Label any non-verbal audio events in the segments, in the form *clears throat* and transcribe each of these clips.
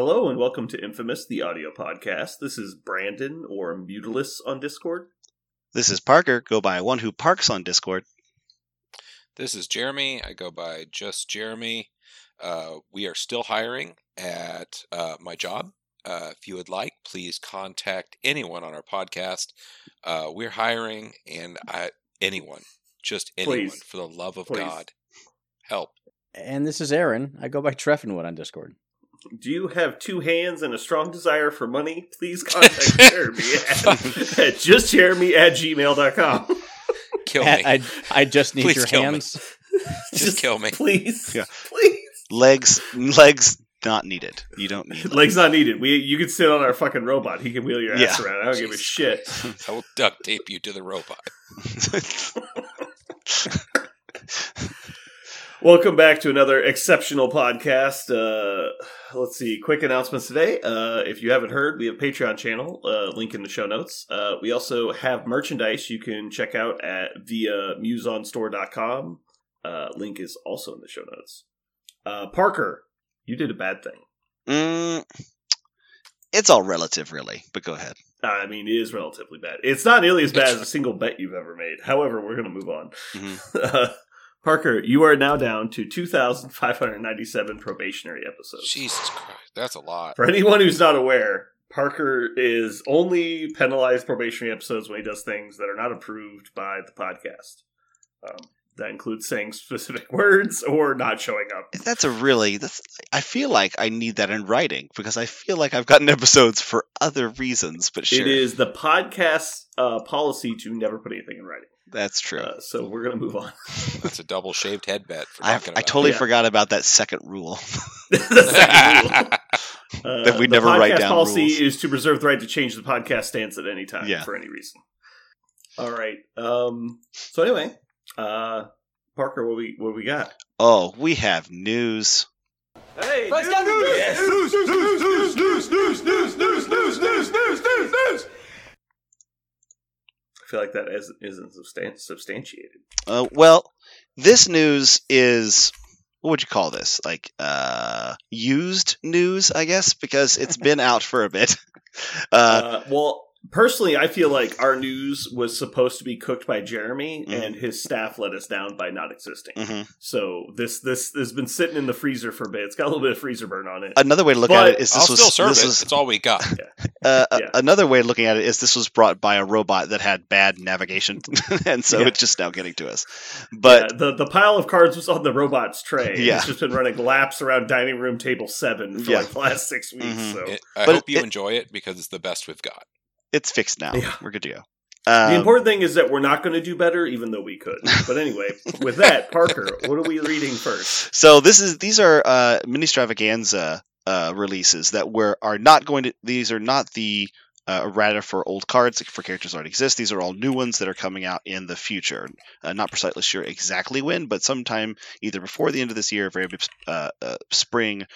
Hello and welcome to Infamous, the audio podcast. This is Brandon or Mutilus on Discord. This is Parker, go by one who parks on Discord. This is Jeremy. I go by just Jeremy. Uh, we are still hiring at uh, my job. Uh, if you would like, please contact anyone on our podcast. Uh, we're hiring, and I, anyone, just anyone, Please. for the love of Please. God, help. And this is Aaron. I go by Treffinwood on Discord. Do you have two hands and a strong desire for money? Please *laughs* contact Jeremy at, at justjeremy at gmail.com. Kill me. I, I just need Please your hands. *laughs* Just kill me. Please. Yeah. Please. Legs, legs not needed. You don't need Legs not needed. We you can sit on our fucking robot. He can wheel your ass Yeah. around. I don't give a Jesus shit. I will duct tape you to the robot. *laughs* Welcome back to another exceptional podcast. Uh, let's see, quick announcements today. Uh, if you haven't heard, we have a Patreon channel, uh, link in the show notes. Uh, we also have merchandise you can check out at via museonstore.com. Uh, link is also in the show notes. Uh, Parker, you did a bad thing. Mm, it's all relative, really. But go ahead. I mean, it is relatively bad. It's not nearly as bad as a single bet you've ever made. However, we're going to move on. Mhm. *laughs* Parker, you are now down to 2,597 probationary episodes. Jesus Christ, that's a lot. For anyone who's not aware, Parker is only penalized probationary episodes when he does things that are not approved by the podcast. Um, that includes saying specific *laughs* words or not showing up. That's a really. That's, I feel like I need that in writing because I feel like I've gotten *laughs* episodes for other reasons. But sure, It is the podcast uh, policy to never put anything in writing. that's true. Uh, so we're going to move on. *laughs* That's a double shaved head bet. For I, talking I totally Yeah. forgot about that second rule. second rule. Uh, That we the never write down policy rules. is to reserve the right to change the podcast stance at any time Yeah. for any reason. All right. Um, so anyway, uh, Parker, what we what we got? oh, we have news. Hey, news, news, news, news, news, news, news, news, news, news, news, news, news. I feel like that isn't substantiated. Uh, well, this news is what would you call this? Like uh, used news, I guess, because it's been out for a bit. Uh, Uh, well, personally, I feel like our news was supposed to be cooked by Jeremy, Mhm. and his staff let us down by not existing. mhm. So this this has been sitting in the freezer for a bit. It's got a little bit of freezer burn on it. Another way to look But at it is I'll this was still serve this it. was That's all we got. *laughs* uh, Yeah. another way of looking at it is this was brought by a robot that had bad navigation, *laughs* and so Yeah. it's just now getting to us. But Yeah, the the pile of cards was on the robot's tray. Yeah. It's just been running laps around dining room table seven for Yeah. like the last six weeks. Mhm. So It- I But hope you it- enjoy it because it's the best we've got. It's fixed now. Yeah. We're good to go. the Um, important thing is that we're not going to do better, even though we could. But anyway, *laughs* with that, Parker, what are we reading first? So this is these are uh, mini extravaganza uh, releases that were are not going to. These are not the uh, errata for old cards for characters that already exist. These are all new ones that are coming out in the future. Uh, not precisely sure exactly when, but sometime either before the end of this year, or very uh, uh, spring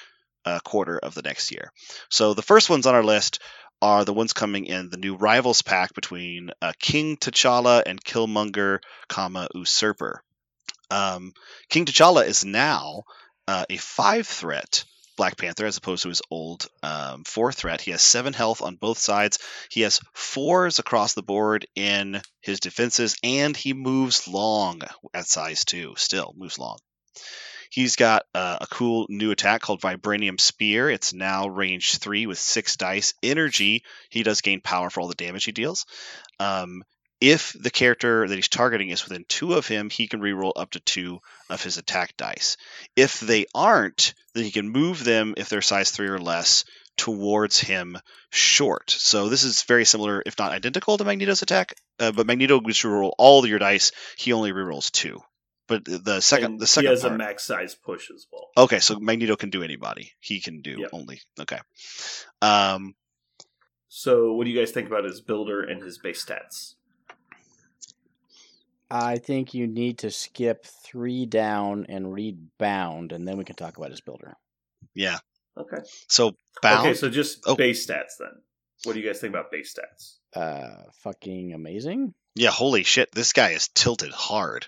uh, quarter of the next year. So the first ones on our list are the ones coming in the new Rivals pack between uh, King T'Challa and Killmonger, comma Usurper. Um, King T'Challa is now uh, a five threat Black Panther as opposed to his old um, four threat. He has seven health on both sides. He has fours across the board in his defenses, and he moves long at size two. Still moves long. He's got uh, a cool new attack called Vibranium Spear. It's now range three with six dice. Energy, he does gain power for all the damage he deals. Um, if the character that he's targeting is within two of him, he can reroll up to two of his attack dice. If they aren't, then he can move them if they're size three or less towards him short. So this is very similar, if not identical, to Magneto's attack. Uh, but Magneto gets to roll all your dice. He only rerolls two. But the second, And the second he has part, a max size push as well. Okay, so Magneto can do anybody. He can do Yep. only. Okay. Um, So, what do you guys think about his builder and his base stats? I think you need to skip three down and read bound, and then we can talk about his builder. yeah. Okay. So bound. Okay, so just Oh. base stats then. What do you guys think about base stats? Uh, fucking amazing. yeah. Holy shit! This guy is tilted hard.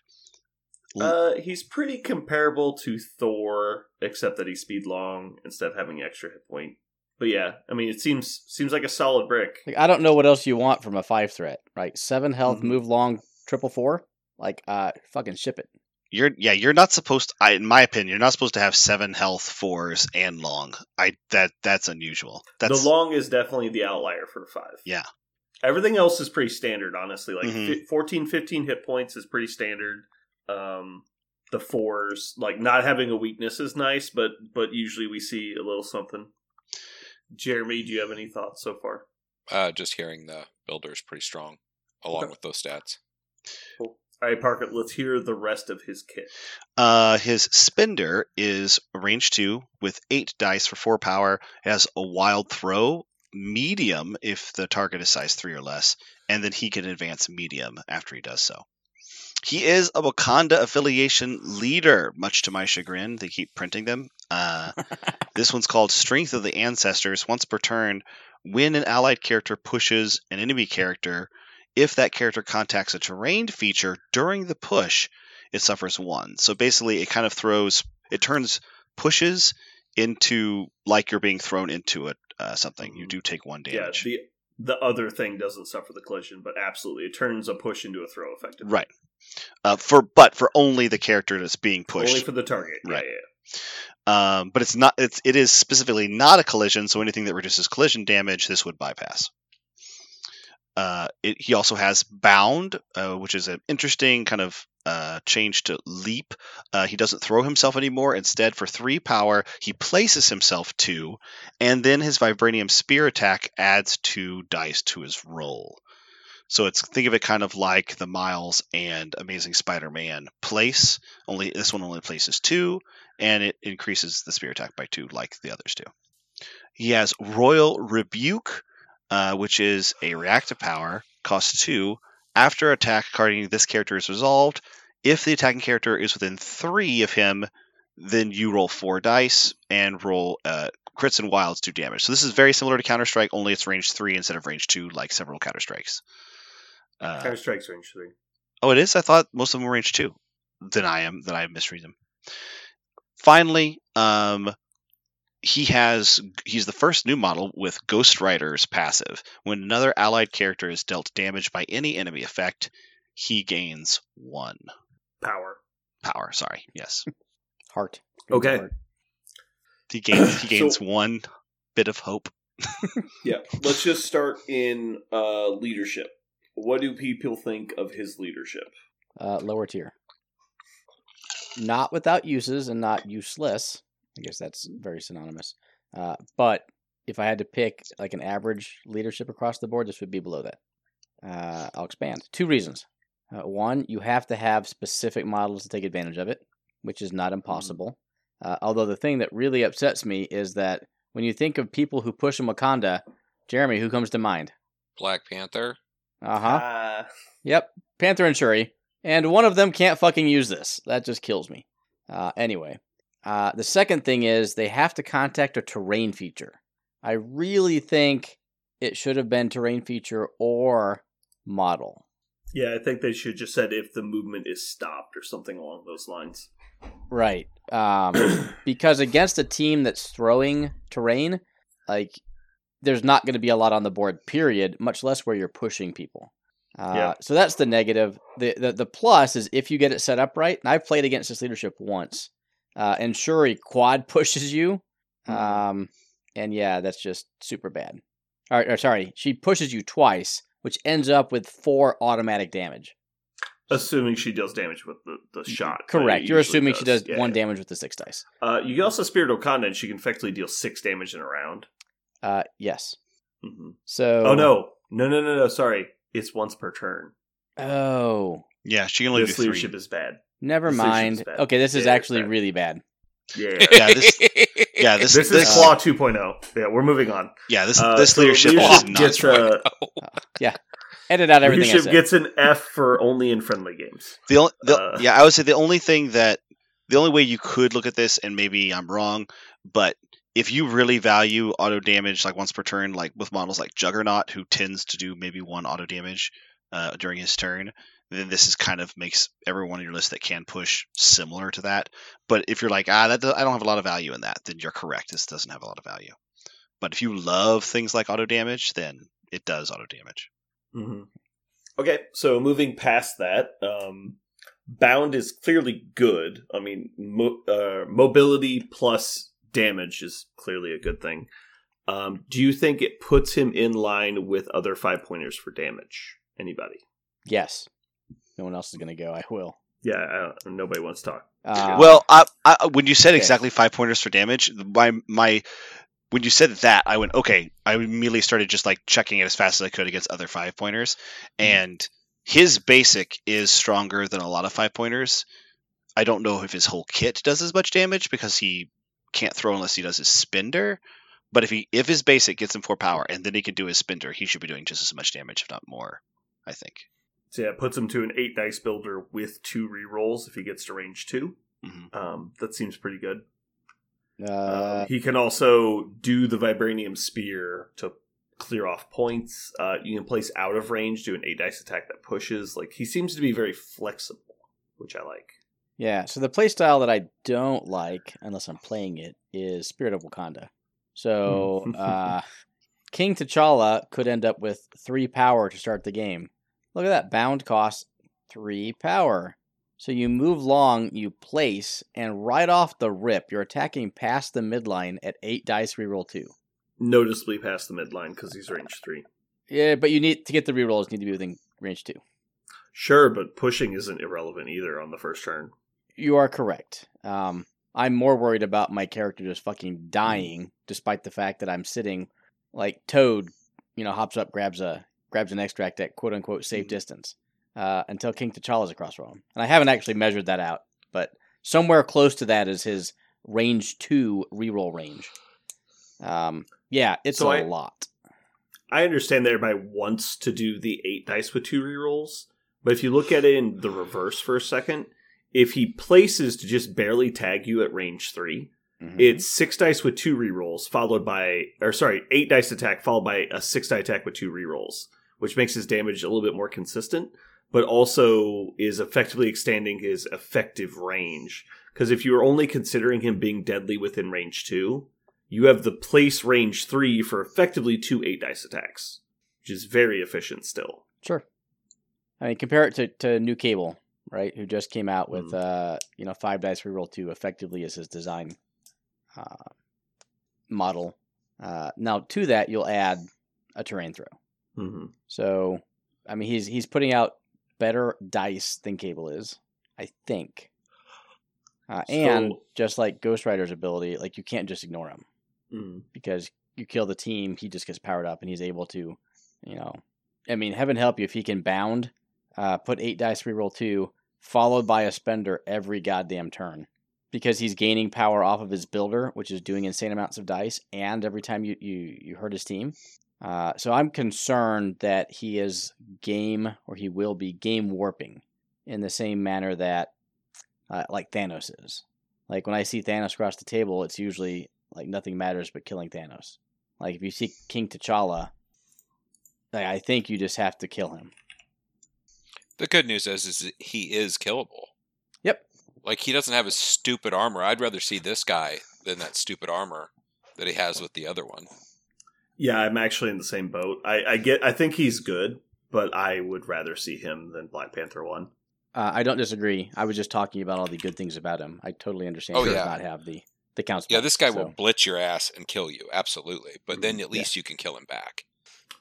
Uh, he's pretty comparable to Thor, except that he's speed long instead of having extra hit point. but yeah, I mean, it seems seems like a solid brick. Like I don't know what else you want from a five threat, right? Seven health, Mhm. move long, triple four. Like, uh, fucking ship it. You're yeah, you're not supposed. To, I, in my opinion, you're not supposed to have seven health, fours, and long. I that that's unusual. That's the long is definitely the outlier for five. Yeah. Everything else is pretty standard, honestly. Like fi 14, 15 hit points is pretty standard. Um, the fours, like not having a weakness is nice, but but usually we see a little something. Jeremy, do you have any thoughts so far? Uh, just hearing the builder is pretty strong, along Okay. with those stats. Cool. All right, Parker, let's hear the rest of his kit. Uh, his spender is range two with eight dice for four power. It has a wild throw, medium if the target is size three or less, and then he can advance medium after he does so. He is a Wakanda affiliation leader, much to my chagrin. They keep printing them. Uh, *laughs* this one's called Strength of the Ancestors. Once per turn, when an allied character pushes an enemy character, if that character contacts a terrain feature during the push, it suffers one. So basically, it kind of throws, it turns pushes into like you're being thrown into a uh, something. You Mhm. do take one Yeah, damage. the the other thing doesn't suffer the collision, but absolutely, it turns a push into a throw effectively. right. Uh, for but for only the character that's being pushed. Only for the target. Right. yeah, yeah. Um, but it's not. It's it is specifically not a collision. So anything that reduces collision damage, this would bypass. Uh, it, he also has bound, uh, which is an interesting kind of uh, change to leap. Uh, he doesn't throw himself anymore. Instead, for three power, he places himself two, and then his vibranium spear attack adds two dice to his roll. So it's think of it kind of like the Miles and Amazing Spider-Man place. Only this one only places two, and it increases the spear attack by two, like the others do. He has Royal Rebuke, uh, which is a reactive power, costs two. After attack carding this character is resolved, if the attacking character is within three of him, then you roll four dice and roll uh, crits and wilds do damage. So this is very similar to Counter Strike, only it's range three instead of range two, like several Counter Strikes. Uh, Counter Strike's range three. Oh, it is. I thought most of them were range two. Then I am. Then I misread them. Finally, um, he has. He's the first new model with Ghost Rider's passive. When another allied character is dealt damage by any enemy effect, he gains one Power. power. Sorry. Yes, *laughs* Heart. Okay. Heart. he gains. He *coughs* So- gains one bit of hope. *laughs* Yeah. Let's just start in uh, leadership. What do people think of his leadership? Uh, lower tier. Not without uses and not useless. I guess that's very synonymous. Uh, but if I had to pick like an average leadership across the board, this would be below that. Uh, I'll expand. Two reasons. Uh, one, you have to have specific models to take advantage of it, which is not impossible. Uh, although the thing that really upsets me is that when you think of people who push in Wakanda, Jeremy, who comes to mind? Black Panther. Uh huh. Uh, Yep, Panther and Shuri, and one of them can't fucking use this. That just kills me. Uh, anyway, uh, the second thing is they have to contact a terrain feature. I really think it should have been terrain feature or model. yeah, I think they should just said if the movement is stopped or something along those lines. Right. Um, *coughs* because against a team that's throwing terrain, like there's not going to be a lot on the board. Period. Much less where you're pushing people. Uh, Yeah. So that's the negative. The, the the plus is if you get it set up right. And I've played against this leadership once, uh, and Shuri quad *laughs* pushes you. Um, and yeah, that's just super bad. Or, or sorry, she pushes you twice, which ends up with four automatic damage. Assuming she deals damage with the, the shot. Correct. You're usually assuming she does Yeah, one yeah. damage with the six dice. Uh, you can also Spirit Wakanda, and she can effectively deal six damage in a round. Uh, yes. hmm So. Oh no, no, no, no, no! Sorry, it's once per turn. Oh, Yeah, she can only this do three. leadership is bad. Never mind. bad. Okay, this is Yeah, actually bad. really bad. Yeah, Yeah, this- yeah, this- *laughs* this, this- is Claw 2.0. Yeah, we're moving on. Yeah, this Uh, this so leadership, leadership is not gets strong. a *laughs* Edit out everything leadership gets an F for only in friendly games. The only, the, Uh, yeah, I would say the only thing that the only way you could look at this, and maybe I'm wrong, but if you really value auto damage like once per turn, like with models like Juggernaut, who tends to do maybe one auto damage uh, during his turn, then this is kind of makes everyone on your list that can push similar to that. But if you're like, ah, that do- I don't have a lot of value in that, then you're correct. This doesn't have a lot of value. But if you love things like auto damage, then it does auto damage. Mm-hmm. Okay, so moving past that, um, bound is clearly good. I mean, mo- uh, mobility plus damage is clearly a good thing. Um, do you think it puts him in line with other five pointers for damage? Anybody? Yes. No one else is going to go. I will. Yeah, I don't, nobody wants to talk. Uh, well, I, I, when you said okay. exactly five pointers for damage, my my when you said that, I went okay. I immediately started just like checking it as fast as I could against other five pointers, and his basic is stronger than a lot of five pointers. I don't know if his whole kit does as much damage because he can't throw unless he does his spender. But if he if his basic gets him four power and then he can do his spender, he should be doing just as much damage, if not more. I think. So yeah, it puts him to an eight dice builder with two rerolls if he gets to range 2 Mhm. Um, that seems pretty good. uh, Um, he can also do the vibranium spear to clear off points. Uh, you can place out of range, do an eight dice attack that pushes. Like he seems to be very flexible, which I like. yeah. So the playstyle that I don't like, unless I'm playing it, is Spirit of Wakanda. So Hmm. *laughs* uh, King T'Challa could end up with three power to start the game. Look at that. Bound costs three power. So you move long, you place, and right off the rip, you're attacking past the midline at eight dice reroll two. Noticeably past the midline because he's range three. Yeah, but you need to get the rerolls. Need to be within range two. Sure, but pushing isn't irrelevant either on the first turn. You are correct. Um, I'm more worried about my character just fucking dying, despite the fact that I'm sitting like Toad. You know, hops up, grabs a grabs an extract at quote unquote safe Mhm. distance uh, until King T'Challa's across from him. And I haven't actually measured that out, but somewhere close to that is his range two reroll range. Um, yeah, it's So a I- lot. I understand that everybody wants to do the eight dice with two rerolls, but if you look at it in the reverse for a second, if he places to just barely tag you at range three, Mhm. it's six dice with two rerolls, followed by, or sorry, eight dice attack, followed by a six die attack with two rerolls, which makes his damage a little bit more consistent, but also is effectively extending his effective range. Because if you are only considering him being deadly within range two, you have the place range three for effectively two eight dice attacks, which is very efficient still. Sure. I mean, compare it to, to New Cable, right? Who just came out with, Mhm. uh, you know, five dice reroll two effectively as his design uh, model. Uh, now, to that, you'll add a terrain throw. Mm-hmm. So, I mean, he's he's putting out better dice than Cable is, I think. Uh, and just like Ghost Rider's ability, like you can't just ignore him Mm. because you kill the team, he just gets powered up and he's able to, you know, I mean, heaven help you if he can bound, uh, put eight dice, reroll two, followed by a spender every goddamn turn. Because he's gaining power off of his builder, which is doing insane amounts of dice, and every time you, you, you hurt his team. Uh, so I'm concerned that he is game, or he will be game warping in the same manner that, uh, like Thanos is. Like when I see Thanos across the table, it's usually like nothing matters but killing Thanos. Like if you see King T'Challa, like, I think you just have to kill him. The good news is, is he is killable. Yep. Like he doesn't have his stupid armor. I'd rather see this guy than that stupid armor that he has with the other one. Yeah, I'm actually in the same boat. I, I get. I think he's good, but I would rather see him than Black Panther one. Uh, I don't disagree. I was just talking about all the good things about him. I totally understand. Oh, he yeah. does not have the the counts. Yeah, this guy so. will blitz your ass and kill you. Absolutely. But then Mhm. at least you can kill him back.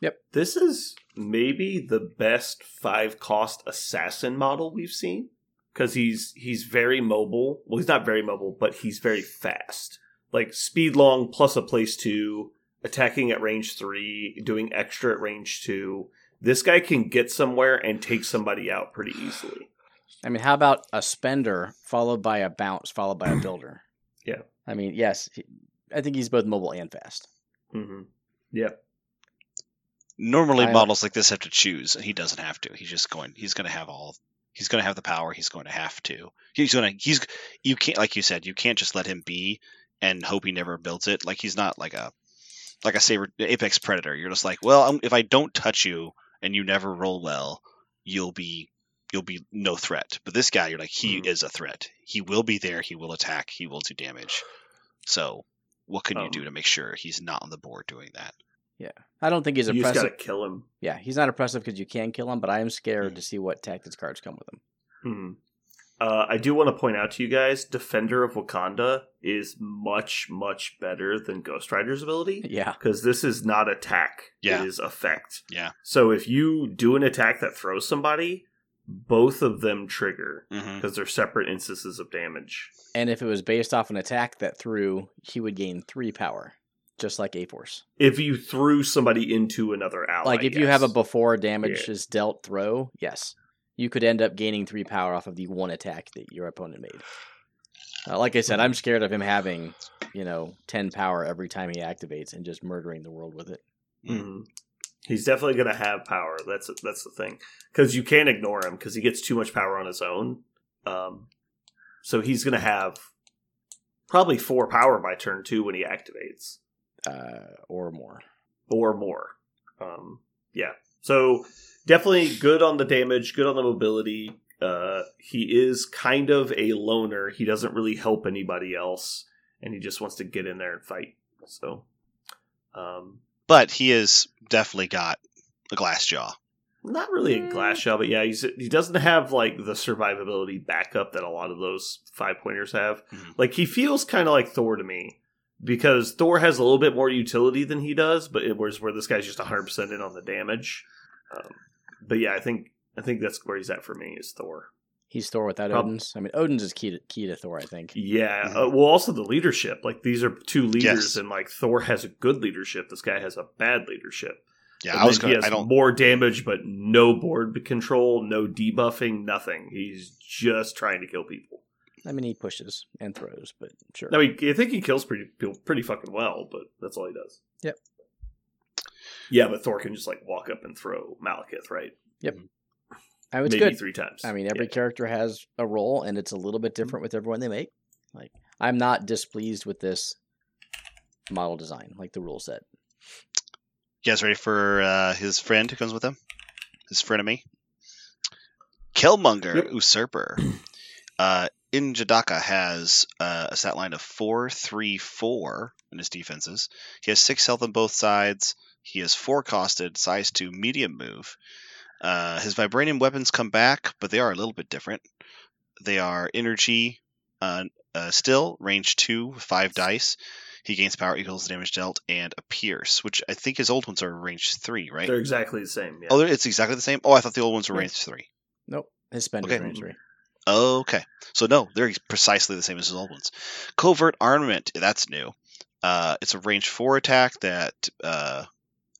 Yep. This is maybe the best five cost assassin model we've seen because he's he's very mobile. Well, he's not very mobile, but he's very fast. Like speed long plus a place two, attacking at range three, doing extra at range two. This guy can get somewhere and take somebody out pretty easily. I mean, how about a spender followed by a bounce followed by a *clears throat* builder? Yeah. I mean, yes, I think he's both mobile and fast. hmm Yeah, Normally, I- models like this have to choose, and he doesn't have to. He's just going. He's going to have all. He's going to have the power. He's going to have to. He's going to. He's. You can't, like you said, you can't just let him be and hope he never builds it. Like he's not like a, like a saber apex predator. You're just like, well, um, if I don't touch you and you never roll well, you'll be, you'll be no threat. But this guy, you're like, he Mhm. is a threat. He will be there. He will attack. He will do damage. So what can you Um, do to make sure he's not on the board doing that? Yeah, I don't think he's you just oppressive. gotta kill him. Yeah, he's not oppressive because you can kill him, but I am scared Mm. to see what tactics cards come with him. Hmm. Uh, I do want to point out to you guys, Defender of Wakanda is much, much better than Ghost Rider's ability Yeah, because this is not attack; Yeah. it is effect. Yeah. So if you do an attack that throws somebody, both of them trigger because they're separate instances of damage. and if it was based off an attack that threw, he would gain three power, just like A Force. If you threw somebody into another ally, like if you have a before damage is dealt throw, yes, you could end up gaining three power off of the one attack that your opponent made. Uh, like I said, I'm scared of him having, you know, ten power every time he activates and just murdering the world with it. Mhm. He's definitely going to have power. That's that's the thing because you can't ignore him because he gets too much power on his own. Um, so he's going to have probably four power by turn two when he activates, Uh, or more. or more. Um, yeah, so definitely good on the damage, good on the mobility. Uh, he is kind of a loner. He doesn't really help anybody else, and he just wants to get in there and fight. So, um, But he has definitely got a glass jaw. not really a glass shell, but yeah, he's he doesn't have like the survivability backup that a lot of those five pointers have. Mhm. Like he feels kind of like Thor to me because Thor has a little bit more utility than he does, but it was where this guy's just 100 percent in on the damage. Um, but yeah, I think I think that's where he's at for me is Thor. He's Thor without Prob- Odin's. I mean, Odin's is key to key to Thor. I think. Yeah, Mhm. uh, well, also the leadership. Like these are two leaders, Yes. and like Thor has a good leadership. This guy has a bad leadership. Yeah, And I was then he going. has I don't. more damage, but no board control, no debuffing, nothing. He's just trying to kill people. I mean, he pushes and throws, but sure. I mean, I think he kills pretty pretty fucking well, but that's all he does. Yep. Yeah, but Thor can just like walk up and throw Malekith, right? Yep. I mean, it's Maybe good. three times. I mean, every Yeah. character has a role, and it's a little bit different with everyone they make. Like, I'm not displeased with this model design, like the rule set. You guys ready for uh, his friend who comes with him? His frenemy? Killmonger, Yep. Usurper. *clears throat* Uh, N'Jadaka has uh, a stat line of 4 3 4 in his defenses. He has 6 health on both sides. He is 4 costed, size 2, medium move. Uh, his vibranium weapons come back, but they are a little bit different. They are energy uh, uh, still, range 2, 5 dice. He gains power equals the damage dealt, and a pierce, which I think his old ones are range 3, right? They're exactly the same. Yeah. Oh, it's exactly the same? Oh, I thought the old ones were range 3. Nope, his spend is Okay. range three. Okay. So no, they're precisely the same as his old ones. Covert armament, that's new. Uh, it's a range four attack that uh,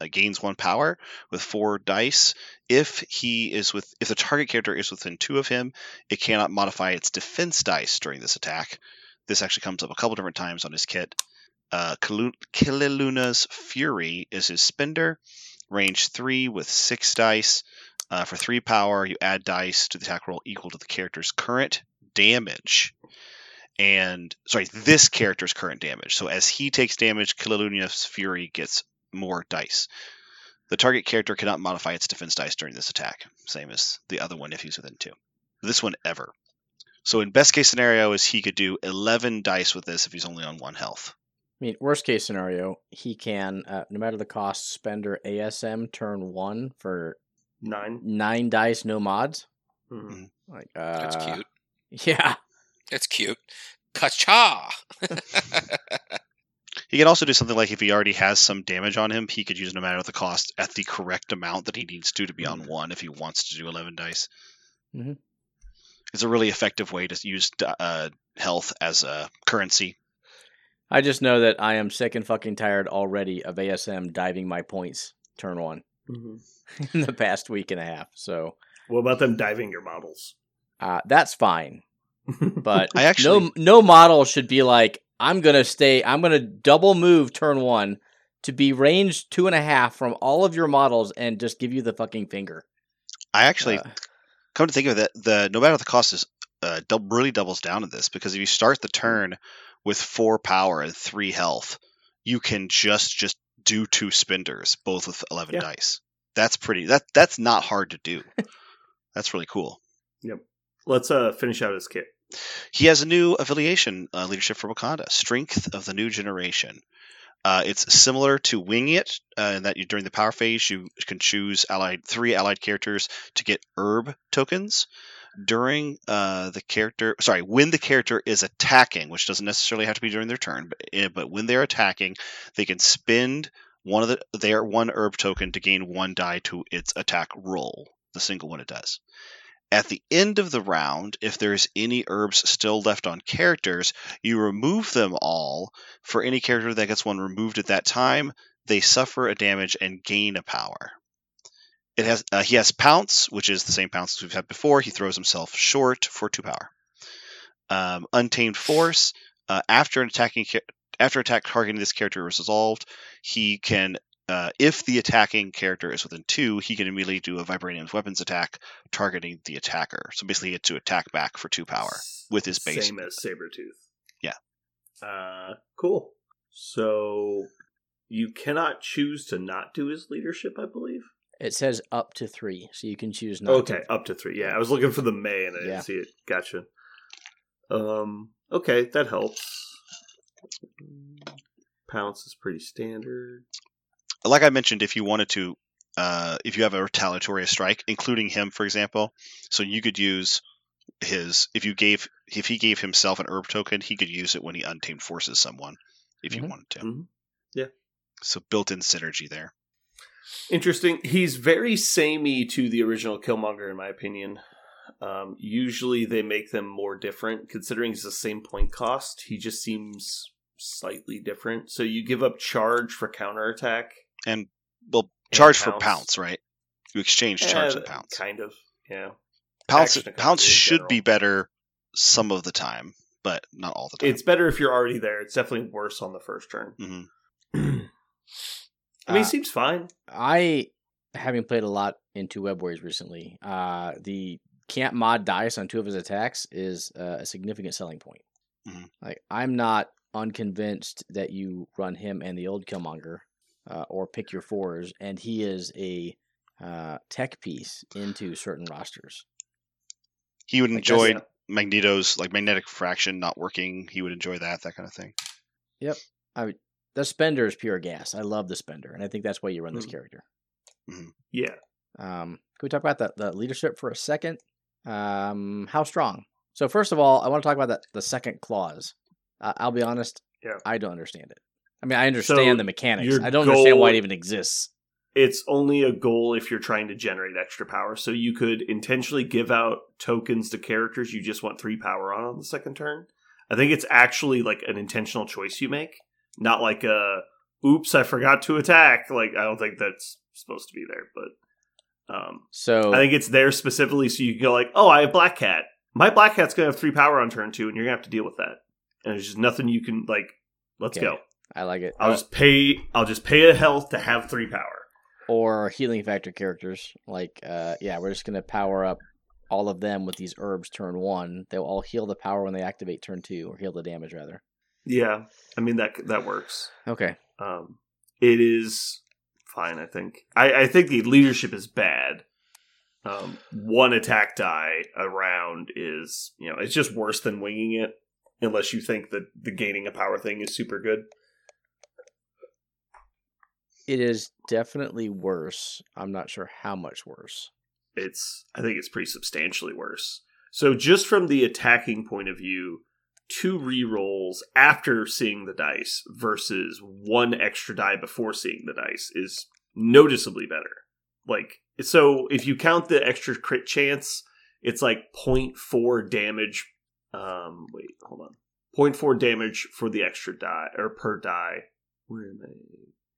uh, gains one power with four dice. If he is with, if the target character is within two of him, it cannot modify its defense dice during this attack. This actually comes up a couple different times on his kit. Uh, Kililuna's Fury is his spender, range three with six dice. Uh, for three power, you add dice to the attack roll equal to the character's current damage. And sorry, this character's current damage. So as he takes damage, Kililuna's Fury gets more dice. The target character cannot modify its defense dice during this attack, same as the other one if he's within two. This one ever. So in best case scenario is he could do 11 dice with this if he's only on one health. I mean, worst case scenario, he can, uh, no matter the cost, spender ASM turn one for Nine. nine dice, no mods. Mhm. Like, uh, *laughs* That's cute. Yeah, It's cute. Kacha! *laughs* He can also do something like if he already has some damage on him, he could use no matter what the cost at the correct amount that he needs to to be on one if he wants to do 11 dice. Mhm. It's a really effective way to use uh, health as a currency. I just know that I am sick and fucking tired already of ASM diving my points turn one Mhm. *laughs* in the past week and a half. So What about them diving your models? uh, that's fine. *laughs* But I actually- no no model should be like I'm gonna stay. I'm gonna double move turn one to be range two and a half from all of your models and just give you the fucking finger. I actually Uh, come to think of it, the no matter what the cost is, uh, dou- really doubles down on this because if you start the turn with four power and three health, you can just just do two spenders, both with 11 Yeah. dice. That's pretty. That that's not hard to do. *laughs* that's really cool. Yep. Let's uh finish out his kit. He has a new affiliation, uh, leadership for Wakanda, Strength of the New Generation. Uh, it's similar to Wing It, uh, in that you, during the power phase you can choose allied three allied characters to get herb tokens. During uh, the character, sorry, when the character is attacking, which doesn't necessarily have to be during their turn, but, eh, but when they're attacking, they can spend one of the their one herb token to gain one die to its attack roll, the single one it does. At the end of the round, if there's any herbs still left on characters, you remove them all. For any character that gets one removed at that time, they suffer a damage and gain a power. It has uh, he has pounce, which is the same pounce as we've had before. He throws himself short for two power. Um, Untamed force. Uh, after an attacking after attack targeting this character is resolved, he can uh, if the attacking character is within two, he can immediately do a vibranium's weapons attack targeting the attacker. So basically, he gets to attack back for two power with his base. Same as Sabretooth. Yeah. Uh, cool. So you cannot choose to not do his leadership, I believe. It says up to three, so you can choose not. Okay, To. up to three. Yeah, I was looking for the May and I didn't see it. Gotcha. Um. Okay, that helps. Pounce is pretty standard. Like I mentioned, if you wanted to, uh, if you have a retaliatory strike, including him, for example, so you could use his if you gave if he gave himself an herb token, he could use it when he untamed forces someone if you Mhm. wanted to. Mhm. Yeah. So built-in synergy there. Interesting. He's very samey to the original Killmonger, in my opinion. Um, usually they make them more different, considering it's the same point cost. He just seems slightly different. So you give up charge for counterattack. And well, And charge for pounce. pounce, right? You exchange charge Eh, and pounce. Kind of. Yeah. Pounce pounce should be better some of the time, but not all the time. It's better if you're already there. It's definitely worse on the first turn. hmm *clears throat* *clears throat* I mean, Uh, he seems fine. I, having played a lot into Web Warriors recently, uh, the can't mod dice on two of his attacks is uh, a significant selling point. Mhm. Like, I'm not unconvinced that you run him and the old Killmonger, uh, or pick your fours, and he is a uh, tech piece into certain rosters. He would Like, enjoy Magneto's like magnetic fraction not working. He would enjoy that, that kind of thing. The spender is pure gas. I love the spender, and I think that's why you run this Mhm. character. Yeah. Um, can we talk about the, the leadership for a second? Um, how strong? So first of all, I want to talk about the, the second clause. Uh, I'll be honest. Yeah. I don't understand it. I mean, I understand So the mechanics. I don't understand why it even exists. It's only a goal if you're trying to generate extra power. So you could intentionally give out tokens to characters you just want three power on on the second turn. I think it's actually like an intentional choice you make, not like a oops, I forgot to attack. Like I don't think that's supposed to be there, but um So I think it's there specifically so you can go like, "Oh, I have Black Cat. My Black Cat's going to have 3 power on turn 2 and you're going to have to deal with that." And there's just nothing you can like let's Okay. go. I like it. I'll Uh, just pay I'll just pay a health to have 3 power. or healing factor characters. Like, uh, yeah, we're just gonna power up all of them with these herbs turn one. They'll all heal the power when they activate turn two, or heal the damage rather. Yeah, I mean that that works. Okay. Um, it is fine. I think. I, I think the leadership is bad. Um, one attack die around is you know it's just worse than winging it, unless you think that the gaining a power thing is super good. It is definitely worse. I'm not sure how much worse. It's I think it's pretty substantially worse. So just from the attacking point of view, two rerolls after seeing the dice versus one extra die before seeing the dice is noticeably better. Like so if you count the extra crit chance, it's like 0.4 damage um wait, hold on. 0.4 damage for the extra die or per die. Where am I?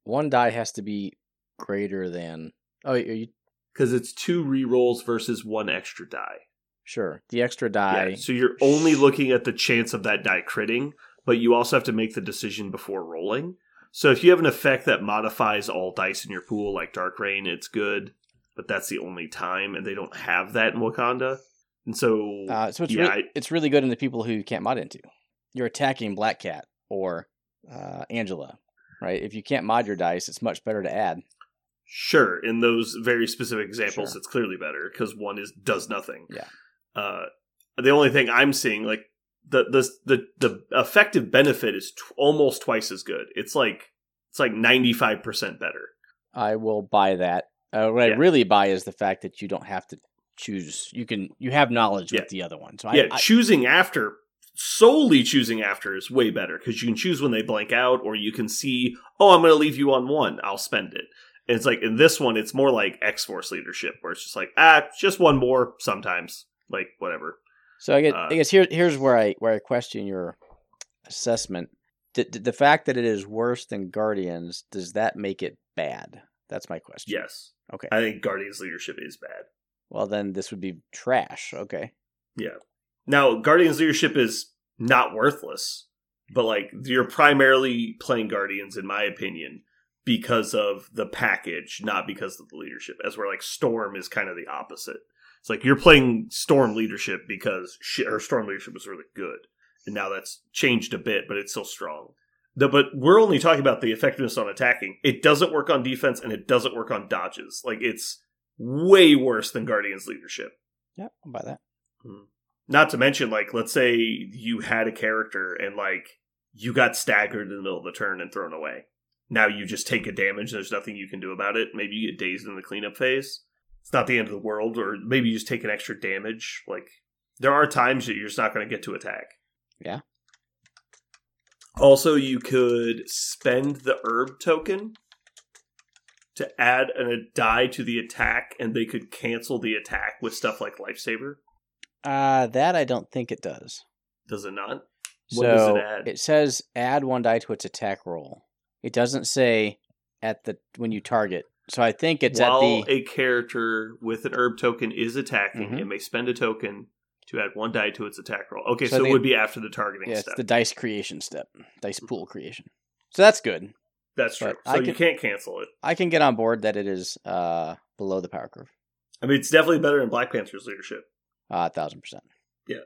One die has to be greater than. Oh, are you Cuz it's two rerolls versus one extra die. Sure? The extra die. Yeah, so you're only looking at the chance of that die critting, but you also have to make the decision before rolling. So if you have an effect that modifies all dice in your pool, like Dark Reign, it's good, but that's the only time, and they don't have that in Wakanda. And so, Uh, so it's yeah, really, I- it's really good in the people who you can't mod into. You're attacking Black Cat or uh, Angela, right? If you can't mod your dice, it's much better to add. sure, in those very specific examples, Sure. it's clearly better because one is does nothing. Yeah. Uh, The only thing I'm seeing, like the the the the effective benefit is t- almost twice as good. It's like it's like ninety five percent better. I will buy that. Uh, what Yeah. I really buy is the fact that you don't have to choose. You can you have knowledge Yeah. with the other one. So yeah, I, I choosing after solely choosing after is way better because you can choose when they blank out, or you can see, oh, I'm going to leave you on one. I'll spend it. And it's like in this one, it's more like X Force leadership, where it's just like, ah, just one more sometimes, like whatever. So I guess, Uh, I guess here here's where I where I question your assessment. D- d- the fact that it is worse than Guardians does that make it bad? That's my question. Yes, Okay. I think Guardians leadership is bad. well, then this would be trash. Okay. Yeah. Now, Guardians leadership is not worthless, but like you're primarily playing Guardians, in my opinion, because of the package, not because of the leadership. As where like Storm is kind of the opposite. It's like you're playing Storm leadership because she, her Storm leadership was really good, and now that's changed a bit, but it's still strong. The, but we're only talking about the effectiveness on attacking. It doesn't work on defense, and it doesn't work on dodges. Like it's way worse than Guardians leadership. Yeah, I'll buy that. Hmm. Not to mention, like, let's say you had a character and like you got staggered in the middle of the turn and thrown away. Now you just take a damage. There's nothing you can do about it. Maybe you get dazed in the cleanup phase. It's not the end of the world, or maybe you just take an extra damage. Like there are times that you're just not going to get to attack. Yeah. Also, you could spend the herb token to add an, a die to the attack, and they could cancel the attack with stuff like lifesaver. Uh, that I don't think it does. Does it not? So What does it add? says add one die to its attack roll. It doesn't say at the when you target. So I think it's While at the a character with an herb token is attacking, Mhm. it may spend a token to add one die to its attack roll. Okay, So so, it would be after the targeting yeah, it's the dice creation step, dice pool creation. So that's good. That's true. but So I you can- can't cancel it. I can get on board that it is uh below the power curve. I mean, it's definitely better than Black Panther's leadership. Uh, thousand percent, Yeah,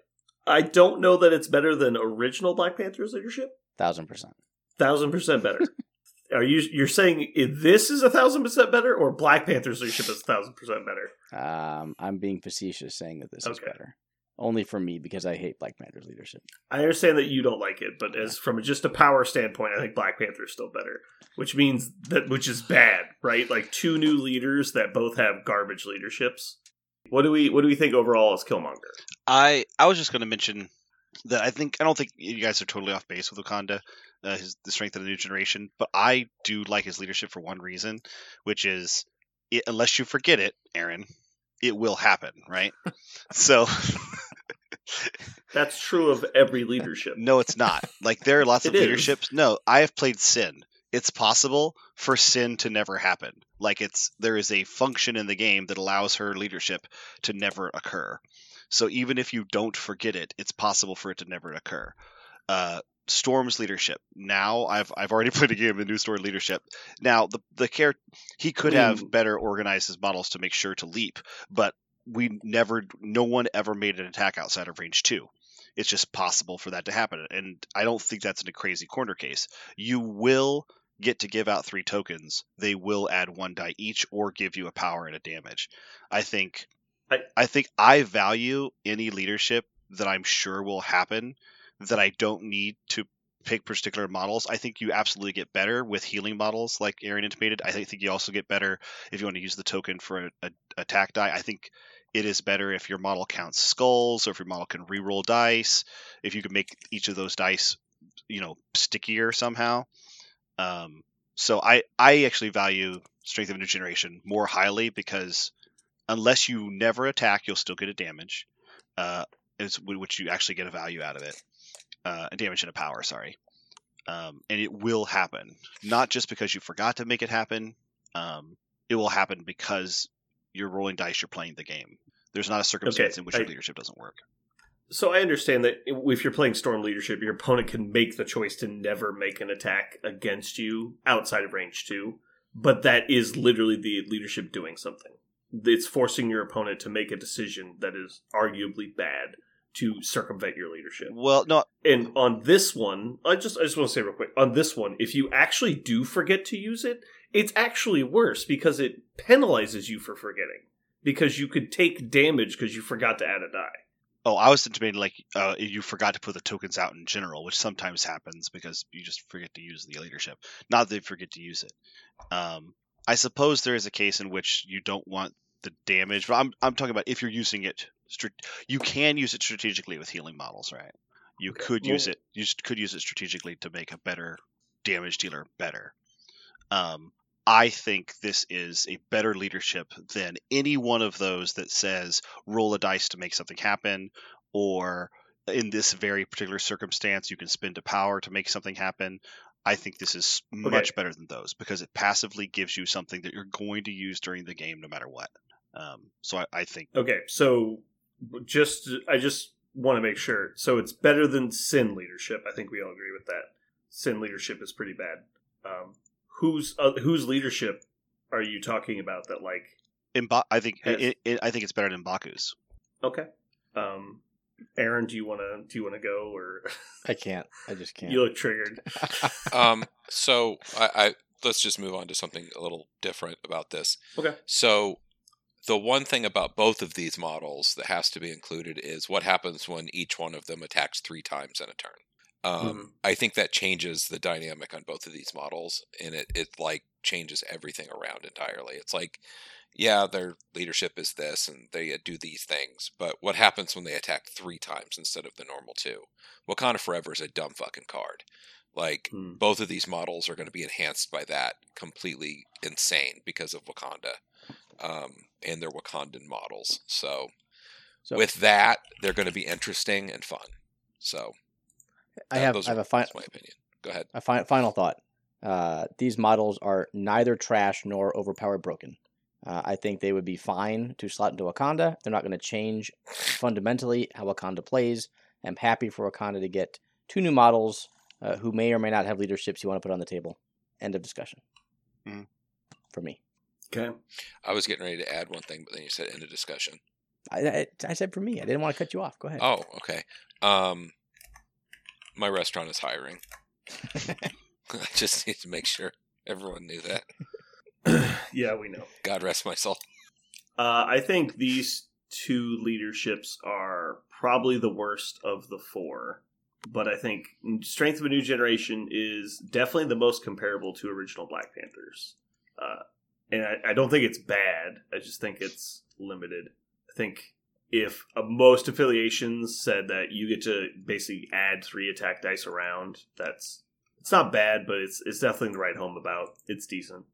I don't know that it's better than original Black Panther's leadership. thousand percent. Thousand percent better. *laughs* Are you you're saying this is a thousand percent better, or Black Panther's leadership is a thousand percent better? Um, I'm being facetious saying that this is better. Only for me because I hate Black Panther's leadership. I understand that you don't like it, but as from just a power standpoint, I think Black Panther is still better. Which means that which is bad, right? Like two new leaders that both have garbage leaderships. What do we what do we think overall as Killmonger? I I was just going to mention that I think I don't think you guys are totally off base with Wakanda, uh, his the strength of the new generation, but I do like his leadership for one reason, which is it, unless you forget it, Aaron, it will happen, right? so That's true of every leadership. no, it's not. Like there are lots *laughs* of is. leaderships. No, I have played Sin. It's possible for Sin to never happen. Like it's there is a function in the game that allows her leadership to never occur. So even if you don't forget it, it's possible for it to never occur. Uh, Storm's leadership. Now I've I've already *laughs* played a game of New Storm leadership. Now the the character he could have Mm. better organized his models to make sure to leap, but we never no one ever made an attack outside of range two. It's just possible for that to happen, and I don't think that's in a crazy corner case. You will get to give out three tokens. They will add one die each, or give you a power and a damage. I think. I- I think I value any leadership that I'm sure will happen that I don't need to pick particular models. I think you absolutely get better with healing models, like Aaron intimated. I think you also get better if you want to use the token for a, a attack die. I think it is better if your model counts skulls or if your model can reroll dice. If you can make each of those dice, you know, stickier somehow. Um, so I I actually value Strength of New Generation more highly because unless you never attack, you'll still get a damage. Uh, which you actually get a value out of it. Uh, damage and a power, sorry. Um, and it will happen, not just because you forgot to make it happen. Um, it will happen because you're rolling dice, you're playing the game. There's not a circumstance Okay, in which I- your leadership doesn't work. So I understand that if you're playing Storm leadership, your opponent can make the choice to never make an attack against you outside of range two, but that is literally the leadership doing something. It's forcing your opponent to make a decision that is arguably bad to circumvent your leadership. Well, no, And on this one, I just I just want to say real quick, on this one, if you actually do forget to use it, it's actually worse because it penalizes you for forgetting. Because you could take damage because you forgot to add a die. Oh, I was intimating like uh, you forgot to put the tokens out in general, which sometimes happens because you just forget to use the leadership. Not that you forget to use it. Um, I suppose there is a case in which you don't want the damage, but I'm I'm talking about if you're using it. You can use it strategically with healing models, right? You Okay, could use well- it. You could use it strategically to make a better damage dealer better. Um, I think this is a better leadership than any one of those that says roll a dice to make something happen, or in this very particular circumstance, you can spend a power to make something happen. I think this is much better than those because it passively gives you something that you're going to use during the game no matter what. Um, so I, I think Okay, so just I just want to make sure. So it's better than sin leadership. I think we all agree with that. Sin leadership is pretty bad. Um, whose uh, whose leadership are you talking about? That like in Ba- I think Yes. it, it, I think it's better than Baku's. okay. Um, Aaron, do you want to do you want to go or I can't. I just can't. you look triggered? *laughs* um, so I, I let's just move on to something a little different about this. Okay. So the one thing about both of these models that has to be included is what happens when each one of them attacks three times in a turn. Um, Mhm. I think that changes the dynamic on both of these models, and it it like changes everything around entirely. It's like, yeah, their leadership is this, and they do these things, but what happens when they attack three times instead of the normal two? Wakanda Forever is a dumb fucking card. Like Hmm. both of these models are going to be enhanced by that completely insane because of Wakanda um, and their Wakandan models. So, So with that, they're going to be interesting and fun. So I have those I have are- a fi- that's my opinion. Go ahead. a fi- final thought. Uh, these models are neither trash nor overpowered broken. Uh, I think they would be fine to slot into Wakanda. They're not going to change fundamentally how Wakanda plays. I'm happy for Wakanda to get two new models uh, who may or may not have leaderships you want to put on the table. End of discussion. Mhm. For me, Okay. I was getting ready to add one thing, but then you said end of discussion. I, I, I said for me. I didn't want to cut you off. Go ahead. Oh, okay. Um, my restaurant is hiring. *laughs* I just need to make sure everyone knew that. *laughs* yeah, we know. God rest my soul. Uh, I think these two leaderships are probably the worst of the four, but I think Strength of a New Generation is definitely the most comparable to original Black Panthers. Uh, and I, I don't think it's bad. I just think it's limited. I think if uh, most affiliations said that you get to basically add three attack dice around, that's it's not bad, but it's it's definitely the right home about. It's decent.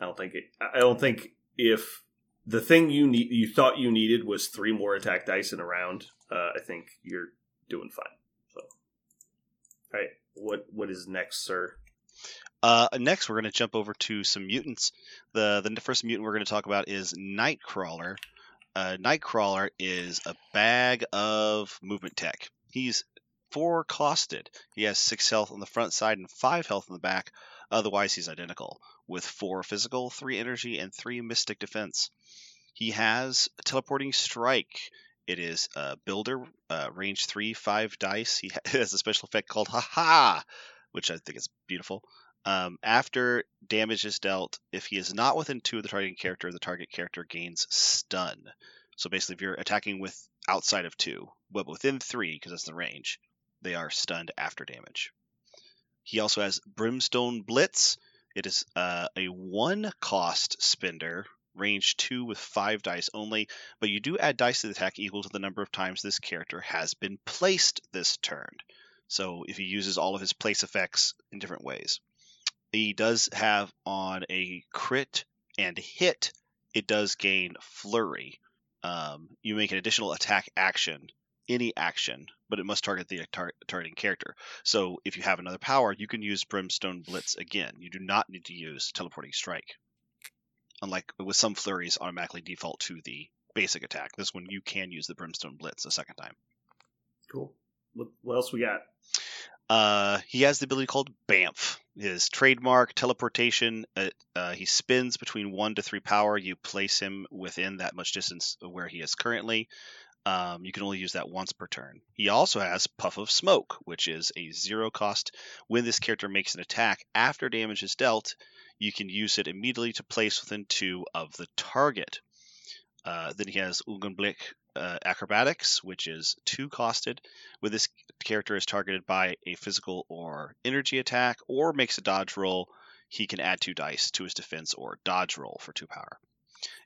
I don't think it. I don't think if the thing you need you thought you needed was three more attack dice in a round, uh, I think you're doing fine. So, all right, what what is next, sir? Uh, next, we're going to jump over to some mutants. The the first mutant we're going to talk about is Nightcrawler. Uh, Nightcrawler is a bag of movement tech. He's four costed. He has six health on the front side and five health on the back. Otherwise, he's identical with four physical, three energy, and three mystic defense. He has teleporting strike. It is a builder, uh, range three, five dice. He *laughs* has a special effect called Ha Ha, which I think is beautiful. Um, after damage is dealt, if he is not within two of the targeting character, the target character gains stun. So basically, if you're attacking with outside of two, but within three, because that's the range, they are stunned after damage. He also has Brimstone Blitz. It is uh, a one cost spender, range two with five dice only, but you do add dice to the attack equal to the number of times this character has been placed this turn. So if he uses all of his place effects in different ways he does have on a crit and hit, it does gain flurry. Um, you make an additional attack action, any action, but it must target the tar- targeting character. So if you have another power, you can use Brimstone Blitz again. You do not need to use Teleporting Strike. Unlike with some flurries, automatically default to the basic attack. This one you can use the Brimstone Blitz a second time. Cool. What, what else we got? Uh, he has the ability called Bamf. His trademark teleportation. Uh, uh, he spins between one to three power. You place him within that much distance where he is currently. Um, you can only use that once per turn. He also has Puff of Smoke, which is a zero cost. When this character makes an attack after damage is dealt, you can use it immediately to place within two of the target. Uh, then he has Augenblick uh, Acrobatics, which is two costed. With this character is targeted by a physical or energy attack, or makes a dodge roll, he can add two dice to his defense or dodge roll for two power.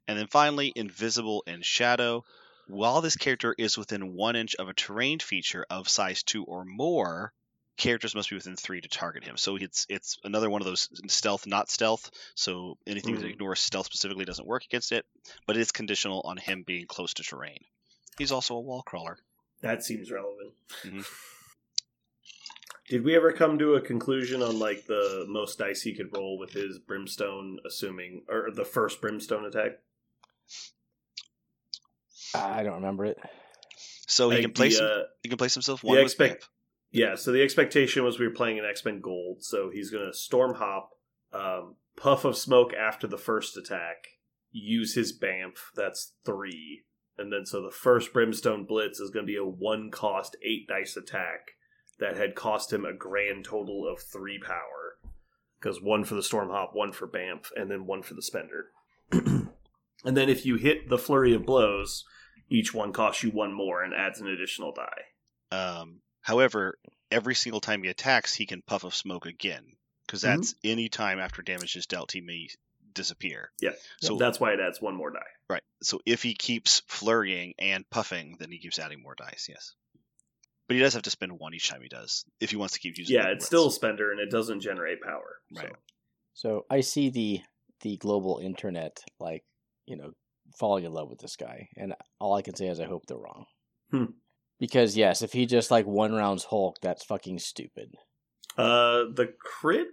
And then finally, Invisible and Shadow. While this character is within one inch of a terrain feature of size two or more, characters must be within three to target him. So it's it's another one of those stealth, not stealth. So anything that Mhm. ignores stealth specifically doesn't work against it, but it is conditional on him being close to terrain. He's also a wall crawler. That seems relevant. Mhm. *sighs* Did we ever come to a conclusion on like the most dice he could roll with his brimstone, assuming or the first brimstone attack? I don't remember it. So he can place the, him, uh, he can place himself the one with expect- Bamf. Yeah, so the expectation was we were playing an X Men Gold, so he's going to storm hop, um, puff of smoke after the first attack, use his Bamf, that's three, and then so the first Brimstone Blitz is going to be a one cost eight dice attack that had cost him a grand total of three power, because one for the storm hop, one for Bamf, and then one for the spender. *clears throat* and then if you hit the flurry of blows, each one costs you one more and adds an additional die. Um, however, every single time he attacks, he can puff of smoke again because Mhm. that's any time after damage is dealt, he may disappear. Yeah. So So that's why it adds one more die. right. So if he keeps flurrying and puffing, then he keeps adding more dice. Yes. But he does have to spend one each time he does if he wants to keep using. Yeah, it's blitz. still a spender and it doesn't generate power. Right. So. So I see the the global internet like you know falling in love with this guy, and all I can say is I hope they're wrong. Hmm. Because yes, if he just like one rounds Hulk, that's fucking stupid. Uh, the crit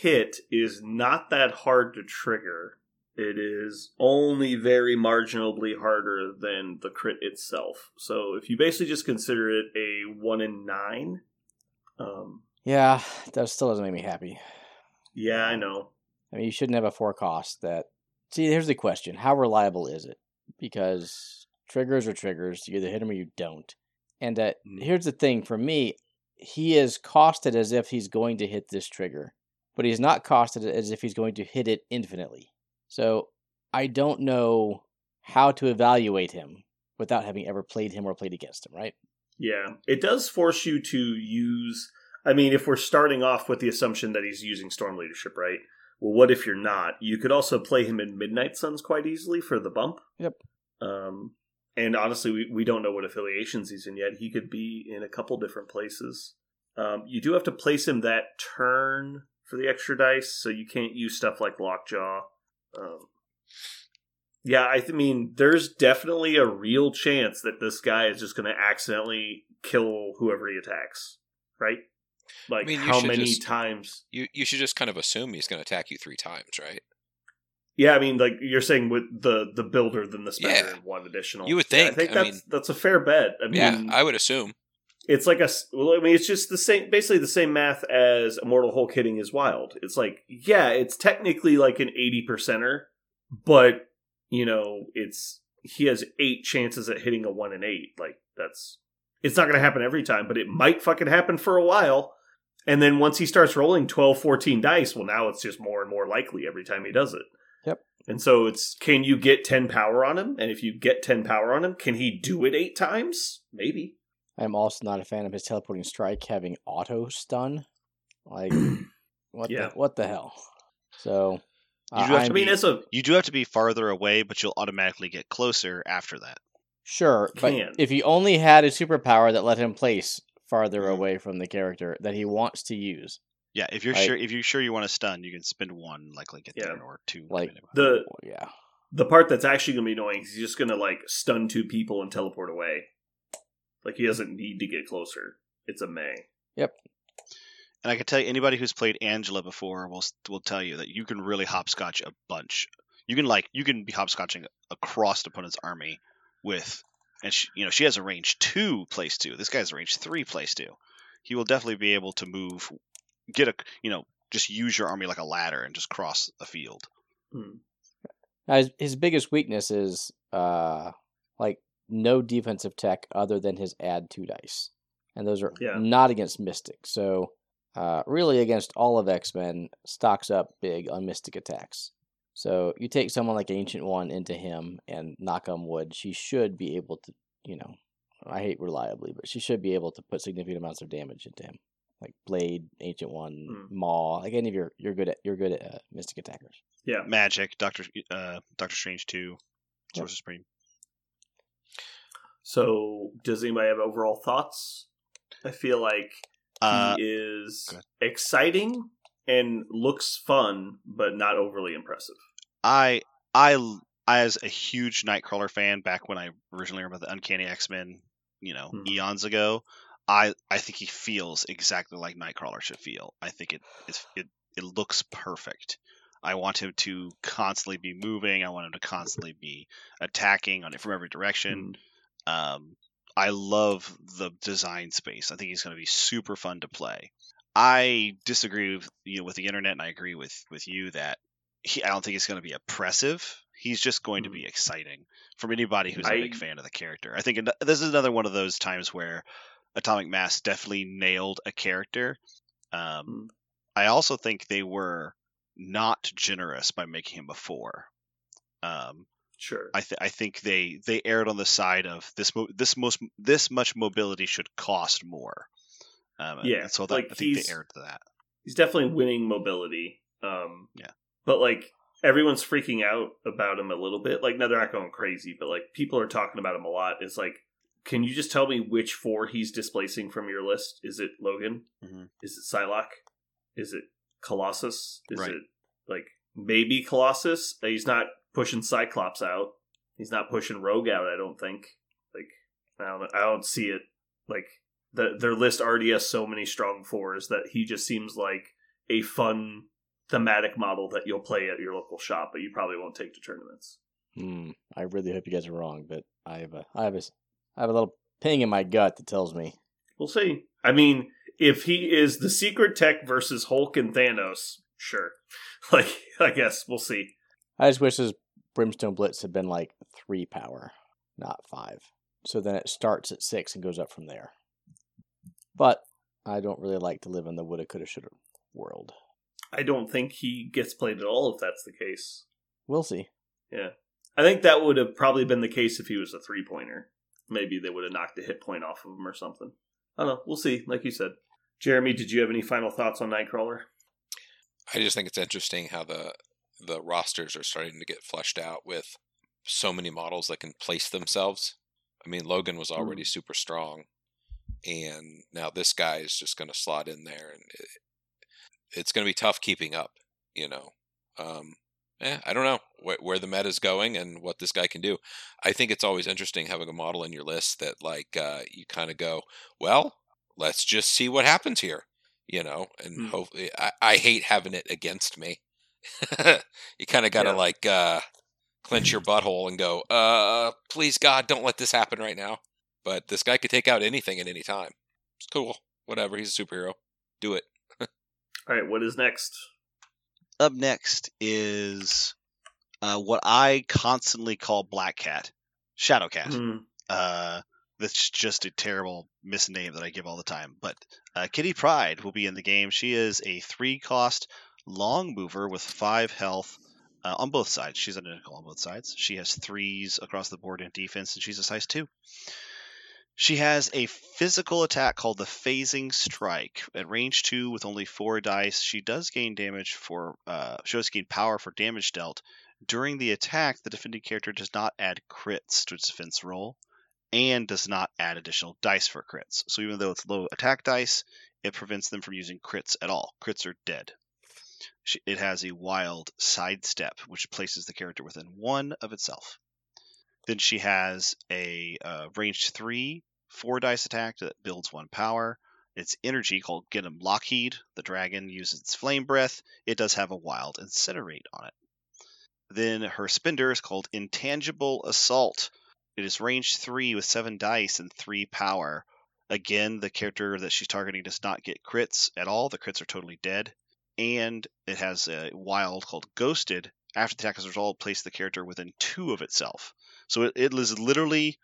hit is not that hard to trigger. It is only very marginally harder than the crit itself. So if you basically just consider it a one in nine, um, Yeah, that still doesn't make me happy. yeah, I know. I mean, you shouldn't have a four cost that. See, here's the question: How reliable is it? Because triggers are triggers. You either hit them or you don't. And uh, Mm. here's the thing: for me, he is costed as if he's going to hit this trigger, but he's not costed as if he's going to hit it infinitely. So I don't know how to evaluate him without having ever played him or played against him. Right? Yeah, it does force you to use. I mean, if we're starting off with the assumption that he's using Storm Leadership, right? Well, what if you're not? You could also play him in Midnight Suns quite easily for the bump. Yep. Um, and honestly, we, we don't know what affiliations he's in yet. He could be in a couple different places. Um, you do have to place him that turn for the extra dice, so you can't use stuff like Lockjaw. Um, yeah, I th- mean, there's definitely a real chance that this guy is just going to accidentally kill whoever he attacks, right? Like, I mean, how many just- times? You you should just kind of assume he's going to attack you three times, right? Yeah, I mean, like you're saying with the the builder than the spender Yeah. one additional. You would Yeah, I think, think I that's mean- that's a fair bet. I mean, yeah, I would assume. it's like a well, I mean, it's just the same, basically the same math as Immortal Hulk hitting is wild. It's like, yeah, it's technically like an eighty percenter, but you know, it's he has eight chances at hitting a one and eight. Like that's it's not going to happen every time, but it might fucking happen for a while. And then once he starts rolling 12, 14 dice, well, now it's just more and more likely every time he does it. Yep. And so it's can you get 10 power on him? And if you get 10 power on him, can he do it eight times? Maybe. I'm also not a fan of his teleporting strike having auto stun. Like, *clears throat* what Yeah. the what the hell? So, uh, You do have to I mean, as a You do have to be farther away, but you'll automatically get closer after that. Sure, but Can. if he only had a superpower that let him place farther Mhm. away from the character that he wants to use, Yeah, if you're Right. sure if you're sure you want to stun, you can spend one, likely get Yeah. there, or two. Like, depending the well, yeah, the part that's actually going to be annoying is he's just going to like stun two people and teleport away. Like he doesn't need to get closer. It's a May. Yep. And I can tell you, anybody who's played Angela before will will tell you that you can really hopscotch a bunch. You can like you can be hopscotching across the opponent's army with, and she, you know she has a range two place two. This guy's has a range three place two. He will definitely be able to move, get a you know just use your army like a ladder and just cross a field. Hmm. Now, his, his biggest weakness is uh like no defensive tech other than his add two dice, and those are Yeah. not against Mystic. So, uh, really against all of X Men, stocks up big on Mystic attacks. So you take someone like Ancient One into him and knock on wood, she should be able to, you know, I hate reliably, but she should be able to put significant amounts of damage into him, like Blade, Ancient One, Hmm. Maw, like any of your you're good at you're good at uh, mystic attackers. Yeah. Magic, Doctor uh, Doctor Strange two, Yep. Sorcerer Supreme. So, does anybody have overall thoughts? I feel like Uh, he is exciting and looks fun, but not overly impressive. I, I, as a huge Nightcrawler fan back when I originally remember the Uncanny X Men, you know, Mhm. eons ago. I I think he feels exactly like Nightcrawler should feel. I think it it it looks perfect. I want him to constantly be moving. I want him to constantly be attacking on it from every direction. Mm. Um, I love the design space. I think he's going to be super fun to play. I disagree with you know with the internet, and I agree with with you that he, I don't think it's going to be oppressive. He's just going to be exciting from anybody who's a big fan of the character. I think this is another one of those times where Atomic Mass definitely nailed a character. Um, Mm. I also think they were not generous by making him a four. Um, Sure. I, th- I think they they erred on the side of this mo- this most this much mobility should cost more. Um, Yeah, so that, like I think he's- they erred to that. he's definitely winning mobility. Um, Yeah. But like everyone's freaking out about him a little bit. Like, no, they're not going crazy, but like people are talking about him a lot. It's like, can you just tell me which four he's displacing from your list? Is it Logan? Mhm. Is it Psylocke? Is it Colossus? Is Right. it like maybe Colossus? He's not pushing Cyclops out. He's not pushing Rogue out. I don't think. Like, I don't. I don't see it. Like the, their list already has so many strong fours that he just seems like a fun thematic model that you'll play at your local shop, but you probably won't take to tournaments. Hmm. I really hope you guys are wrong, but I have a I have a s- I have a little ping in my gut that tells me We'll see. I mean, if he is the secret tech versus Hulk and Thanos, sure. *laughs* Like, I guess we'll see. I just wish his Brimstone Blitz had been like three power, not five. So then it starts at six and goes up from there. But I don't really like to live in the woulda, coulda, shoulda world. I don't think he gets played at all if that's the case. We'll see. Yeah. I think that would have probably been the case if he was a three pointer. Maybe they would have knocked a hit point off of him or something. I don't know. We'll see. Like you said, Jeremy, did you have any final thoughts on Nightcrawler? I just think it's interesting how the the rosters are starting to get fleshed out with so many models that can place themselves. I mean, Logan was already super strong, and now this guy is just going to slot in there, and it, it's going to be tough keeping up. You know, um, eh, I don't know wh- where the meta is going and what this guy can do. I think it's always interesting having a model in your list that, like, uh, you kind of go, well, let's just see what happens here you know, and Hmm. hopefully I, I hate having it against me. *laughs* you kind of got to Yeah. like uh clench your butthole and go, uh, please God, don't let this happen right now. But this guy could take out anything at any time. It's cool. Whatever. He's a superhero. Do it. *laughs* All right, what is next? Up next is uh, what I constantly call Black Cat, Shadow Cat. Hmm. Uh, that's just a terrible misname that I give all the time. But uh, Kitty Pryde will be in the game. She is a three cost long mover with five health uh, on both sides. She's identical on both sides. She has threes across the board in defense, and she's a size two. She has a physical attack called the Phasing Strike. At range two, with only four dice, she does gain damage for. Uh, she does gain power for damage dealt. During the attack, the defending character does not add crits to its defense roll and does not add additional dice for crits. So even though it's low attack dice, it prevents them from using crits at all. Crits are dead. It has a wild sidestep, which places the character within one of itself. Then she has a uh, range three, four dice attack that builds one power. Its energy called Get 'em Lockheed. The dragon uses its flame breath. It does have a wild incinerate on it. Then her spender is called Intangible Assault. It is range three with seven dice and three power. Again, the character that she's targeting does not get crits at all. The crits are totally dead. And it has a wild called Ghosted. After the attack is resolved, place the character within two of itself. So it, it is literally.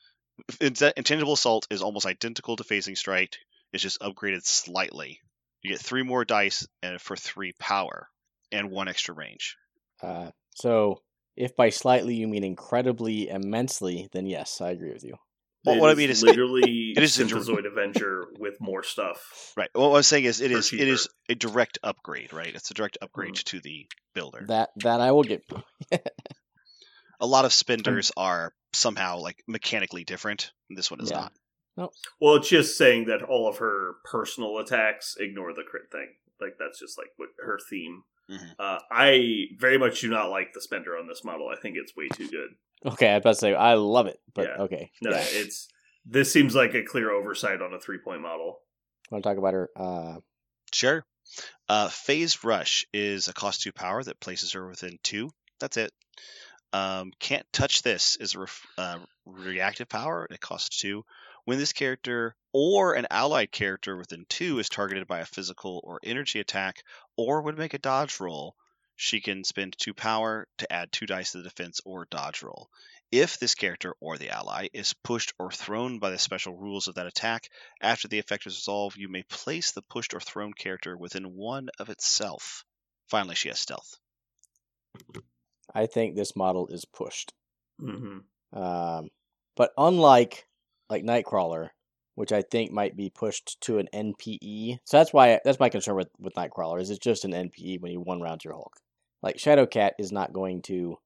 Inta- Intangible Assault is almost identical to Phasing Strike. It's just upgraded slightly. You get three more dice and for three power and one extra range. Uh, So if by slightly you mean incredibly immensely, then yes, I agree with you. Well, what I mean is *laughs* literally it is a dir- Synthezoid Avenger with more stuff. Right. What I'm saying is it For is it is a direct upgrade, right? It's a direct upgrade Mhm. to the builder. That that I will get. *laughs* a lot of spenders are somehow like mechanically different. and This one is Yeah. not. Well, it's just saying that all of her personal attacks ignore the crit thing. Like that's just like what her theme. Mhm. Uh, I very much do not like the spender on this model. I think it's way too good. Okay, I was about to say I love it, but Yeah. okay. No, yeah. it's this seems like a clear oversight on a three point model. Want to talk about her? Uh, Sure. Uh, Phase Rush is a cost two power that places her within two. That's it. Um, can't touch this is a ref- uh, reactive power. It costs two. When this character or an allied character within two is targeted by a physical or energy attack, or would make a dodge roll, she can spend two power to add two dice to the defense or dodge roll. If this character or the ally is pushed or thrown by the special rules of that attack, after the effect is resolved, you may place the pushed or thrown character within one of itself. Finally, she has stealth. I think this model is pushed. Mm-hmm. Um, but unlike like Nightcrawler, which I think might be pushed to an NPE, so that's why that's my concern with with Nightcrawler is it's just an NPE when you one round your Hulk. Like Shadowcat is not going to.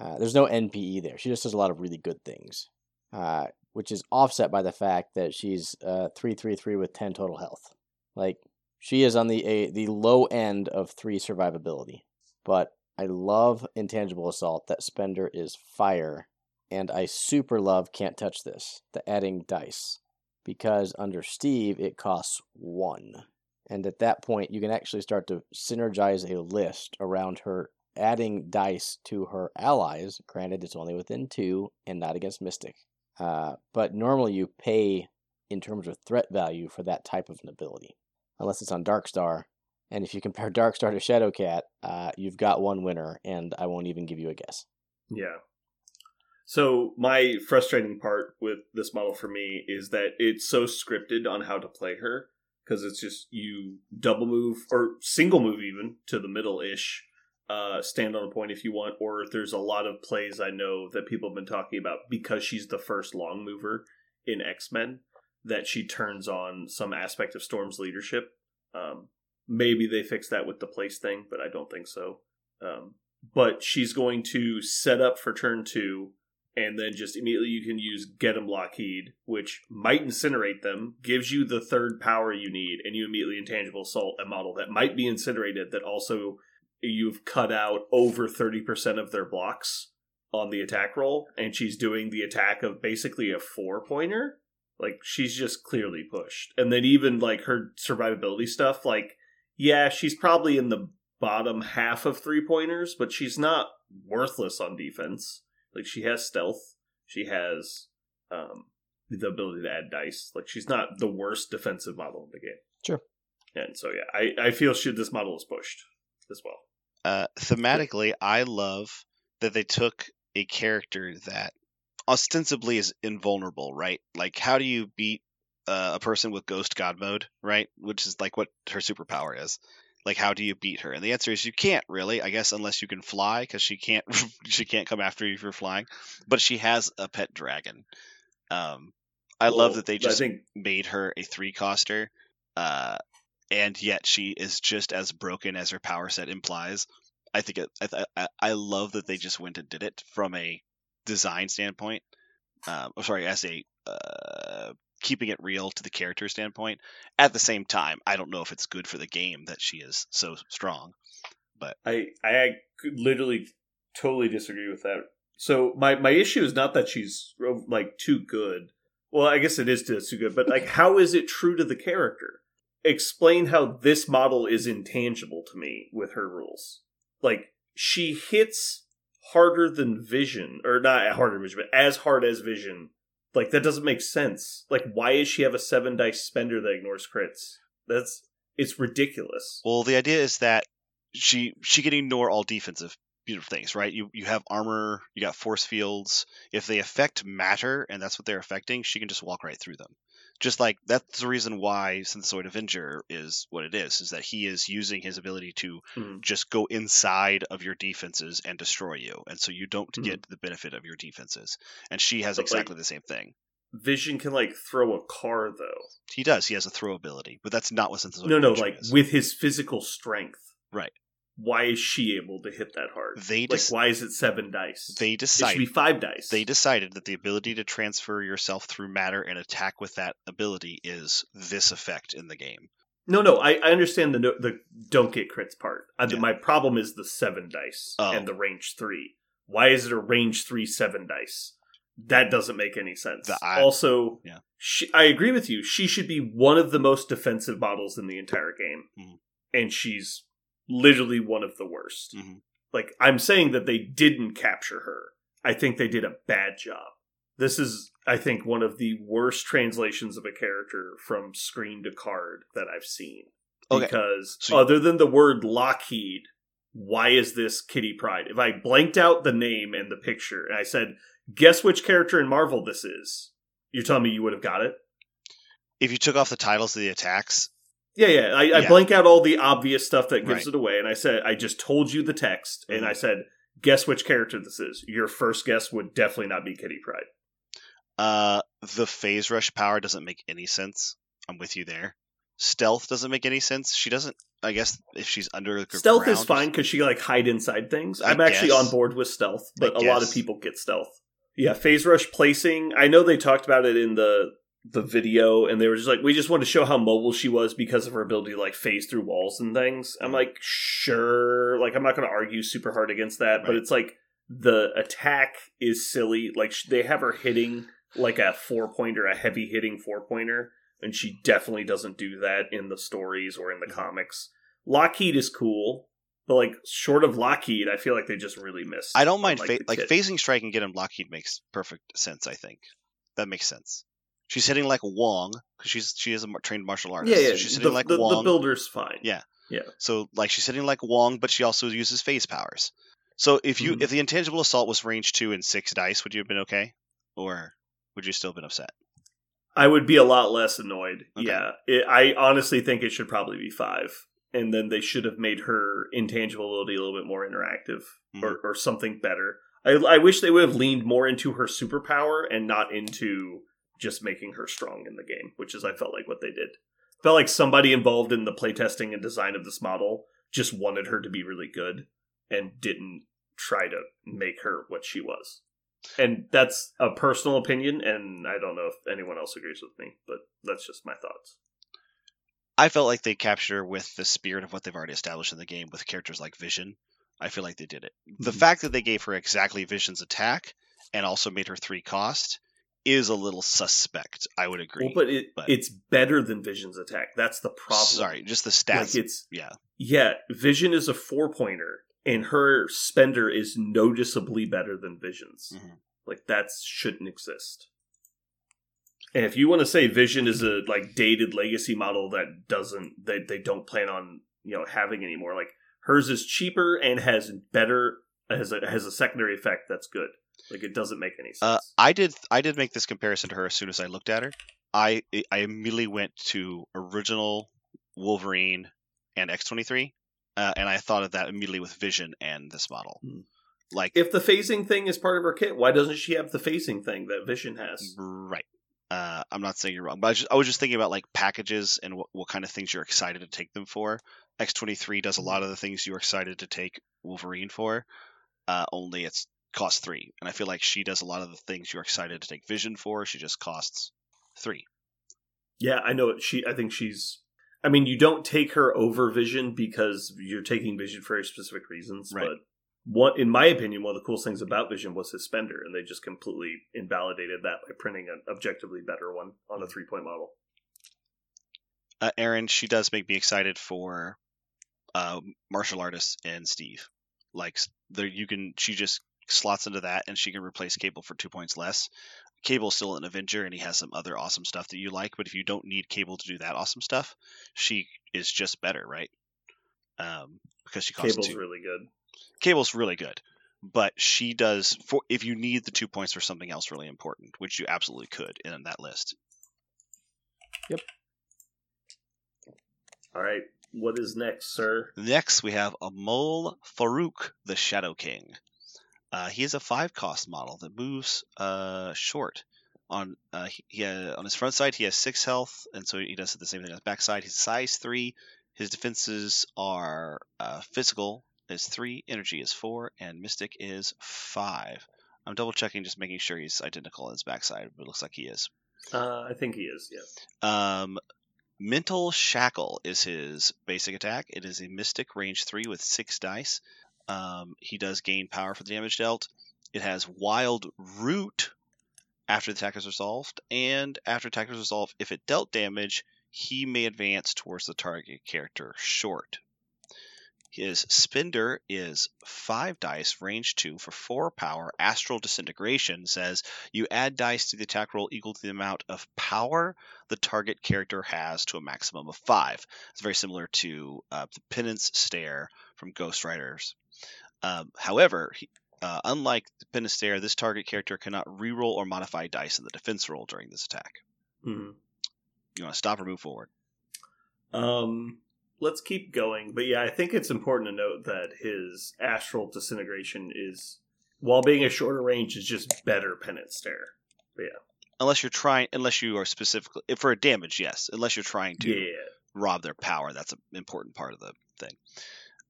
Uh, there's no NPE there. She just does a lot of really good things, uh, which is offset by the fact that she's uh, three three three with ten total health. Like she is on the a, the low end of three survivability, but I love intangible assault. That spender is fire and I super love Can't Touch This, the adding dice, because under Steve it costs one. And at that point, you can actually start to synergize a list around her adding dice to her allies. Granted, it's only within two and not against Mystic. Uh, but normally you pay in terms of threat value for that type of an ability, unless it's on Darkstar. And if you compare *laughs* Darkstar to Shadowcat, uh, you've got one winner, and I won't even give you a guess. Yeah. So my frustrating part with this model for me is that it's so scripted on how to play her because it's just you double move or single move even to the middle ish, uh, stand on a point if you want, or there's a lot of plays I know that people have been talking about because she's the first long mover in X Men that she turns on some aspect of Storm's leadership. Um, maybe they fix that with the place thing, but I don't think so. Um, but she's going to set up for turn two, and then just immediately you can use Get 'em Lockheed, which might incinerate them, gives you the third power you need, and you immediately intangible assault a model that might be incinerated that also you've cut out over 30% of their blocks on the attack roll, and she's doing the attack of basically a four pointer. Like she's just clearly pushed. And then even like her survivability stuff, like, yeah, she's probably in the bottom half of three pointers, but she's not worthless on defense. Like she has stealth, she has um, the ability to add dice. Like she's not the worst defensive model in the game. Sure. And so yeah, I, I feel should this model is pushed as well. Uh, thematically, I love that they took a character that ostensibly is invulnerable, right? Like, how do you beat uh, a person with Ghost God mode, right? Which is like what her superpower is. Like, how do you beat her? And the answer is you can't really, I guess, unless you can fly, because she can't *laughs* she can't come after you if you're flying. But she has a pet dragon. Um, I love that they just think made her a three coster, uh, and yet she is just as broken as her power set implies. I think it, I, I I love that they just went and did it from a design standpoint. Um, oh, sorry, as a uh, keeping it real to the character standpoint. At the same time, I don't know if it's good for the game that she is so strong. But I I literally totally disagree with that. So my my issue is not that she's like too good. Well, I guess it is too good, but like, how is it true to the character? Explain how this model is intangible to me with her rules. Like she hits harder than Vision, or not harder than Vision, but as hard as Vision. Like that doesn't make sense. Like, why does she have a seven dice spender that ignores crits? That's it's ridiculous. Well, the idea is that she she can ignore all defensive beautiful things, right? You you have armor, you got force fields. If they affect matter and that's what they're affecting, she can just walk right through them. Just like that's the reason why Synthezoid Avenger is what it is, is that he is using his ability to Mhm. just go inside of your defenses and destroy you, and so you don't Mhm. get the benefit of your defenses. And she has But, like- exactly the same thing. Vision can like throw a car though. He does. He has a throw ability, but that's not what Synthezoid No, no, Avenger like is. with his physical strength. Right. Why is she able to hit that hard? They like, why is it seven dice? they it should decided be five dice. they decided that the ability to transfer yourself through matter and attack with that ability is this effect in the game. No, no, I, I understand the no, the don't get crits part. The- Yeah. My problem is the seven dice Oh. and the range three. Why is it a range three seven dice? That doesn't make any sense. The- I- also, Yeah. she, I agree with you. She should be one of the most defensive models in the entire game, Mhm. and she's literally one of the worst. Mhm. Like I'm saying that they didn't capture her. I think they did a bad job. This is, I think, one of the worst translations of a character from screen to card that I've seen. Okay. Because So you- other than the word Lockheed, why is this Kitty Pryde? If I blanked out the name and the picture and I said, guess which character in Marvel this is, you're telling me you would have got it? If you took off the titles of the attacks, Yeah, yeah. I, I Yeah. blank out all the obvious stuff that gives Right. it away, and I said, I just told you the text, and Mhm. I said, guess which character this is. Your first guess would definitely not be Kitty Pryde. uh, the phase rush power doesn't make any sense. I'm with you there. Stealth doesn't make any sense. She doesn't. I guess if she's under the Stealth is fine because she like hide inside things. I I'm actually guess. on board with stealth, but I a lot of people get stealth. Yeah, phase rush placing. I know they talked about it in the the video, and they were just like, we just wanted to show how mobile she was because of her ability to like phase through walls and things. I'm Mhm. like, sure. Like, I'm not going to argue super hard against that, but it's like the attack is silly. Like, they have her hitting like a four pointer, a heavy hitting four pointer, and she definitely doesn't do that in the stories or in the Mhm. comics. Lockheed is cool, but like short of Lockheed, I feel like they just really missed. I don't on, mind like, fa- like phasing strike and get him Lockheed makes perfect sense. I think that makes sense. She's hitting like Wong because she's she is a trained martial artist. Yeah, yeah. So she's the, hitting like the, the Wong. builder's fine. Yeah. Yeah. So like she's hitting like Wong, but she also uses phase powers. So if you Mhm. if the intangible assault was range two and six dice, would you have been okay, or would you still have been upset? I would be a lot less annoyed. Okay. Yeah, it, I honestly think it should probably be five, and then they should have made her intangible ability a little bit more interactive Mm-hmm. or, or something better. I, I wish they would have leaned more into her superpower and not into just making her strong in the game, which is I felt like what they did. Felt like somebody involved in the playtesting and design of this model just wanted her to be really good and didn't try to make her what she was. And that's a personal opinion, and I don't know if anyone else agrees with me, but that's just my thoughts. I felt like they captured with the spirit of what they've already established in the game with characters like Vision. I feel like they did it. The Mhm. fact that they gave her exactly Vision's attack and also made her three cost is a little suspect. I would agree. Well, but it but- it's better than Vision's attack. That's the problem. Sorry, just the like stats. it's yeah, yeah. Vision is a four pointer, and her spender is noticeably better than Vision's. Mhm. Like that shouldn't exist. And if you want to say Vision is a like dated legacy model that doesn't they they don't plan on you know having anymore, like hers is cheaper and has better has a has a secondary effect that's good. Like it doesn't make any sense. uh, I did. I did make this comparison to her as soon as I looked at her. I I immediately went to original Wolverine and X twenty three, and I thought of that immediately with Vision and this model. Hmm. Like if the phasing thing is part of her kit, why doesn't she have the phasing thing that Vision has? Right. Uh, I'm not saying you're wrong, but I, just, I was just thinking about like packages and what, what kind of things you're excited to take them for. X23 does a lot of the things you're excited to take Wolverine for, uh, only it's cost three. And I feel like she does a lot of the things you're excited to take Vision for. She just costs three. Yeah, I know. She, I think she's. I mean, you don't take her over Vision because you're taking Vision for very specific reasons. Right. But what, in my opinion, one of the coolest things about Vision was his spender, and they just completely invalidated that by printing an objectively better one on a three point model. Uh, Aaron, she does make me excited for uh, martial artists and Steve. Like there, you can. She just slots into that, and she can replace Cable for two points less. Cable's still an Avenger, and he has some other awesome stuff that you like. But if you don't need Cable to do that awesome stuff, she is just better, right? Um, because she costs Cable's two. really good. Cable's really good, but she does for if you need the two points for something else really important, which you absolutely could in that list. Yep. All right. What is next, sir? Next, we have Amahl Farouk, the Shadow King. Uh, he is a five cost model that moves uh, short. On uh, he, he, uh, on his front side, he has six health, and so he does the same thing on his back side. He's size three. His defenses are uh, physical is three, energy is four, and mystic is five. I'm double checking, just making sure he's identical on his backside, but it looks like he is. Uh, I think he is. Yeah. Um, Mental Shackle is his basic attack. It is a Mystic range 3 with 6 dice. Um, he does gain power for the damage dealt. It has Wild Root after the attack is resolved, and after attack is resolved, if it dealt damage, he may advance towards the target character short. His spender is 5 dice, range 2 for 4 power. Astral Disintegration says you add dice to the attack roll equal to the amount of power the target character has to a maximum of 5. It's very similar to uh, the Penance Stare from Ghost Riders. Um, however, he, uh, unlike Stare, this target character cannot reroll or modify dice in the defense roll during this attack. hmm You want to stop or move forward? Um, let's keep going. But yeah, I think it's important to note that his astral disintegration is, while being a shorter range, is just better penance stare. Unless you're trying, unless you are specifically for a damage, yes. Unless you're trying to Yeah. rob their power, that's an important part of the thing.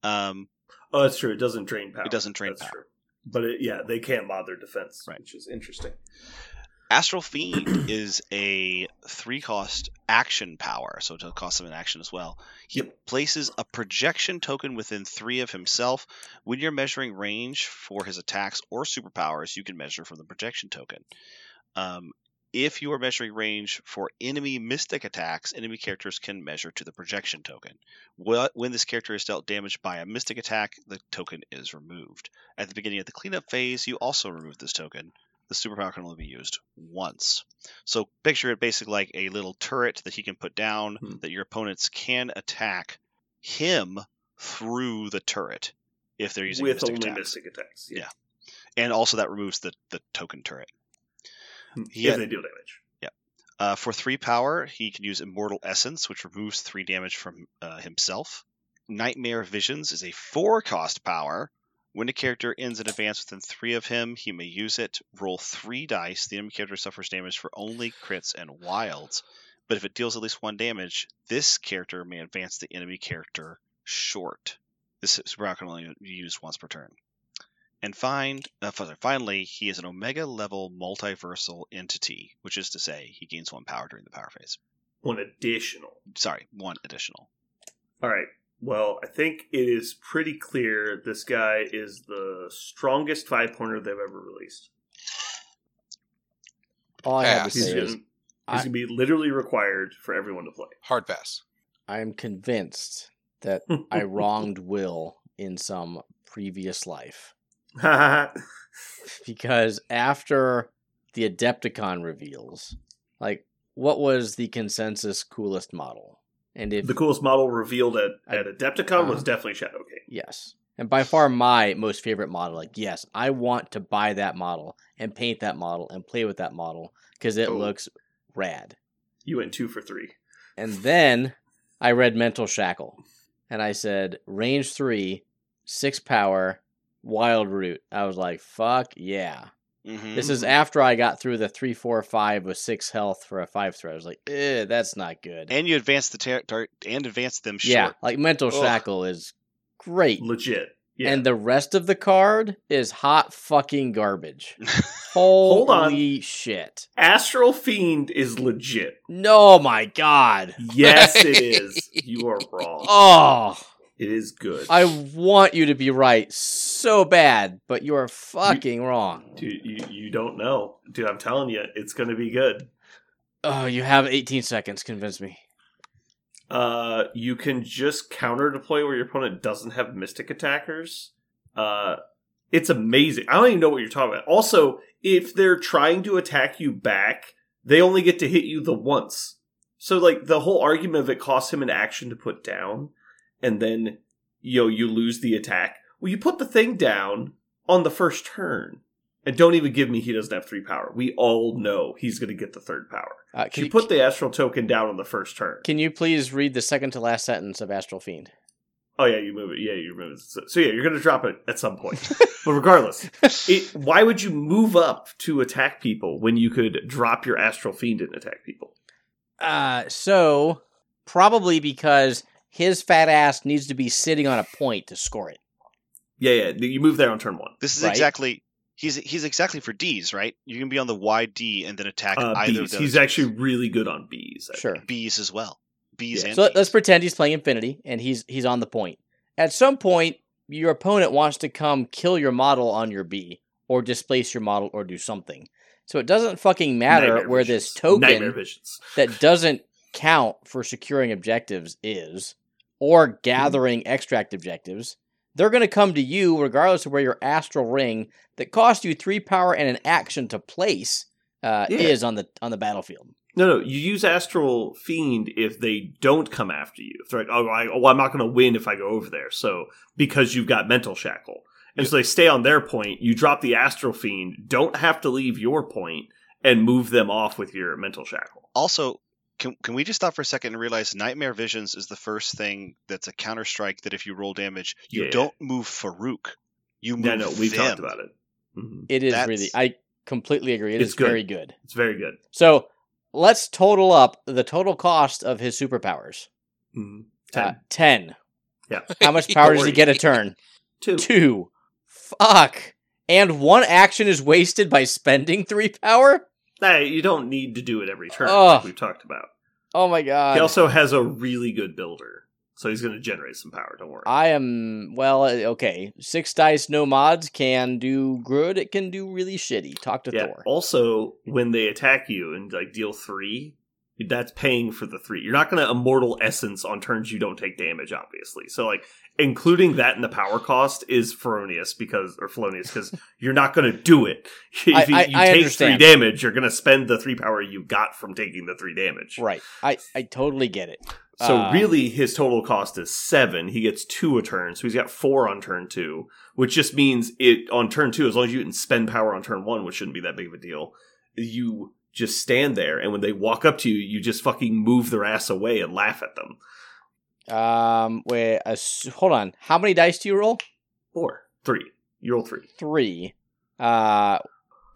Um, Oh, that's true. It doesn't drain power. It doesn't drain that's power. True. But it, yeah, they can't mod their defense, Right. which is interesting. Astral Fiend *clears throat* is a three cost action power, so it'll cost him an action as well. He Yep. places a projection token within three of himself. When you're measuring range for his attacks or superpowers, you can measure from the projection token. Um, if you are measuring range for enemy mystic attacks, enemy characters can measure to the projection token. When this character is dealt damage by a mystic attack, the token is removed. At the beginning of the cleanup phase, you also remove this token the superpower can only be used once. So picture it basically like a little turret that he can put down Hmm. that your opponents can attack him through the turret if they're using With mystic only attacks. mystic attacks. Yeah. And also that removes the, the token turret. He if had- they deal damage. Uh, for three power, he can use Immortal Essence, which removes three damage from uh, himself. Nightmare Visions is a four cost power. When a character ends an advance within three of him, he may use it. Roll three dice. The enemy character suffers damage for only crits and wilds. But if it deals at least one damage, this character may advance the enemy character short. This superpower can only be used once per turn. And find, uh, finally, he is an Omega level multiversal entity, which is to say, he gains one power during the power phase. One additional. Sorry, one additional. All right. Well, I think it is pretty clear this guy is the strongest five pointer they've ever released. All I have to say is he's gonna be literally required for everyone to play. Hard pass. I am convinced that *laughs* I wronged Will in some previous life *laughs* because after the Adepticon reveals, like, what was the consensus coolest model? And if the coolest model revealed at, at Adepticon was Uh-huh. definitely Shadow King. Yes. And by far my most favorite model. Like, yes, I want to buy that model and paint that model and play with that model because it Oh. looks rad. You went two for three. And then I read Mental Shackle and I said, range three, six power, wild root. I was like, fuck yeah. Mm-hmm. This is after I got through the three, four, five with six health for a five threat. I was like, eh, that's not good. and you advance the tar- tar- and advance them short. yeah, like Mental Ugh. Shackle is great. Legit. Yeah. And the rest of the card is hot fucking garbage. *laughs* Hold on. Holy shit. Astral Fiend is legit. No, my God. Yes, it is. *laughs* You are wrong. Oh, It is good. I want you to be right so bad, but you are fucking wrong. Dude, you, you don't know. Dude, I'm telling you, it's going to be good. Oh, you have 18 seconds. Convince me. Uh, you can just counter deploy where your opponent doesn't have mystic attackers. Uh, it's amazing. I don't even know what you're talking about. Also, if they're trying to attack you back, they only get to hit you the once. So, like, the whole argument of it costs him an action to put down, and then, you know, you lose the attack. Well, you put the thing down on the first turn, and don't even give me he doesn't have three power. We all know he's going to get the third power. Uh, you you, put the astral token down on the first turn. can you please read the second to last sentence of Astral Fiend? Oh yeah, you move it. Yeah, you move it. So, so yeah, you're going to drop it at some point. *laughs* but regardless, *laughs* it, why would you move up to attack people when you could drop your astral fiend and attack people? Uh, so probably because his fat ass needs to be sitting on a point to score it. Yeah, yeah. You move there on turn one. This is Right. exactly he's he's exactly for D's, right? You can be on the YD and then attack Uh, either bees. of those. He's actually really good on B's. I Sure. think. B's as well. B's Yeah. and So Ds. let's pretend he's playing Infinity and he's he's on the point. At some point, your opponent wants to come kill your model on your B or displace your model or do something. So it doesn't fucking matter Nightmare where visions. this token that doesn't count for securing objectives is or gathering extract objectives. They're going to come to you regardless of where your astral ring that costs you 3 power and an action to place uh, Yeah. is on the on the battlefield. No, no. You use astral fiend if they don't come after you. If they're like, oh, I, oh I'm not going to win if I go over there. So because you've got mental shackle, and so they stay on their point. You drop the astral fiend. Don't have to leave your point and move them off with your mental shackle. also can, can we just stop for a second and realize Nightmare Visions is the first thing that's a counter strike that if you roll damage, you Yeah. don't move Farouk. You move Yeah, no, we've them. talked about it. Mhm. It is That's- really I completely agree. It It's is good. very good. It's very good. So let's total up the total cost of his superpowers. Mhm. Uh, Ten. 10. Yeah. How much *laughs* power does he get a turn? *laughs* Two. Two. Fuck. And one action is wasted by spending three power? Hey, you don't need to do it every turn, Ugh. like we've talked about. Oh my god. He also has a really good builder, so he's going to generate some power. Don't worry. I am well. uh, Okay, six dice, no mods can do good. It can do really shitty. Talk to yeah. Thor. Also, when they attack you and like deal three, that's paying for the three. You're not going to immortal essence on turns you don't take damage, obviously. So like including that in the power cost is Feronius because or felonious because *laughs* you're not going to do it. *laughs* If I- you, I- you take three damage, you're going to spend the three power you got from taking the three damage. Right. I I totally get it. So Uh, really, his total cost is seven. He gets two a turn, so he's got four on turn two, which just means it on turn two. As long as you didn't spend power on turn one, which shouldn't be that big of a deal, you just stand there, and when they walk up to you, you just fucking move their ass away and laugh at them. Um. Wait. Uh, hold on. How many dice do you roll? four three, you roll three. Three. Uh.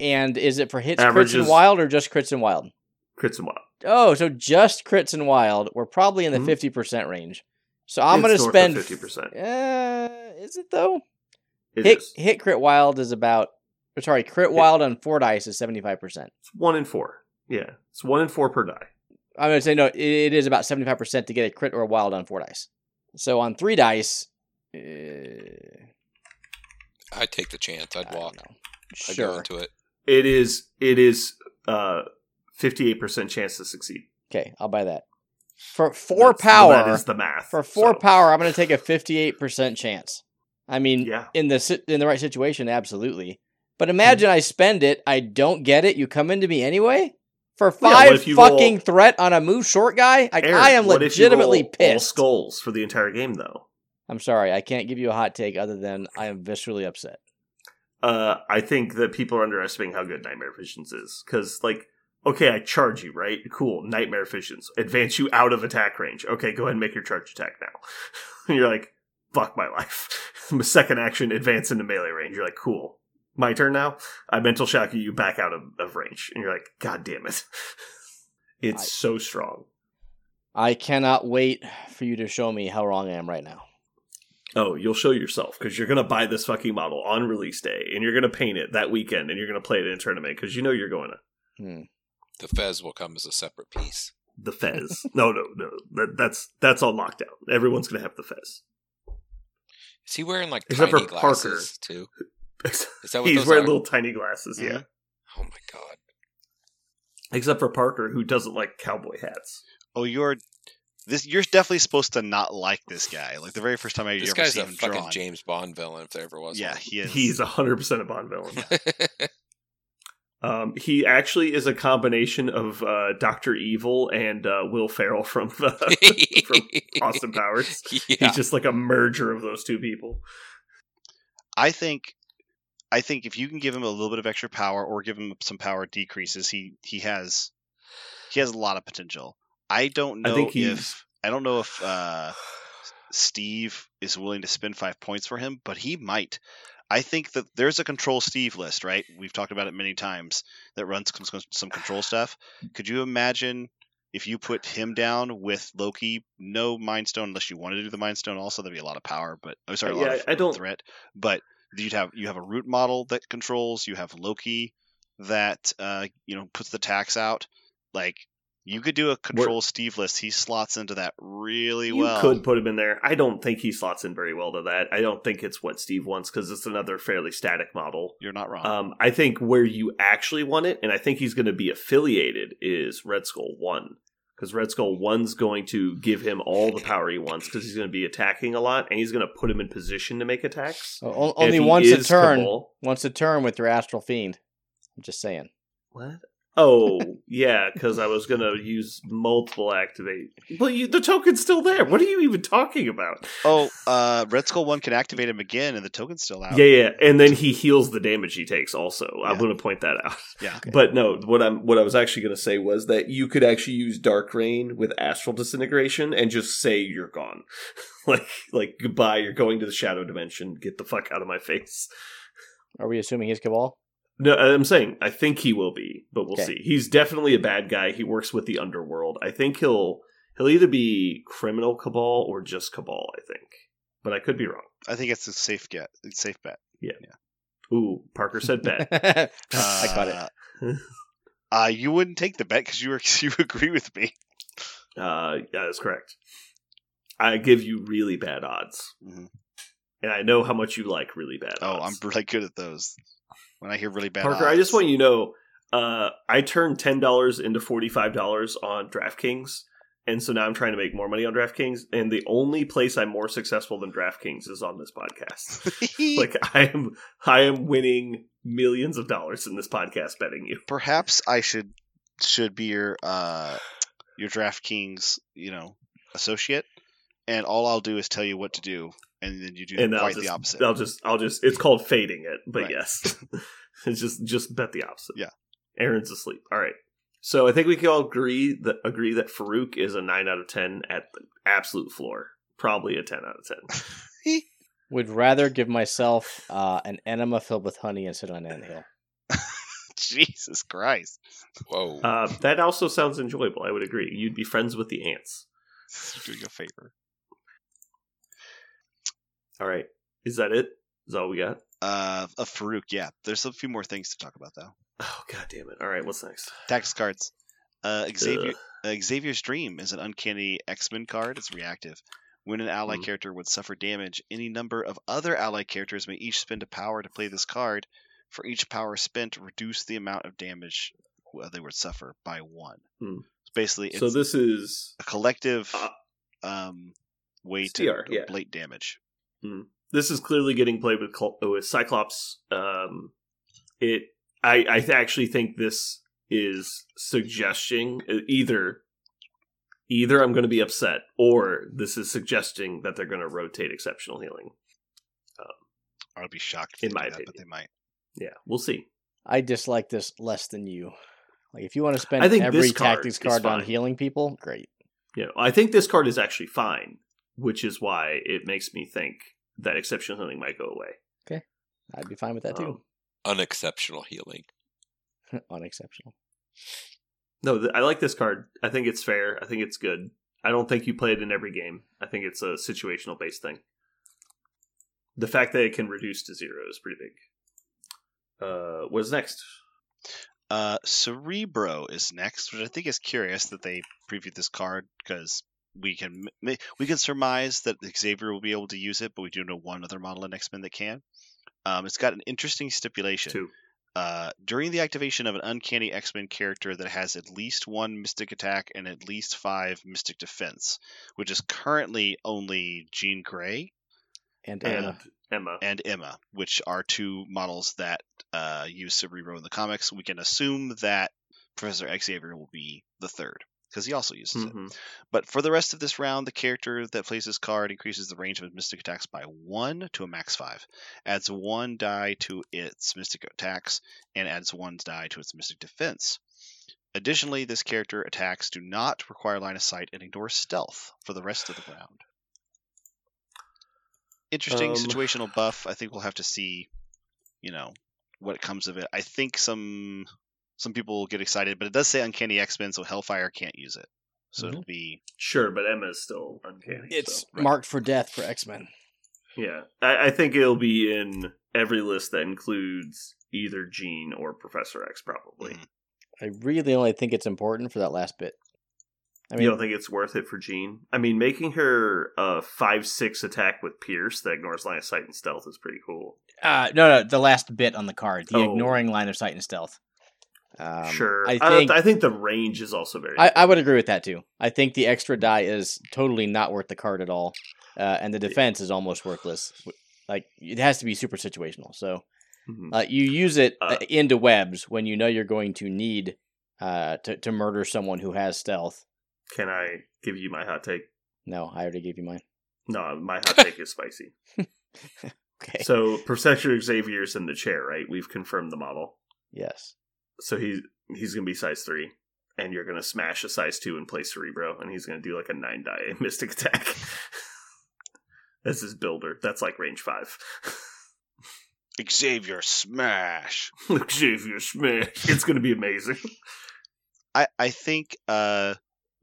And is it for hits, crits, and wild, or just crits and wild? Crits and wild. Oh, so just crits and wild. We're probably in the Mhm. fifty percent range. So I'm north of spend 50%. Uh, is it though? It hit is. hit crit wild is about. Or sorry, crit wild on four dice is seventy five percent. It's one in four. Yeah, it's one in four per die. I'm gonna say no. It, it is about seventy five percent to get a crit or a wild on four dice. So on three dice, uh, I'd take the chance. I'd I walk. know. I'd go Sure. into it. It is. It is. Uh, fifty-eight percent chance to succeed. Okay, I'll buy that. For four That's- power, That is the math. for four so- power, I'm gonna take a fifty eight percent chance. I mean, Yeah. in the in the right situation, absolutely. But imagine I spend it, I don't get it, you come into me anyway for five you fucking roll- threat on a move short guy. Like, Eric, I am what if you legitimately roll All pissed. skulls for the entire game, though. I'm sorry, I can't give you a hot take other than I am viscerally upset. Uh, I think that people are underestimating how good Nightmare Visions is because, like, okay, I charge you, right? Cool, Nightmare Visions advance you out of attack range. Okay, go ahead and make your charge attack now. *laughs* you're like, fuck my life. *laughs* Second action, advance into melee range. You're like, cool. My turn now. I mental shock you back out of, of range, and you're like, god damn it. *laughs* it's I- so strong. I cannot wait for you to show me how wrong I am right now. Oh, you'll show yourself because you're gonna buy this fucking model on release day, and you're gonna paint it that weekend, and you're gonna play it in a tournament because you know you're going to Hmm. The Fez will come as a separate piece. the Fez. *laughs* no, no, no. That, that's that's on lockdown. Everyone's gonna have the Fez. Is he wearing like Except tiny for Parker. glasses too? Is that what *laughs* He's those wearing are? little tiny glasses, yeah. Mhm. Oh my god! Except for Parker, who doesn't like cowboy hats. Oh, you're this. You're definitely supposed to not like this guy. Like the very first time I This ever guy's see a him fucking drawn. James Bond villain if there ever was. Yeah, one. he is. He's hundred percent a Bond villain. *laughs* Um, he actually is a combination of uh, Doctor Evil and uh, Will Ferrell from the *laughs* from Austin Powers. yeah. He's just like a merger of those two people. I think I think if you can give him a little bit of extra power or give him some power decreases, he he has he has a lot of potential. I don't know I think he's if I don't know if uh, Steve is willing to spend five points for him, but he might. I think that there's a control Steve list, right? We've talked about it many times that runs some, some control stuff. Could you imagine if you put him down with Loki, no Mind Stone unless you wanted to do the Mind Stone also, there'd be a lot of power, but oh sorry, a lot Yeah, of I don't- threat. But you'd have you have a root model that controls, you have Loki that uh, you know, puts the tax out. Like you could do a control Steve list. He slots into that really you well. You could put him in there. I don't think he slots in very well to that. I don't think it's what Steve wants because it's another fairly static model. You're not wrong. Um, I think where you actually want it, and I think he's going to be affiliated, is Red Skull One, because Red Skull One's going to give him all the power he wants because he's going to be attacking a lot, and he's going to put him in position to make attacks. Only once a turn. Cabal- Once a turn with your astral fiend. I'm just saying. What? Oh, yeah, because I was going to use multiple activate. But you, the token's still there. What are you even talking about? oh, uh, Red Skull One can activate him again, and the token's still out. Yeah, yeah, and then he heals the damage he takes. Also, I'm going to point that out. Yeah. Okay. But no, what I'm what I was actually going to say was that you could actually use Dark Reign with Astral Disintegration and just say you're gone, *laughs* like like goodbye. You're going to the Shadow Dimension. Get the fuck out of my face. Are we assuming he's Cabal? No, I'm saying I think he will be, but we'll Okay. see. He's definitely a bad guy. He works with the underworld. I think he'll he'll either be criminal cabal or just cabal. I think, but I could be wrong. I think it's a safe get. It's safe bet. Yeah. Ooh, Parker said bet. *laughs* I got it. Uh, uh, you wouldn't take the bet because you were *laughs* you agree with me. Uh, yeah, that's correct. I give you really bad odds, Mhm. and I know how much you like really bad Oh, I'm odds. really good at those. When I hear really bad, Parker, I just want you to know, uh, I turned ten dollars into forty five dollars on DraftKings, and so now I'm trying to make more money on DraftKings. And the only place I'm more successful than DraftKings is on this podcast. *laughs* like I am, I am winning millions of dollars in this podcast betting you. perhaps I should should be your uh your DraftKings, you know, associate, and all I'll do is tell you what to do, and then you do and I'll quite just, the opposite. I'll just, I'll just. It's called fading it, but Right. yes, *laughs* it's just, just bet the opposite. Yeah. Aaron's asleep. All right. So I think we can all agree that agree that Farouk is a nine out of ten at the absolute floor. Probably a ten out of ten. *laughs* Would rather give myself uh, an enema filled with honey instead of an anthill. *laughs* Jesus Christ, Whoa. Uh, that also sounds enjoyable. I would agree. You'd be friends with the ants. you're doing a favor. All right. Is that it? Is that all we got? Uh, of Farouk, yeah. There's a few more things to talk about though. Oh god damn it! All right. What's next? Tactics cards. Uh, Xavier uh, Xavier's Dream is an uncanny X Men card. It's reactive. When an ally Hmm. character would suffer damage, any number of other ally characters may each spend a power to play this card. For each power spent, reduce the amount of damage uh, they would suffer by one. Hmm. Basically, it's So this is a collective Uh, um, way to CR, yeah. ablate damage. This is clearly getting played with with Cyclops. Um, it I I th- actually think this is suggesting either either I'm going to be upset or this is suggesting that they're going to rotate exceptional healing. I would be shocked if In they my do that, but they might. Yeah, we'll see. I dislike this less than you. Like if you want to spend I think every this card tactics card on healing people, great. You know, I think this card is actually fine, which is why it makes me think that exceptional healing might go away. Okay, I'd be fine with that too. Um, Unexceptional healing. *laughs* Unexceptional. No, th- I like this card. I think it's fair. I think it's good. I don't think you play it in every game. I think it's a situational based thing. The fact that it can reduce to zero is pretty big. Uh, what's next? Uh, Cerebro is next, which I think is curious that they previewed this card because we can we can surmise that Xavier will be able to use it, but we do know one other model in X Men that can. Um, it's got an interesting stipulation. Two. Uh, during the activation of an uncanny X Men character that has at least one Mystic attack and at least five Mystic defense, which is currently only Jean Grey And, And Emma. Emma. and Emma, which are two models that uh, use Cerebro in the comics. We can assume that Professor Xavier will be the third. Because he also uses it. Mhm. But for the rest of this round, the character that plays this card increases the range of its mystic attacks by one to a max five, adds one die to its mystic attacks, and adds one die to its mystic defense. Additionally, this character attacks do not require line of sight and ignore stealth for the rest of the round. Interesting Um, situational buff. I think we'll have to see, you know, what comes of it. I think some some people will get excited, but it does say Uncanny X Men, so Hellfire can't use it. So Mhm. it'll be Sure, but Emma is still uncanny. It's so- right. marked for death for X Men. yeah. I, I think it'll be in every list that includes either Jean or Professor X, probably. Mhm. I really only think it's important for that last bit. I mean, you don't think it's worth it for Jean? I mean, making her a five six attack with Pierce that ignores line of sight and stealth is pretty cool. Uh, no, no, the last bit on the card, the Oh. ignoring line of sight and stealth. Um, sure, I I think I, think the range is also very. I, I would agree with that too. I think the extra die is totally not worth the card at all, uh, and the defense is almost worthless. Like it has to be super situational. So Mhm. uh, you use it Uh, uh, into webs when you know you're going to need uh, to to murder someone who has stealth. Can I give you my hot take? No, I already gave you mine. No, my hot *laughs* take is spicy. *laughs* Okay. So Professor Xavier's in the chair, right? We've confirmed the model. yes. So he's he's gonna be size three, and you're gonna smash a size two and play Cerebro, and he's gonna do like a nine die *laughs* Mystic attack. *laughs* That's his builder. That's like range five. Xavier Smash. *laughs* Xavier Smash. It's gonna be amazing. I I think uh,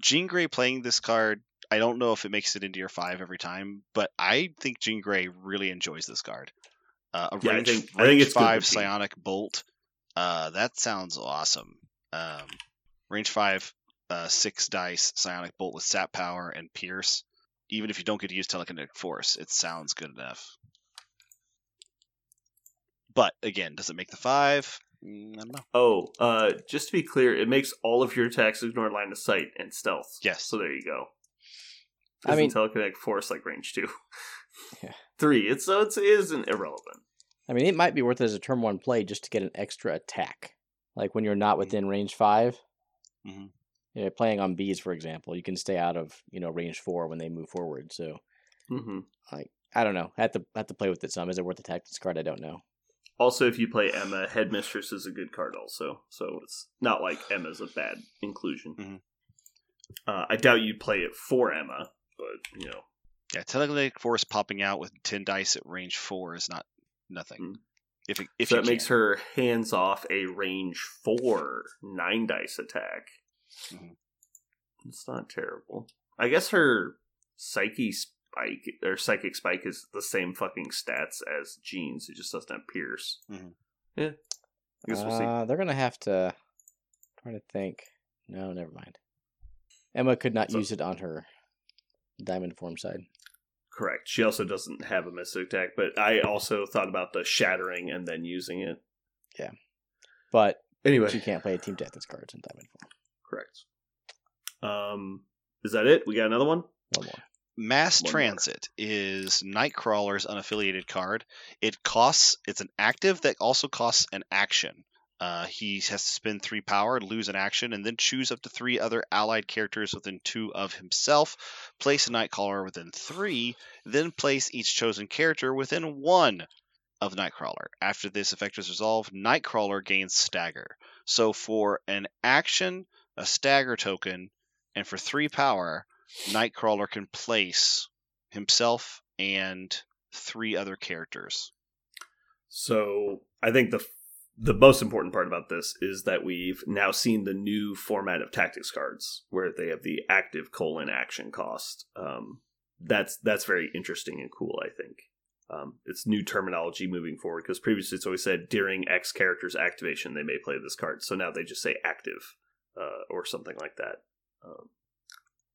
Jean Grey playing this card. I don't know if it makes it into your five every time, but I think Jean Grey really enjoys this card. Uh, a Yeah, I range, think- I think range it's five psionic bolt. Uh, that sounds awesome. Um, range five, uh, six dice psionic bolt with sap power and pierce. Even if you don't get to use telekinetic force, it sounds good enough. But again, does it make the five? Mm, I don't know. Oh, uh, just to be clear, it makes all of your attacks ignore line of sight and stealth. Yes. So there you go. I Isn't mean- telekinetic force like range two. Yeah. *laughs* Three. It's so it's, it isn't irrelevant. I mean, it might be worth it as a turn one play just to get an extra attack. Like when you're not within range 5 Mhm. You know, playing on bees, for example, you can stay out of you know range four when they move forward. So hmm I don't know. I have to have to play with it some. Is it worth the tactics card? I don't know. Also, if you play Emma, Headmistress is a good card. Also, so it's not like Emma's a bad inclusion. Mhm. Uh, I doubt you'd play it for Emma, but you know, Yeah, telekinetic force popping out with ten dice at range four is not nothing. Mm. If it, if so you that makes her hands off a range four nine dice attack. Mhm. It's not terrible. I guess her psyche spike or psychic spike is the same fucking stats as Jean's. It just doesn't have Pierce. Mhm. Yeah, I guess we'll see. Uh, they're gonna have to. Trying to think. No, never mind. Emma could not So- use it on her diamond form side. Correct. She also doesn't have a mystic attack, but I also thought about the shattering and then using it. Yeah. But Anyway, she can't play a team tactics cards in diamond form. correct. Um, is that it? We got another one. One more. Mass One more. Transit is Nightcrawler's unaffiliated card. It costs. It's an active that also costs an action. Uh, he has to spend three power, lose an action, and then choose up to three other allied characters within two of himself. Place a Nightcrawler within three, then place each chosen character within one of Nightcrawler. After this effect is resolved, Nightcrawler gains stagger. So for an action, a stagger token, and for three power, Nightcrawler can place himself and three other characters. So I think the the most important part about this is that we've now seen the new format of tactics cards, where they have the active colon action cost. Um, that's that's very interesting and cool. I think um, it's new terminology moving forward because previously it's always said during X character's activation they may play this card. So now they just say active uh, or something like that. Um,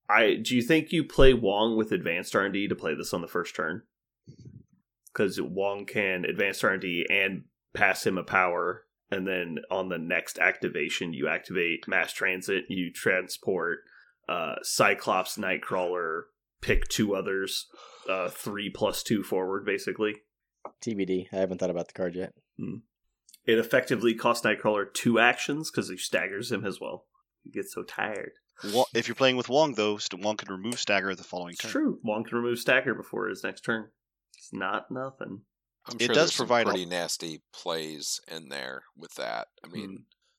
I do you think you play Wong with advanced R and D to play this on the first turn? Because Wong can advance R and D and pass him a power, and then on the next activation, you activate mass transit, you transport uh, Cyclops, Nightcrawler, pick two others, uh, three plus two forward, basically. TBD. I haven't thought about the card yet. It effectively costs Nightcrawler two actions because he staggers him as well. He gets so tired. Wa- If you're playing with Wong, though, Wong can remove Stagger the following It's turn. true. Wong can remove Stagger before his next turn. It's not nothing. I'm It sure does provide a- pretty nasty plays in there with that. I mean, Hmm.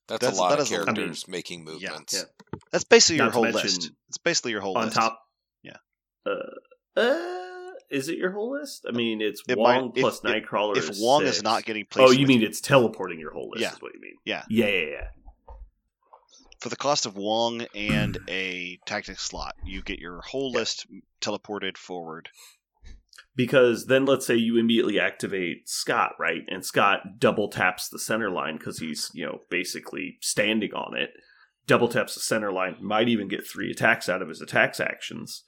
that's, That's- a lot that of is a- I mean, characters making movements. yeah. That's basically Not your whole list. It's basically your whole list. On list. top. Yeah. Uh, uh, is it your whole list? I mean, it's It Wong might- plus if- Nightcrawler. If is Wong is six. not getting placed, Oh, you mean it's teleporting your whole list? Yeah. Is what you mean? Yeah. Yeah, yeah, yeah. for the cost of Wong and *clears throat* a tactic slot, you get your whole Yeah. list teleported forward. Because then let's say you immediately activate Scott, right? And Scott double taps the center line because he's, you know, basically standing on it. Double taps the center line, might even get three attacks out of his attacks actions.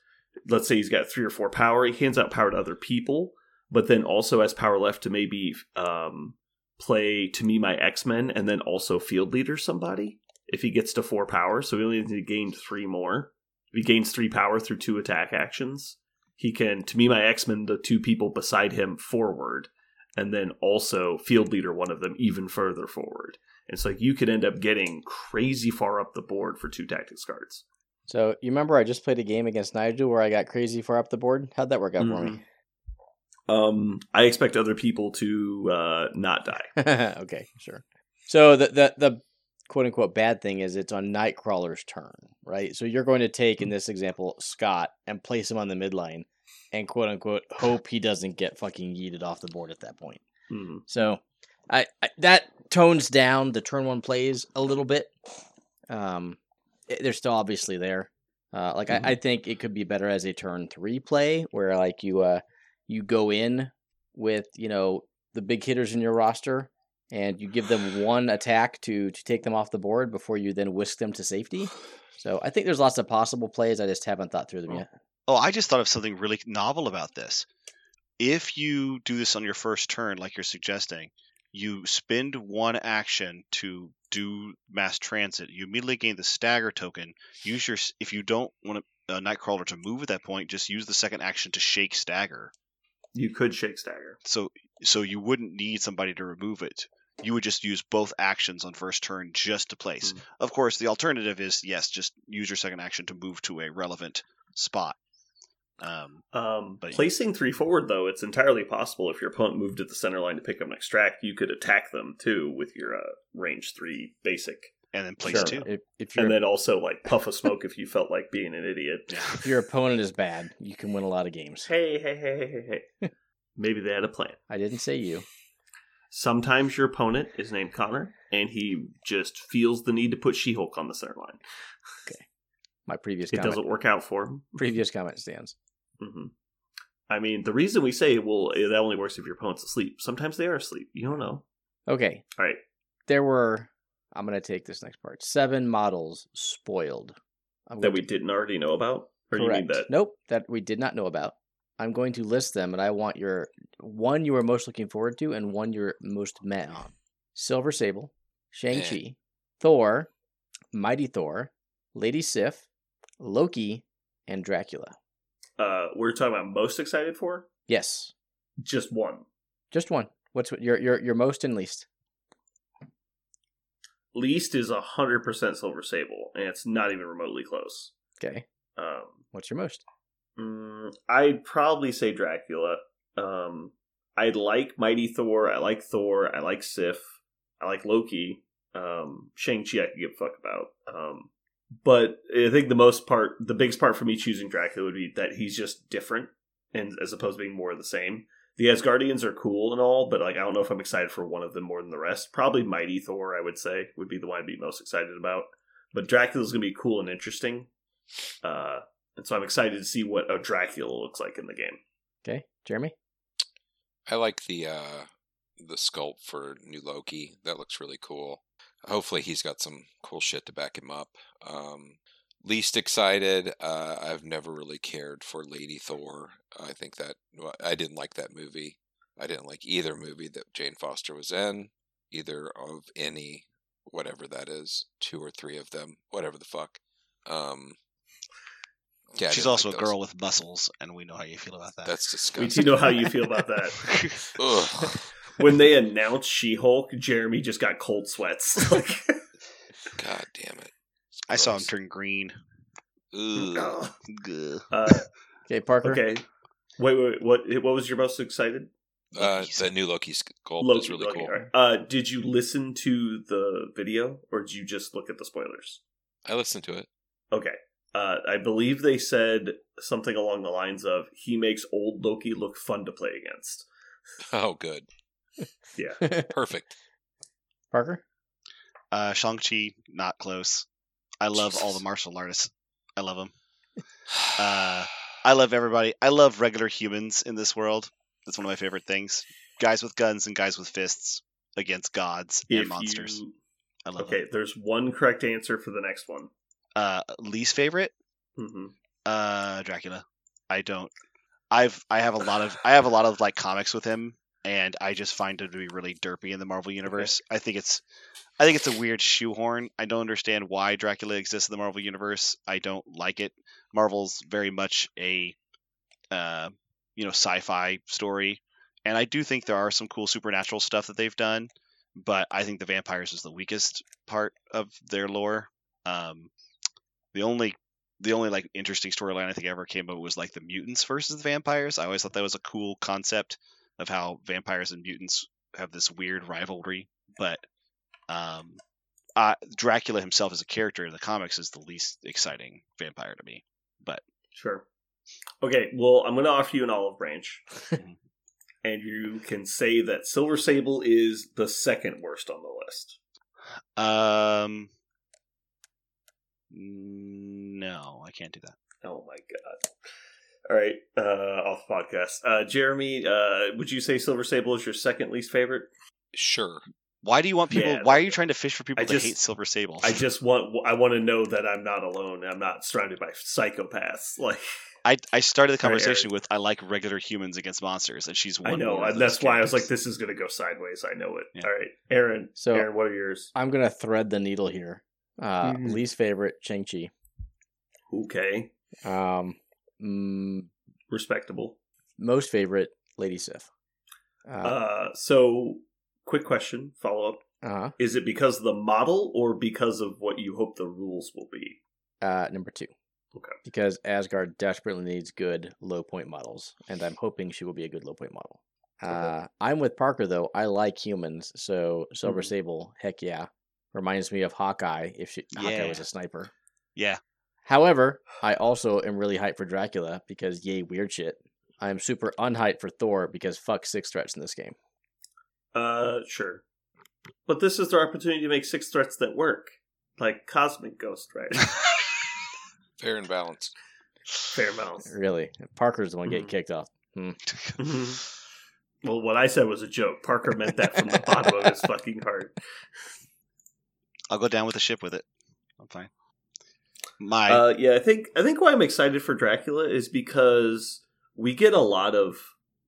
Let's say he's got three or four power. He hands out power to other people, but then also has power left to maybe um, play to me my X Men and then also field leader somebody if he gets to four power. So he only needs to gain three more. If he gains three power through two attack actions, he can to me my X-Men the two people beside him forward and then also field leader one of them even further forward. And so you could end up getting crazy far up the board for two tactics cards. So you remember I just played a game against Nigel where I got crazy far up the board? How'd that work out for me? Um I expect other people to uh not die. *laughs* okay, sure. So the, the the quote unquote bad thing is it's on Nightcrawler's turn, right? So you're going to take in this example Scott and place him on the midline and quote unquote hope he doesn't get fucking yeeted off the board at that point. Mhm. So I, I that tones down the turn one plays a little bit. Um, it- they're still obviously there. Uh, like Mhm. I, I think it could be better as a turn three play where like you uh you go in with you know the big hitters in your roster and you give them one attack to to take them off the board before you then whisk them to safety. So I think there's lots of possible plays. I just haven't thought through them oh, yet. Oh, I just thought of something really novel about this. If you do this on your first turn, like you're suggesting, you spend one action to do mass transit. You immediately gain the stagger token. Use your if you don't want a, a uh, Nightcrawler to move at that point, just use the second action to shake stagger. You could shake stagger. So so you wouldn't need somebody to remove it. You would just use both actions on first turn just to place. Hmm. Of course, the alternative is yes, just use your second action to move to a relevant spot. Um, Um, But- placing three forward, though, it's entirely possible if your opponent moved to the center line to pick up an extract, you could attack them too with your uh, range three basic, and then place Sure. two. If, if and then also like puff of smoke if you felt like being an idiot. *laughs* If your opponent is bad, you can win a lot of games. Hey, hey, hey, hey, hey, hey. *laughs* Maybe they had a plan. I didn't say you. Sometimes your opponent is named Connor, and he just feels the need to put She-Hulk on the center line. Okay. My previous It comment. doesn't work out for him. Previous comment stands. hmm I mean, the reason we say, well, that only works if your opponent's asleep. Sometimes they are asleep. You don't know. Okay, All right. there were. I'm gonna take this next part. Seven models spoiled. I'm That we to- didn't already know about? Or you mean correct. that? Nope, that we did not know about. I'm going to list them, and I want your one you are most looking forward to, and one you're most met on. Silver Sable, Shang Chi, Thor, Mighty Thor, Lady Sif, Loki, and Dracula. Uh, we're talking about most excited for? Yes, Just one. just one. What's what your your your most and least? Least is 100% Silver Sable, and it's not even remotely close. Okay, Um, what's your most? Mm, I'd probably say Dracula. Um, I like Mighty Thor. I like Thor. I like Sif. I like Loki. Um, Shang Chi, I could give a fuck about. Um, but I think the most part, the biggest part for me choosing Dracula would be that he's just different, and as opposed to being more of the same. The Asgardians are cool and all, but like I don't know if I'm excited for one of them more than the rest. Probably Mighty Thor, I would say, would be the one I'd be most excited about. But Dracula's gonna be cool and interesting. Uh, and so I'm excited to see what a Dracula looks like in the game. Okay, Jeremy. I like the uh the sculpt for new Loki. That looks really cool. Hopefully he's got some cool shit to back him up. Um least excited, uh I've never really cared for Lady Thor. I think that well, I didn't like that movie. I didn't like either movie that Jane Foster was in, either of any whatever that is, two or three of them, whatever the fuck. Um yeah, She's also like a girl with muscles, and we know how you feel about that. That's We disgusting. do know how you feel about that. *laughs* When they announced She Hulk, Jeremy just got cold sweats. *laughs* like, God damn it. I saw him turn green. Ooh. Ugh. Uh, Okay, Parker. okay. Wait, wait, what? What was your most excited? Uh, the new Loki sculpt Loki, is really Loki, cool. all right. Uh, did you listen to the video or did you just look at the spoilers? I listened to it. Okay. Uh, I believe they said something along the lines of he makes old Loki look fun to play against. Oh, good. *laughs* Yeah. Perfect. Parker. Uh, Shang Chi, not close. I love all the martial artists. I love them. *sighs* Uh, I love everybody. I love regular humans in this world. That's one of my favorite things. Guys with guns and guys with fists against gods and monsters. you- I love okay, them. there's one correct answer for the next one. Uh, least favorite, hmm uh, Dracula. I don't. I've I have a lot of I have a lot of like comics with him, and I just find him to be really derpy in the Marvel universe. I think it's I think it's a weird shoehorn. I don't understand why Dracula exists in the Marvel universe. I don't like it. Marvel's very much a uh, you know sci-fi story, and I do think there are some cool supernatural stuff that they've done. But I think the vampires is the weakest part of their lore. Um, the only the only like interesting storyline I think ever came up was like the mutants versus the vampires. I always thought that was a cool concept of how vampires and mutants have this weird rivalry. But um, uh, Dracula himself as a character in the comics is the least exciting vampire to me. But Sure. Okay, well, I'm going to offer you an olive branch, Mhm. and you can say that Silver Sable is the second worst on the list. um, no, I can't do that. Oh my god! All right, uh, off the podcast. Uh, Jeremy, uh, would you say Silver Sable is your second least favorite? Sure. Why do you want people? Yeah, why are you trying to fish for people I just- hate Silver Sable? I just want I want to know that I'm not alone. I'm not surrounded by psychopaths. *laughs* Like I, I started the conversation Eric. with I like regular humans against monsters, and she's one. I know, and that's those why I was like, this is going to go sideways. I know it. Yeah. All right, Aaron. So- Aaron, what are yours? I'm gonna thread the needle here. Uh, Mhm. Least favorite Shang Chi. Okay, Um, mm, respectable. most favorite Lady Sif. Uh, Uh, so, quick question, follow up. uh, Is it because of the model or because of what you hope the rules will be? uh, number two. Okay. Because Asgard desperately needs good low point models, and I'm hoping she will be a good low point model. Uh, I'm with Parker though. I like humans, so Silver Mhm. Sable, heck yeah, reminds me of Hawkeye if she, Hawkeye was a sniper. Yeah, However, I also am really hyped for Dracula because yay weird shit. I am super unhyped for Thor because fuck six threats in this game. Uh, sure. But this is their opportunity to make six threats that work, like Cosmic Ghost, right? *laughs* *laughs* Fair and balanced. Fair mouth. Really, Parker's the one getting Mhm. kicked off. well, what I said was a joke. Parker meant that from the bottom of his *laughs* fucking heart. I'll go down with the ship with it. I'm fine. My Uh, yeah, I think I think why I'm excited for Dracula is because we get a lot of.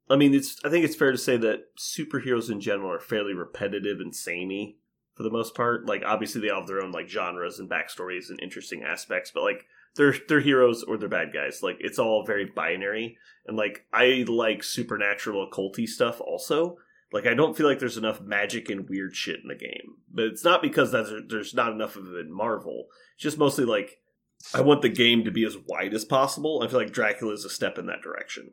I mean, it's. I think it's fair to say that superheroes in general are fairly repetitive and samey for the most part. Like, obviously, they all have their own like genres and backstories and interesting aspects, but like they're they're heroes or they're bad guys. Like, it's all very binary. And like, I like supernatural occulty stuff also. Like, I don't feel like there's enough magic and weird shit in the game, but it's not because there's not enough of it in Marvel. It's just mostly like I want the game to be as wide as possible. I feel like Dracula is a step in that direction.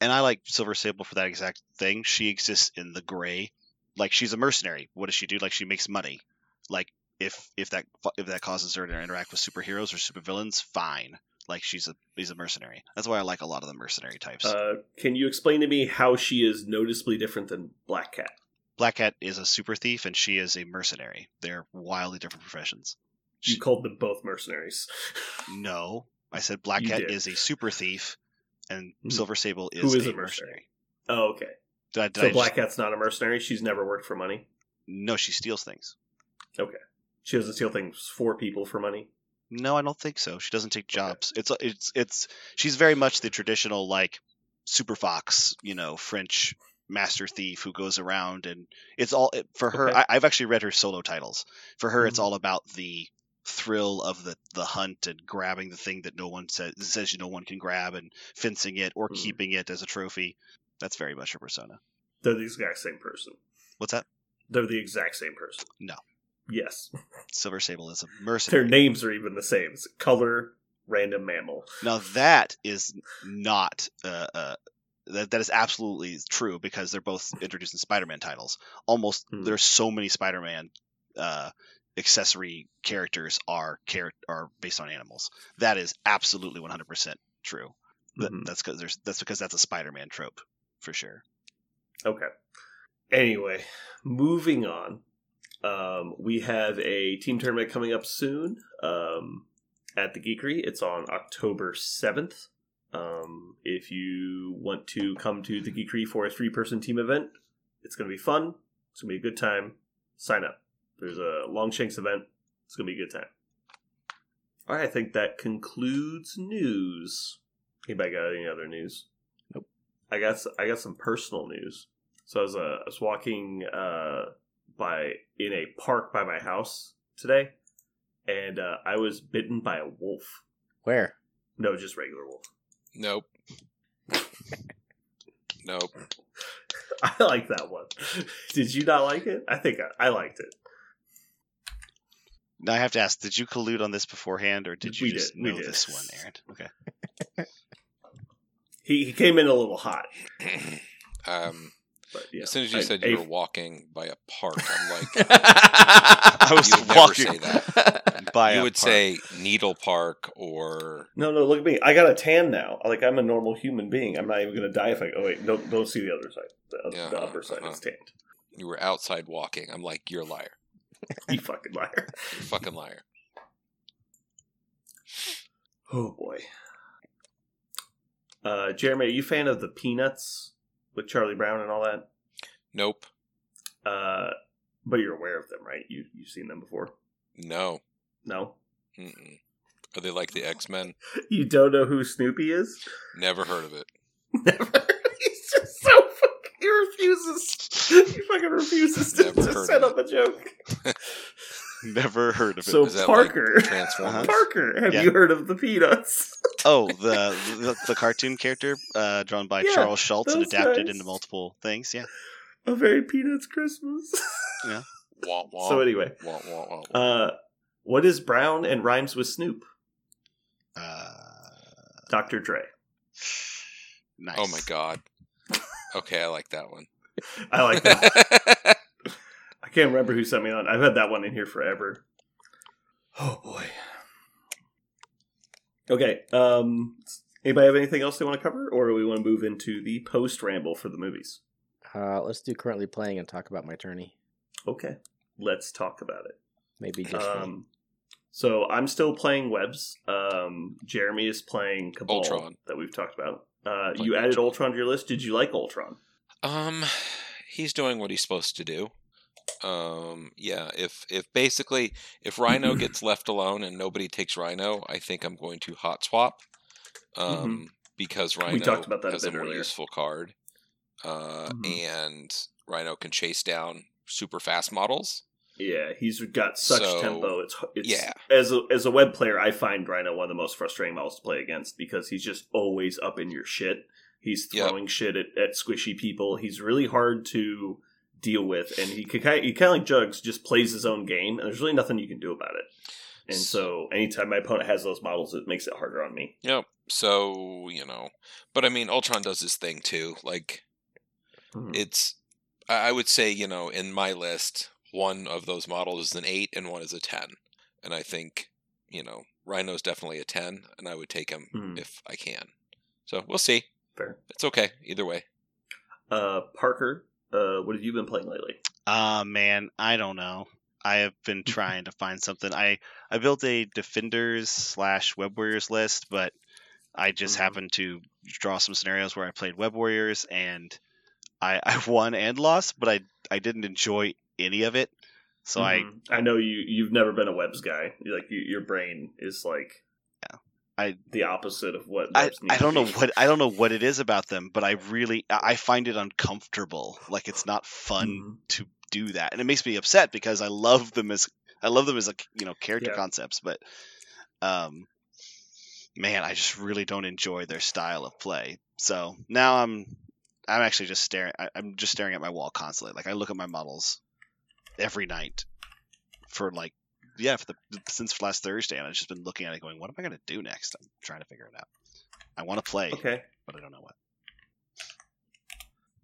and I like Silver Sable for that exact thing. She exists in the gray. Like she's a mercenary. What does she do? Like she makes money. Like if if that if that causes her to interact with superheroes or supervillains, fine. Like she's a she's a mercenary. That's why I like a lot of the mercenary types. Uh, can you explain to me how she is noticeably different than Black Cat? Black Cat is a super thief and she is a mercenary. They're wildly different professions. You called them both mercenaries. *laughs* No, I said Black You Cat did. is a super thief and Mhm. Silver Sable is, Who is a, a mercenary? mercenary. oh, okay. Did I, did I So just- Black Cat's not a mercenary. She's never worked for money. No, she steals things. Okay. She doesn't steal things for people for money. No, I don't think so. She doesn't take jobs. It's it's it's she's very much the traditional like super fox, you know, French master thief who goes around and it's all for her. Okay. I, I've actually read her solo titles. For her, it's Mhm. all about the thrill of the the hunt and grabbing the thing that no one says says no one can grab and fencing it or Mhm. keeping it as a trophy. That's very much her persona. They're the exact same person. What's that? They're the exact same person. Yes, Silver Sable is a their names are even the same. It's color random mammal. Now that is not uh, uh, that that is absolutely true because they're both introduced in Spider-Man titles. Almost Hmm. there's so many Spider-Man uh, accessory characters are char- are based on animals. That is absolutely 100% true. That, Mhm. That's because there's that's because that's a Spider-Man trope for sure. Okay. Anyway, moving on. Um, we have a team tournament coming up soon um, at the Geekery. It's on October 7th. Um, if you want to come to the Geekery for a three person team event, it's going to be fun. It's going to be a good time. Sign up. There's a Longshanks event. It's going to be a good time. All right, I think that concludes news. Anybody got any other news? Nope. I got I got some personal news. So I was uh, I was walking uh, by in a park by my house today, and uh, I was bitten by a wolf. Where? No, just regular wolf. Nope. *laughs* nope. I like that one. *laughs* Did you not like it? I think I, I liked it. Now I have to ask: Did you collude on this beforehand, or did you We just did, we know did. this one, Aaron? Okay. *laughs* He he came in a little hot, um, but yeah. as soon as you I- said you a- were walking by a park, I'm like, *laughs* I was You walking say that. *laughs* by. you would park. say Needle Park or No, no, look at me. I got a tan now. Like I'm a normal human being. I'm not even gonna die if I. Oh wait, don't don't see the other side. The, Yeah, the upper side uh-huh. is tanned. you were outside walking. I'm like, you're a liar. You fucking liar. *laughs* You're fucking liar. Oh boy. Uh, Jeremy, are you a fan of the Peanuts with Charlie Brown and all that? Nope. Uh, but you're aware of them, right? You you've seen them before? No. No, Mm-mm. Are they like the *laughs* X Men? you don't know who Snoopy is? Never heard of it. *laughs* Never. He's just so fucking. He refuses. He fucking refuses to, to set up a joke. *laughs* Never heard of it. So Is that Parker, like Transformers? Parker, have Yeah. you heard of the Peanuts? Oh, the, the the cartoon character uh, drawn by Yeah, Charles Schulz and adapted guys. into multiple things. Yeah. A very Peanuts Christmas. *laughs* Wah, wah. so anyway, Wah, wah, wah, wah. uh, what is Brown and rhymes with Snoop? Uh, Dr. Dre. nice. oh my god. Okay, I like that one. *laughs* I like that. *laughs* I can't remember who sent me on. I've had that one in here forever. Oh boy. Okay. Um. Anybody have anything else they want to cover, or do we want to move into the post ramble for the movies? Uh, let's do currently playing and talk about my tourney. Okay. Let's talk about it. Maybe just. Um. So I'm still playing webs. Um. Jeremy is playing Cabal Ultron. that we've talked about. Uh, you added Ultron. Ultron to your list. Did you like Ultron? Um, he's doing what he's supposed to do. Um, yeah. If if basically if Rhino *clears throat* gets left alone and nobody takes Rhino, I think I'm going to hot swap. Um, because Rhino we talked about that a has a, bit more earlier. useful card. Uh, Mhm. and Rhino can chase down super fast models. Yeah, he's got such So, tempo. It's, it's yeah. As a as a web player, I find Rhino one of the most frustrating models to play against because he's just always up in your shit. He's Yep. throwing shit at, at squishy people. He's really hard to deal with, and he kind of, he kind of like Jugs just plays his own game, and there's really nothing you can do about it. And so, anytime my opponent has those models, it makes it harder on me. Yep. So you know, but I mean, Ultron does his thing too. Like Mhm. it's I would say you know in my list one of those models is an eight and one is a ten, and I think you know Rhino's definitely a ten, and I would take him Mhm. if I can. So we'll see. Fair. It's okay either way. Uh, Parker, uh, what have you been playing lately? Ah man, I don't know. I have been *laughs* trying to find something. I I built a defenders slash web warriors list, but I just Mhm. happened to draw some scenarios where I played web warriors and I *laughs* I won and lost, but I I didn't enjoy any of it. So I Mhm. I know you you've never been a webs guy. Like you, your brain is like. I- the opposite of what I, need I don't know what I don't know what it is about them, but I really I find it uncomfortable. Like it's not fun Mhm. to do that, and it makes me upset because I love them as I love them as a you know character Yeah. concepts, but um, man, I just really don't enjoy their style of play. So now I'm I'm actually just staring. I, I'm just staring at my wall constantly. Like I look at my models every night for like yeah for the since last Thursday, and I've just been looking at it, going, "What am I going to do next?" I'm trying to figure it out. I want to play, Okay. but I don't know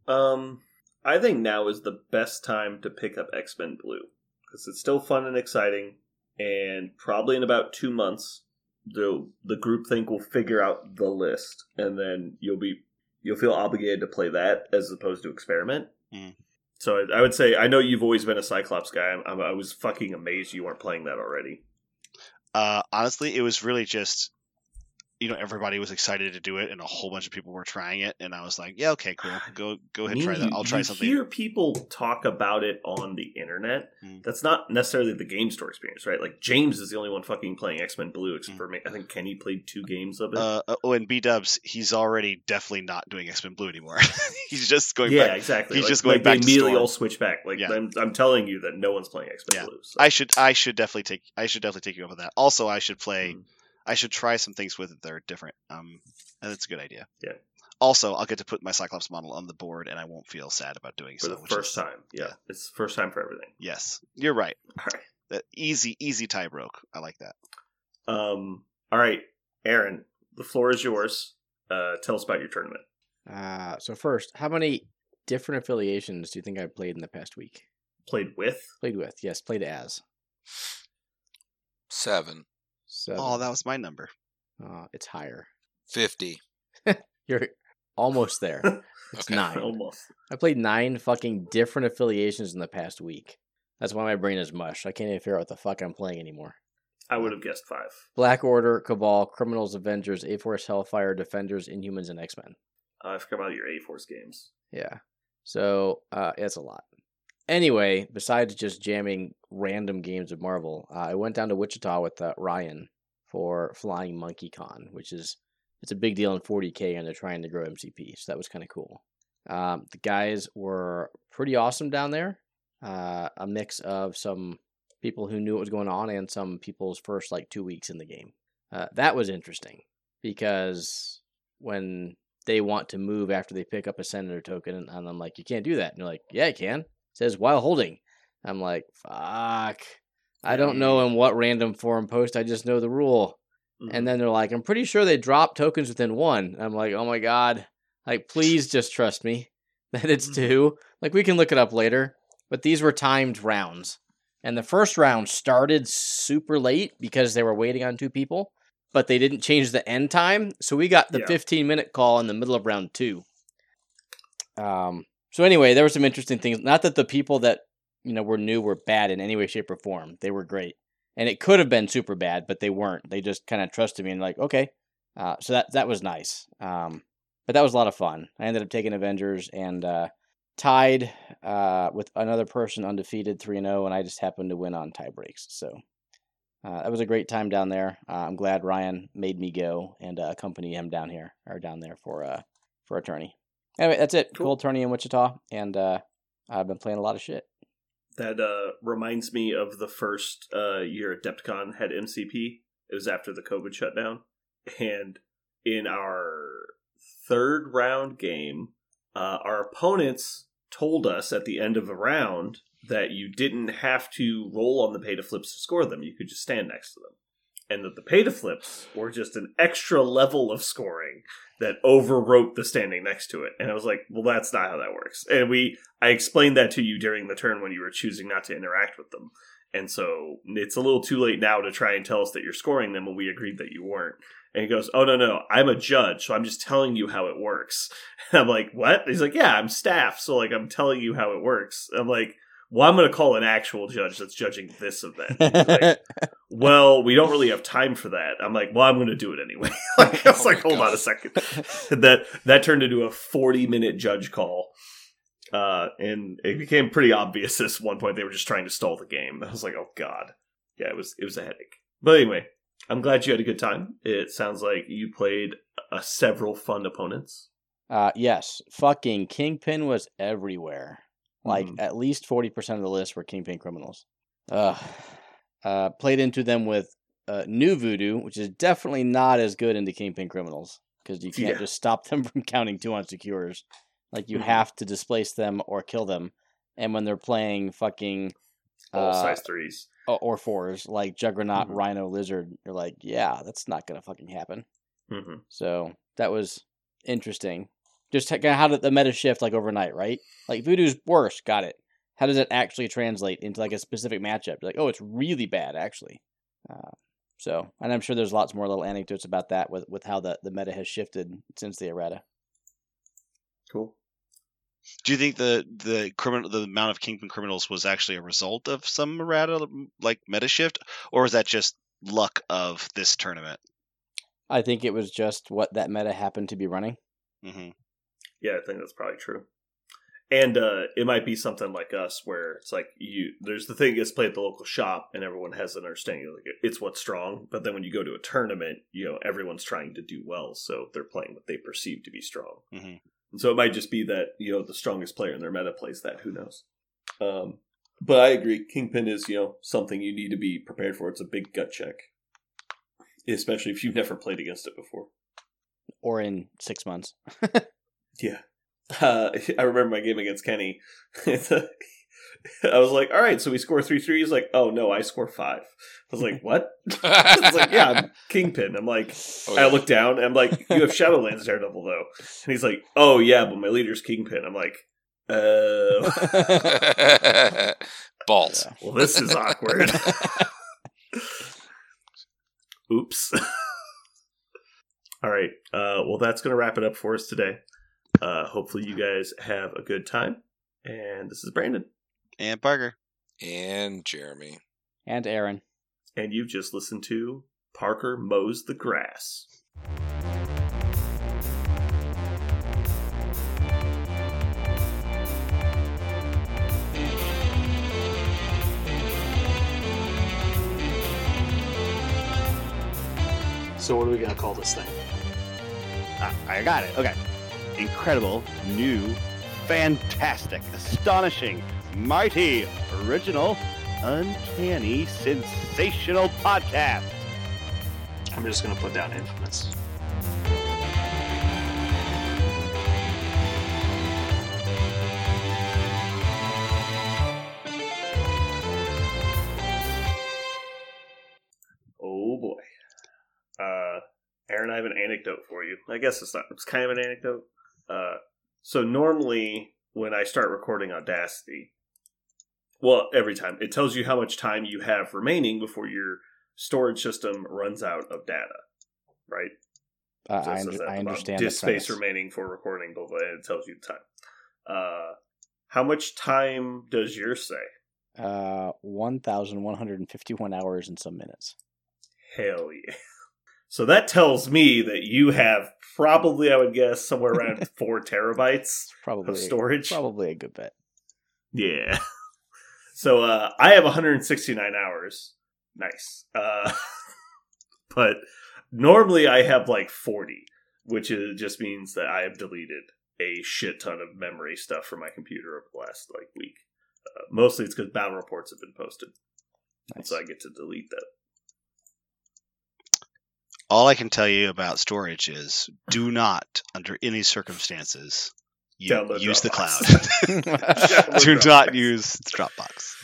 what. Um, I think now is the best time to pick up X Men Blue because it's still fun and exciting, and probably in about two months, the the group think will figure out the list, and then you'll be you'll feel obligated to play that as opposed to experiment. Mm. So I, I would say I know you've always been a Cyclops guy. I'm, I'm, I was fucking amazed you weren't playing that already. Uh, honestly, it was really just, you know, everybody was excited to do it, and a whole bunch of people were trying it, and I was like, yeah, okay, cool, go go ahead, I mean, try that. I'll try you something. hear people talk about it on the internet. Mm. That's not necessarily the game store experience, right? Like James is the only one fucking playing X Men Blue, except Mm. for me. I think Kenny played two games of it. Uh, uh, oh, and B Dubs, he's already definitely not doing X Men Blue anymore. *laughs* he's just going yeah, back. exactly. he's Like- just going like back immediately all switch back. Like Yeah. I'm, I'm telling you that no one's playing X Men Yeah. Blue. So. I should I should definitely take I should definitely take you up on that. Also, I should play. Mm. I should try some things with it that are different. Um, and that's a good idea. Yeah. Also, I'll get to put my Cyclops model on the board, and I won't feel sad about doing for so. For the first is- time. Yeah. yeah. it's first time for everything. Yes, you're right. All right. That easy, easy tie broke. I like that. Um. All right, Aaron, the floor is yours. Uh, tell us about your tournament. Uh, so first, how many different affiliations do you think I played in the past week? Played with. Played with, yes, played as. Seven. So Oh, that was my number. uh, it's higher. Fifty. *laughs* You're almost there. *laughs* It's Okay. nine. Almost. I played nine fucking different affiliations in the past week. That's why my brain is mush. I can't even figure out what the fuck I'm playing anymore. I would have guessed five. Black Order, Cabal, Criminals, Avengers, A Force, Hellfire, Defenders, Inhumans, and X Men. Uh, I forgot about your A Force games. Yeah. So uh, it's a lot. Anyway, besides just jamming random games of Marvel, uh, I went down to Wichita with uh, Ryan for Flying Monkey Con, which is it's a big deal in 40k, and they're trying to grow MCP, so that was kind of cool. Um, the guys were pretty awesome down there. Uh, a mix of some people who knew what was going on and some people's first like two weeks in the game. Uh, that was interesting because when they want to move after they pick up a senator token, and, and I'm like, you can't do that. And they're like, yeah, I can. Says while holding. I'm like, fuck. I don't know in what random forum post. I just know the rule. Mhm. And then they're like, I'm pretty sure they drop tokens within one. I'm like, oh my god. Like, please just trust me *laughs* that it's Mhm. two. Like, we can look it up later. But these were timed rounds. And the first round started super late because they were waiting on two people, but they didn't change the end time. So we got the Yeah. 15 minute call in the middle of round two. Um, so anyway, there were some interesting things. Not that the people that you know were new were bad in any way, shape, or form. They were great, and it could have been super bad, but they weren't. They just kind of trusted me and like, okay. Uh, so that that was nice. Um, but that was a lot of fun. I ended up taking Avengers and uh, tied uh, with another person undefeated three and zero, and I just happened to win on tie breaks. So uh, that was a great time down there. Uh, I'm glad Ryan made me go and uh, accompany him down here or down there for uh for a tourney. Anyway, that's it. Cool. Cool tourney in Wichita, and uh, I've been playing a lot of shit. That uh, reminds me of the first uh, year Adepticon had MCP. It was after the COVID shutdown. And in our third round game, uh, our opponents told us at the end of the round that you didn't have to roll on the pay to flips to score them. You could just stand next to them. And that the pay to flips were just an extra level of scoring that overwrote the standing next to it. And I was like, well, that's not how that works. And we, I explained that to you during the turn when you were choosing not to interact with them. And so it's a little too late now to try and tell us that you're scoring them when we agreed that you weren't. And he goes, Oh, no, no, I'm a judge, so I'm just telling you how it works. *laughs* And I'm like, What? He's like, Yeah, I'm staff, so like I'm telling you how it works. I'm like, Well, I'm going to call an actual judge that's judging this event. Like, *laughs* well, we don't really have time for that. I'm like, well, I'm going to do it anyway. *laughs* like, I was Oh like, my hold on a second. *laughs* that that turned into a 40 minute judge call. Uh, and it became pretty obvious at one point they were just trying to stall the game. I was like, oh god, yeah, it was it was a headache. But anyway, I'm glad you had a good time. It sounds like you played uh, several fun opponents. Uh, yes, fucking Kingpin was everywhere. Like Mhm. at least forty percent of the list were Kingpin criminals. Uh, uh, played into them with uh, New Voodoo, which is definitely not as good into Kingpin criminals because you can't Yeah. just stop them *laughs* from counting two on secures. Like you Mhm. have to displace them or kill them. And when they're playing fucking All Uh, size threes. or fours like Juggernaut, Mhm. Rhino, Lizard. You're like, yeah, that's not gonna fucking happen. hmm So that was interesting. Just kind of how did the meta shift like overnight, right? Like Voodoo's worse, got it. How does it actually translate into like a specific matchup? Like, oh, it's really bad actually. Uh, so, and I'm sure there's lots more little anecdotes about that with with how the the meta has shifted since the errata. Cool. Do you think the the criminal the amount of kingpin criminals was actually a result of some errata like meta shift, or is that just luck of this tournament? I think it was just what that meta happened to be running. hmm Yeah, I think that's probably true. And uh, it might be something like us, where it's like you. There's the thing gets played at the local shop, and everyone has an understanding like it's what's strong. But then when you go to a tournament, you know everyone's trying to do well, so they're playing what they perceive to be strong. hmm And so it might just be that you know the strongest player in their meta plays that. Who knows? Um, but I agree. Kingpin is you know something you need to be prepared for. It's a big gut check, especially if you've never played against it before. Or in six months. *laughs* Yeah. Uh, *laughs* I remember my game against Kenny. *laughs* I was like, all right, so we score three three. He's like, oh no, I score five. I was like, what? *laughs* I was like, yeah, I'm Kingpin. I'm like, Oh, I look down and I'm like, you have Shadowlands Daredevil though. And he's like, oh yeah, but my leader's Kingpin. I'm like, uh, Balls. well, this is awkward. Oops. All right. Uh, well, that's going to wrap it up for us today. Uh, hopefully, you guys have a good time. And this is Brandon. And Parker. And Jeremy. and Aaron. And you've just listened to Parker Mows the Grass. So what are we gonna call this thing? Ah, I got it. Okay. Incredible, new, fantastic, astonishing, mighty, original, uncanny, sensational podcast. I'm just gonna put down infamous. Oh boy. Uh, Aaron, I have an anecdote for you. I guess it's not, it's kind of an anecdote. Uh, so normally when I start recording Audacity, well, every time it tells you how much time you have remaining before your storage system runs out of data, right? Uh, So I, under- I understand. Disk space remaining for recording, blah blah. It tells you the time. Uh, how much time does yours say? Uh, one thousand one hundred and fifty-one hours and some minutes. Hell yeah. *laughs* So that tells me that you have probably, I would guess, somewhere around *laughs* four terabytes probably of storage. Probably a good bet. Yeah. *laughs* So uh, I have 169 hours. Nice. Uh, *laughs* but normally I have like 40, which is, just means that I have deleted a shit ton of memory stuff from my computer over the last like week. Uh, mostly it's because battle reports have been posted, and Nice. so I get to delete that. All I can tell you about storage is do not, under any circumstances, you Download use the cloud. *laughs* Do Dropbox. not use Dropbox.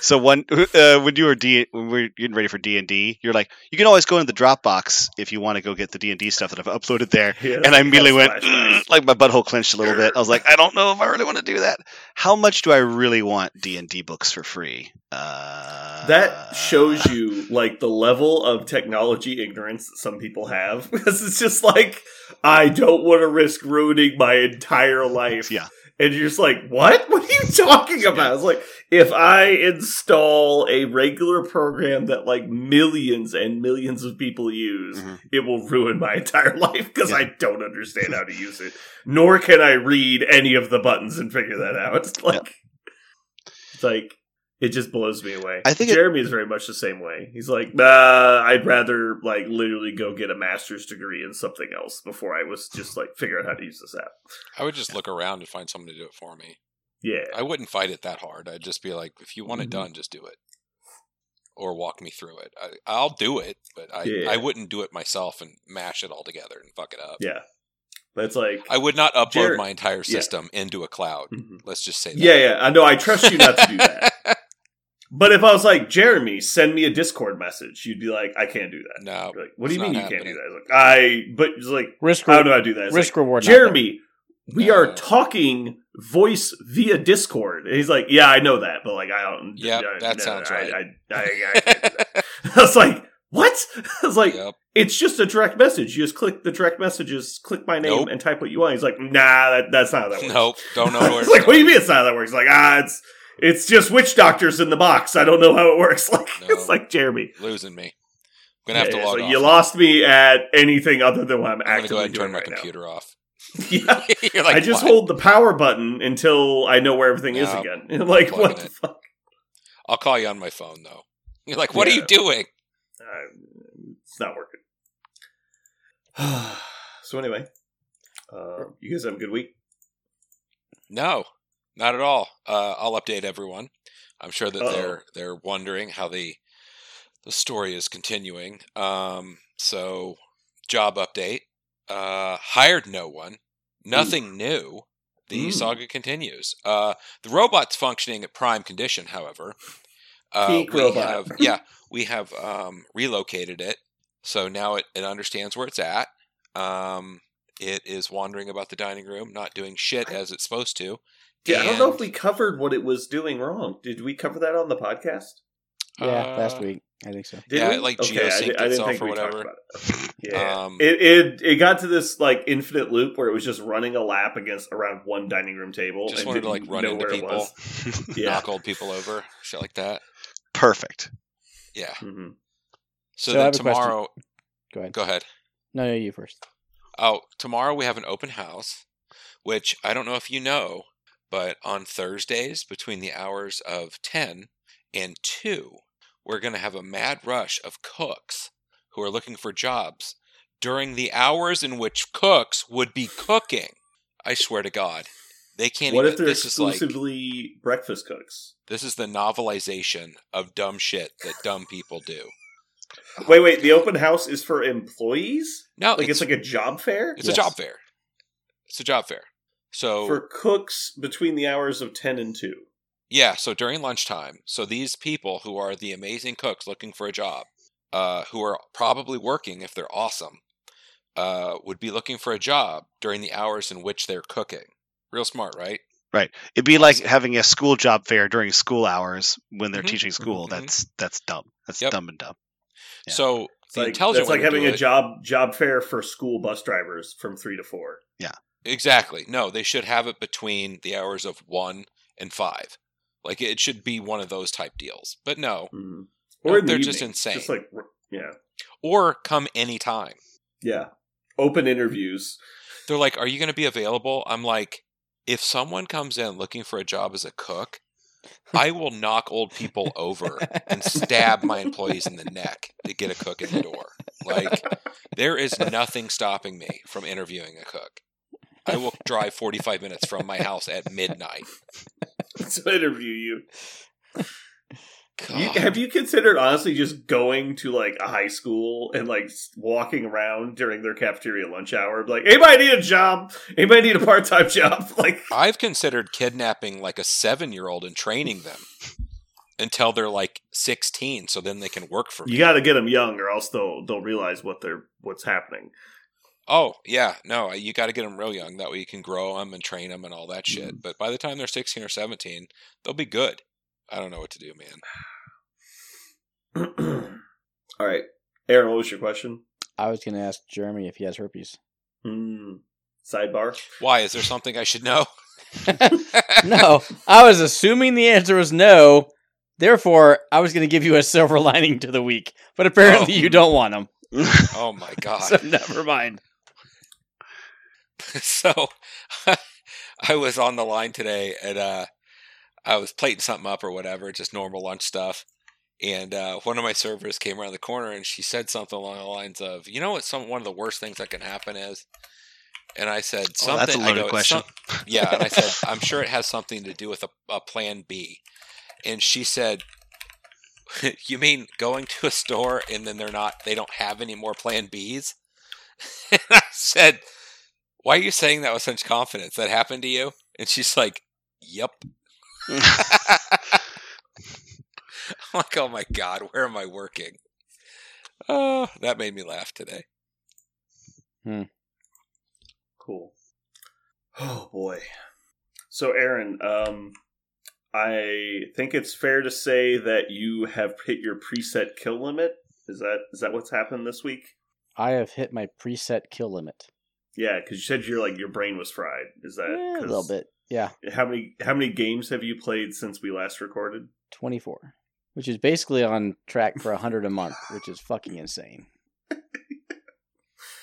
So when uh, when you were D when we are getting ready for D and D, you're like, you can always go into the Dropbox if you want to go get the D and D stuff that I've uploaded there. Yeah, And I immediately went that's like my butthole clenched a little bit. I was like, I don't know if I really want to do that. How much do I really want D and D books for free? Uh, That shows you like the level of technology ignorance that some people have *laughs* because it's just like I don't want to risk ruining my entire life. Yeah. And you're just like, what? What are you talking about? It's like if I install a regular program that like millions and millions of people use, Mhm. it will ruin my entire *laughs* life because Yeah. I don't understand how to use it. Nor can I read any of the buttons and figure that out. It's like it's like it just blows me away. I think Jeremy is very much the same way. He's like, nah, I'd rather like literally go get a master's degree in something else before I was just like figure out how to use this app. I would just look around and find someone to do it for me. Yeah. I wouldn't fight it that hard. I'd just be like, if you want it Mhm. done, just do it, or walk me through it. I, I'll do it, but I Yeah. I wouldn't do it myself and mash it all together and fuck it up. Yeah. But it's like I would not upload Jared- my entire yeah. system into a cloud. Mhm. Let's just say that. Yeah, yeah. I know I trust you not to do *laughs* that. But if I was like, Jeremy, send me a Discord message, you'd be like, I can't do that. No, like, what do you mean you not can't do that? Like, I, but it's like, Risk how do I do that? It's risk like, reward. Jeremy, we are talking voice via Discord. And he's like, yeah, I know that, but like, I don't. Yep, I- that no, sounds I- right. I, I, I, *laughs* can't do that. *laughs* I was like, what? *laughs* I was like, Yep. it's just a direct message. You just click the direct messages, click my name, Nope. and type what you want. He's like, nah, that, that's not how that works. Nope. Don't know where it's like, what do you mean it's not how that works? Like, ah, it's it's just witch doctors in the box. I don't know how it works. *laughs* Like, No. it's like Jeremy. Losing me. I'm gonna have Yeah, to log like, off. You lost me at anything other than what I'm, I'm actively go ahead and turn my right computer off. now. *laughs* yeah. *laughs* Like, I just "What?" hold the power button until I know where everything is No. again. And like, what the it. fuck? I'll call you on my phone though. You're like, what are you doing? Uh, it's not working. *sighs* so anyway, uh, you guys have a good week. No, not at all. Uh, I'll update everyone. I'm sure that Uh-oh. they're they're wondering how the the story is continuing. Um, so, job update. Uh, hired no one. Nothing new. The Mm. saga continues. Uh, the robot's functioning at prime condition, however. Uh, we robot. have *laughs* yeah, we have um, relocated it, so now it, it understands where it's at. Um, it is wandering about the dining room, not doing shit as it's supposed to. Yeah, I don't know if we covered what it was doing wrong. Did we cover that on the podcast? Yeah, last uh, week I think so. Did Yeah, we? it, like, okay, geosynced I, I didn't itself think or we talked whatever. about it. Yeah, Um, it, it it got to this like infinite loop where it was just running a lap against around one dining room table. Just and wanted to, like, didn't run know into where it people. was. *laughs* Yeah. knock old people over, shit like that. Perfect. Yeah. Mhm. So, So then have question. tomorrow, Go ahead. go ahead. No, no, you first. Oh, tomorrow we have an open house, which I don't know if you know, but on Thursdays between the hours of 10 and 2, we're going to have a mad rush of cooks who are looking for jobs during the hours in which cooks would be cooking. I swear to God. They can't What even if they're this is like exclusively breakfast cooks? this is the novelization of dumb shit that dumb people do. Wait, wait. The open house is for employees. No, Like it's, it's, like a job fair it's Yes. a job fair. It's a job fair. So for cooks between the hours of ten and two. Yeah, so during lunchtime, so these people who are the amazing cooks looking for a job, uh, who are probably working if they're awesome, uh, would be looking for a job during the hours in which they're cooking. Real smart, right? Right. It'd be like having a school job fair during school hours when they're Mhm, teaching school. mhm. That's that's dumb. That's Yep. dumb and dumb. Yeah. So It's the like, intelligent that's like having a it- job job fair for school bus drivers from three to four. Exactly. No, they should have it between the hours of one and five. Like it should be one of those type deals. But no, Mhm. No, the they're just insane. Just like yeah, or come anytime. yeah. Open interviews. They're like, "Are you going to be available?" I'm like, "If someone comes in looking for a job as a cook, I will knock old people over and stab my employees in the neck to get a cook in the door. Like, there is nothing stopping me from interviewing a cook. I will drive 45 minutes from my house at midnight. *laughs* to interview you. You, have you considered honestly just going to like a high school and like walking around during their cafeteria lunch hour? Like, anybody need a job? Anybody need a part time *laughs* job? Like, I've considered kidnapping like a seven year old and training them until they're like 16 so then they can work for me. you got to get them young, or else they'll they'll realize what they're what's happening. Oh yeah, no, you got to get them real young. That way you can grow them and train them and all that shit. Mm-hmm. But by the time they're sixteen or seventeen, they'll be good. I don't know what to do, man. *clears throat* All right, Aaron, what was your question? I was going to ask Jeremy if he has herpes. Hmm. Sidebar. Why is there something I should know? *laughs* no, *laughs* I was assuming the answer was no. Therefore, I was going to give you a silver lining to the week, but apparently Oh. you don't want them. Oh my *laughs* god! So never mind. *laughs* so *laughs* I was on the line today and uh, I was plating something up or whatever, just normal lunch stuff. And uh, one of my servers came around the corner and she said something along the lines of, "You know what? Some one of the worst things that can happen is." And I said, Oh, "Something." that's a I loaded go, question. some-" *laughs* yeah, and I said, "I'm sure it has something to do with a, a plan B." And she said, "You mean going to a store and then they're not? They don't have any more Plan Bs?" and I said, "Why are you saying that with such confidence? That happened to you?" And she's like, "Yep." *laughs* I'm like, oh my god, where am I working? Oh, that made me laugh today. Hmm. Cool. Oh boy. So Aaron, um I think it's fair to say that you have hit your preset kill limit. Is that is that what's happened this week? I have hit my preset kill limit. Yeah, because you said you're like your brain was fried. Is that Eh, a 'cause little bit. Yeah, How many how many games have you played since we last recorded? 24, which is basically on track for 100 a month, which is fucking insane.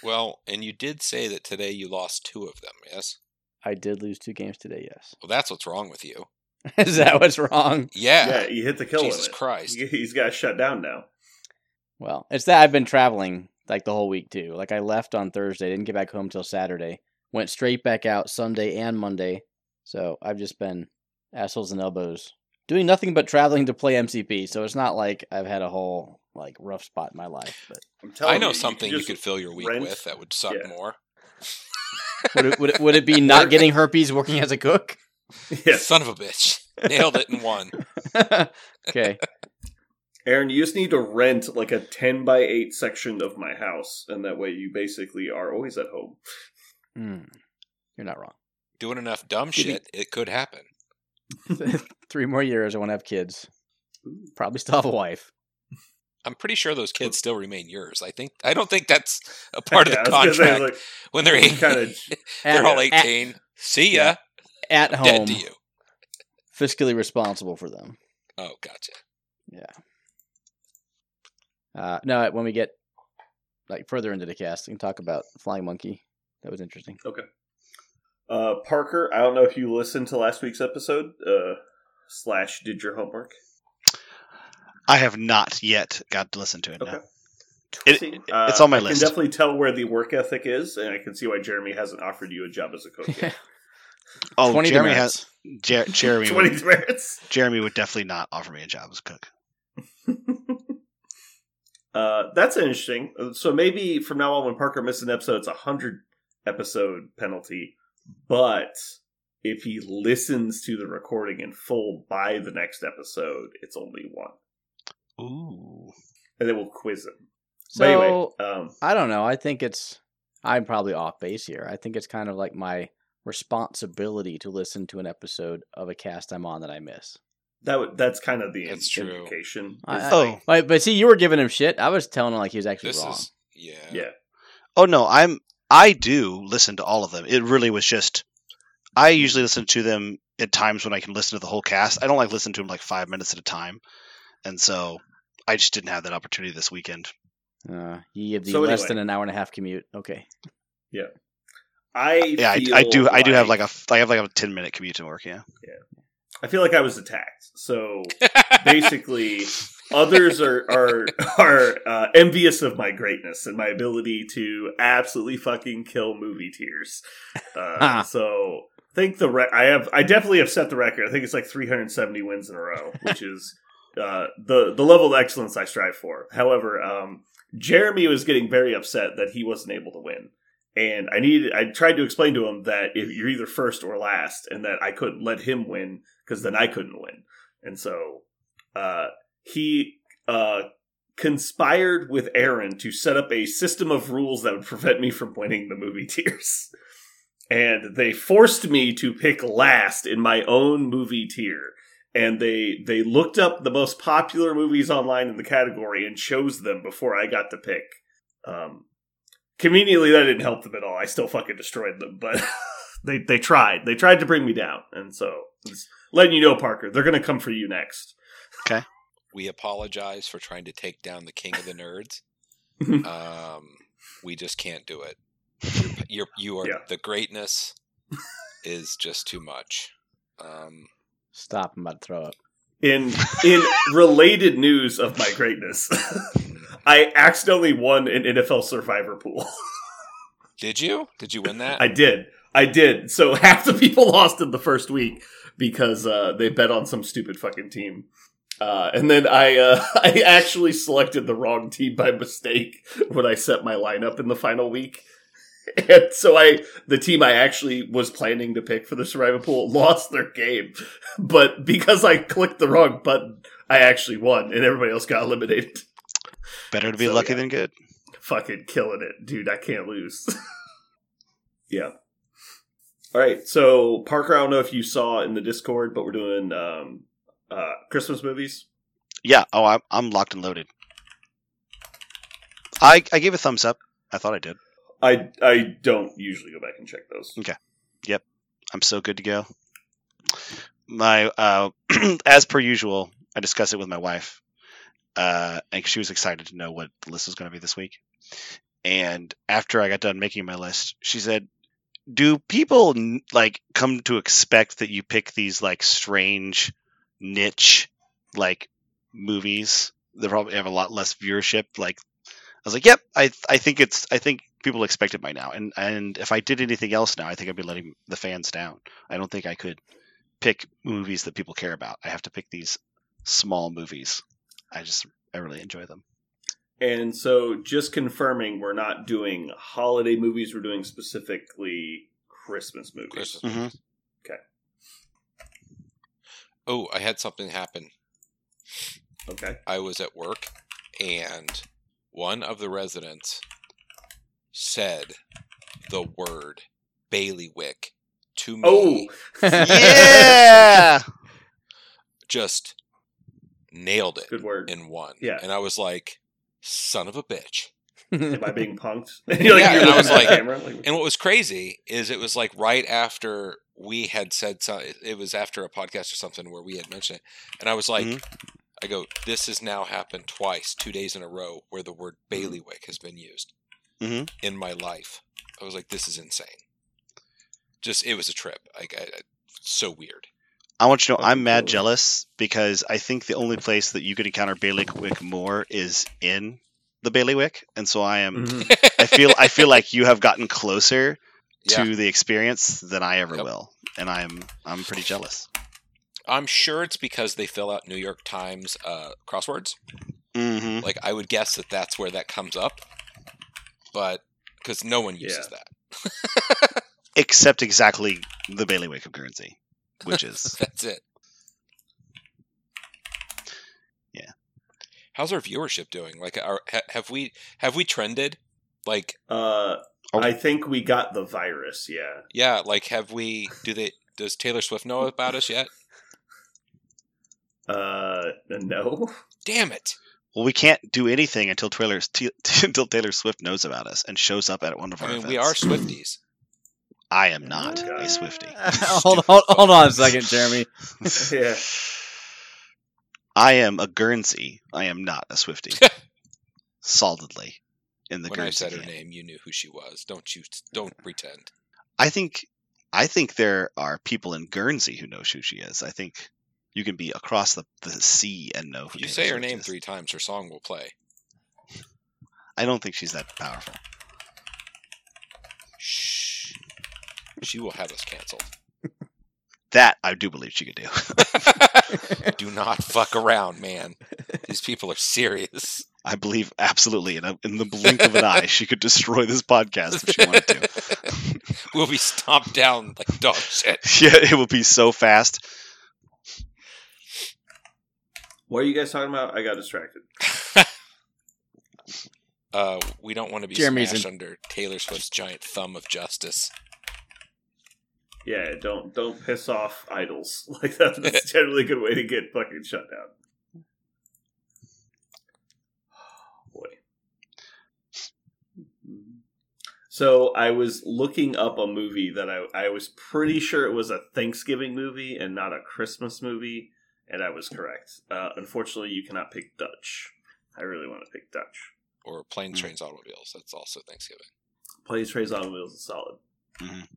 Well, and you did say that today you lost two of them, yes? I did lose two games today, yes. Well, that's what's wrong with you. *laughs* is that what's wrong? Yeah. Yeah, you hit the kill Jesus limit. Christ. He's got shut down now. Well, it's that I've been traveling like the whole week too. Like I left on Thursday, didn't get back home till Saturday. Went straight back out Sunday and Monday. So I've just been assholes and elbows doing nothing but traveling to play MCP. So it's not like I've had a whole like rough spot in my life. But I'm telling I know you, something you, just could fill your week rent- with that would suck Yeah. more. would it, would it, would it be *laughs* not getting herpes working as a cook? *laughs* Yes. Son of a bitch. Nailed it in one. *laughs* okay. Aaron, you just need to rent like a 10 by 8 section of my house, and that way you basically are always at home. Hmm. You're not wrong. Doing enough dumb Give me- shit, it could happen. *laughs* *laughs* Three more years, I won't have kids. Probably still have a wife. I'm pretty sure those kids still remain yours. I think I don't think that's a part *laughs* Yeah, of the I say, contract. like, when they're eight, kinda- they're At- all at- 18. See ya. At, Dead home, to you. fiscally responsible for them. Oh, gotcha. Uh, no, when we get like further into the cast, we can talk about Flying Monkey. That was interesting. Okay. Uh, Parker, I don't know if you listened to last week's episode, uh, slash did your homework. I have not yet got to listen to it. Okay. No. It- See, it's on my I list. can definitely tell where the work ethic is, and I can see why Jeremy hasn't offered you a job as a cook yet. *laughs* Oh, 20 Jeremy demerits. has Jer- Jeremy. *laughs* 20 Would, merits. Jeremy would definitely not offer me a job as a cook. *laughs* uh, that's interesting. So maybe from now on, when Parker misses an episode, it's a hundred episode penalty. But if he listens to the recording in full by the next episode, it's only one, Ooh. and then we'll quiz him. So anyway, um, I don't know. I think it's I'm probably off base here. I think it's kind of like my responsibility to listen to an episode of a cast I'm on that I miss. That w- that's kind of the That's true. indication. I- is I- Oh. But, but see, you were giving him shit. I was telling him like he was actually This wrong. is yeah. yeah. Oh no, I'm. I do listen to all of them. It really was just. I usually listen to them at times when I can listen to the whole cast. I don't like listen to them like five minutes at a time, and so I just didn't have that opportunity this weekend. Uh, you have the So less anyway. than an hour and a half commute. Okay. I Yeah, I, feel I do. I do have like a. I have like a ten minute commute to work. Yeah. Yeah. I feel like I was attacked. So *laughs* basically, others are are are uh, envious of my greatness and my ability to absolutely fucking kill movie tiers. Uh, Ah. so I think the re- I have I definitely have set the record. I think it's like 370 wins in a row, which is uh, the the level of excellence I strive for. However, um, Jeremy was getting very upset that he wasn't able to win. And I needed. I tried to explain to him that if you're either first or last, and that I couldn't let him win because then I couldn't win. And so uh, he uh, conspired with Aaron to set up a system of rules that would prevent me from winning the movie *laughs* tiers. And they forced me to pick last in my own movie tier. And they they looked up the most popular movies online in the category and chose them before I got to pick. Um, conveniently, that didn't help them at all. I still fucking destroyed them, but *laughs* they they tried. They tried to bring me down, and so just letting you know, Parker, they're gonna come for you next. Okay. *laughs* We apologize for trying to take down the king of the nerds. *laughs* um, we just can't do it. You're, *laughs* you're you are Yeah. the greatness is just too much. Um, Stop. I'm about to throw up. In in related news of my greatness, I accidentally won an NFL Survivor pool. did you? Did you win that? I did. I did. So half the people lost in the first week because uh, they bet on some stupid fucking team. Uh, and then I uh, *laughs* I actually selected the wrong team by mistake when I set my lineup in the final week. *laughs* And so I the team I actually was planning to pick for the survival pool *laughs* lost their game. But because I clicked the wrong button, I actually won, and everybody else got eliminated. Better to be So, lucky yeah. than good. Fucking killing it, dude. I can't lose. yeah. All right. So Parker, I don't know if you saw in the Discord, but we're doing um, uh, Christmas movies. Yeah. Oh, I'm I'm locked and loaded. I I gave a thumbs up. I thought I did. I I don't usually go back and check those. Okay. Yep. I'm so good to go. My uh, *clears throat* as per usual, I discussed it with my wife, uh, and she was excited to know what the list was going to be this week. And after I got done making my list, she said, "Do people like come to expect that you pick these like strange niche like movies that probably have a lot less viewership?" Like, I was like, "Yep, I I think it's I think people expect it by now. And and if I did anything else now, I think I'd be letting the fans down. I don't think I could pick movies that people care about. I have to pick these small movies. I just I really enjoy them. And so, just confirming, we're not doing holiday movies. We're doing specifically Christmas movies. Christmas. Mhm. Oh, I had something happen. Okay. I was at work, and one of the residents said the word bailiwick to me. Oh, *laughs* yeah. Just nailed it good word. in one. Yeah. And I was like, son of a bitch. Am I being *laughs* punked? *laughs* you're like, Yeah, and I was like- camera. Like, And what was crazy is it was like right after we had said so, it was after a podcast or something where we had mentioned it, and I was like, Mhm. I go, this has now happened twice, two days in a row, where the word bailiwick has been used Mhm. in my life. I was like, this is insane. Just it was a trip. Like, I, I, so weird. I want you to know I'm mad jealous because I think the only place that you could encounter bailiwick more is in the bailiwick, and so I am. Mhm. I feel I feel like you have gotten closer *laughs* Yeah. to the experience than I ever Yep. will, and I'm I'm pretty jealous. I'm sure it's because they fill out New York Times uh, crosswords. hmm Like I would guess that that's where that comes up, but because no one uses that. *laughs* Except exactly the bailiwick of Guernsey, which *laughs* is That's it. Yeah. How's our viewership doing? Like, are, ha, have we have we trended? Like, Uh, Oh. I think we got the virus. Yeah. yeah, like have we? Do they? Does Taylor Swift know about us yet? Uh, no. *laughs* Damn it! Well, we can't do anything until Taylor *laughs* until Taylor Swift knows about us and shows up at one of our I mean, events. we are Swifties. I am not a Swifty. *laughs* hold, hold, hold on a second, Jeremy. *laughs* Yeah. I am a Guernsey. I am not a Swifty. *laughs* Solidly in the when I Guernsey. said her camp. name, you knew who she was. Don't you? Don't pretend. I think I think there are people in Guernsey who know who she is. I think you can be across the, the sea and know who If you say her name is. three times, her song will play. I don't think she's that powerful. Shh. She will have us canceled. That I do believe she could do. *laughs* Do not fuck around, man. These people are serious. I believe absolutely in, a, in the blink of an eye she could destroy this podcast if she wanted to. *laughs* we'll be stomped down like dog shit. *laughs* yeah, it will be so fast. What are you guys talking about? I got distracted. Uh, we don't want to be Jeremy's smashed in- under Taylor Swift's giant thumb of justice. Yeah, don't don't piss off idols. *laughs* Like that, that's *laughs* generally a good way to get fucking shut down. *sighs* Boy. So I was looking up a movie that I I was pretty sure it was a Thanksgiving movie and not a Christmas movie, and I was correct. Uh, unfortunately, you cannot pick Dutch. I really want to pick Dutch. Or planes, Hmm. trains, automobiles. That's also Thanksgiving. Plays trains, Automobiles is solid. Mhm.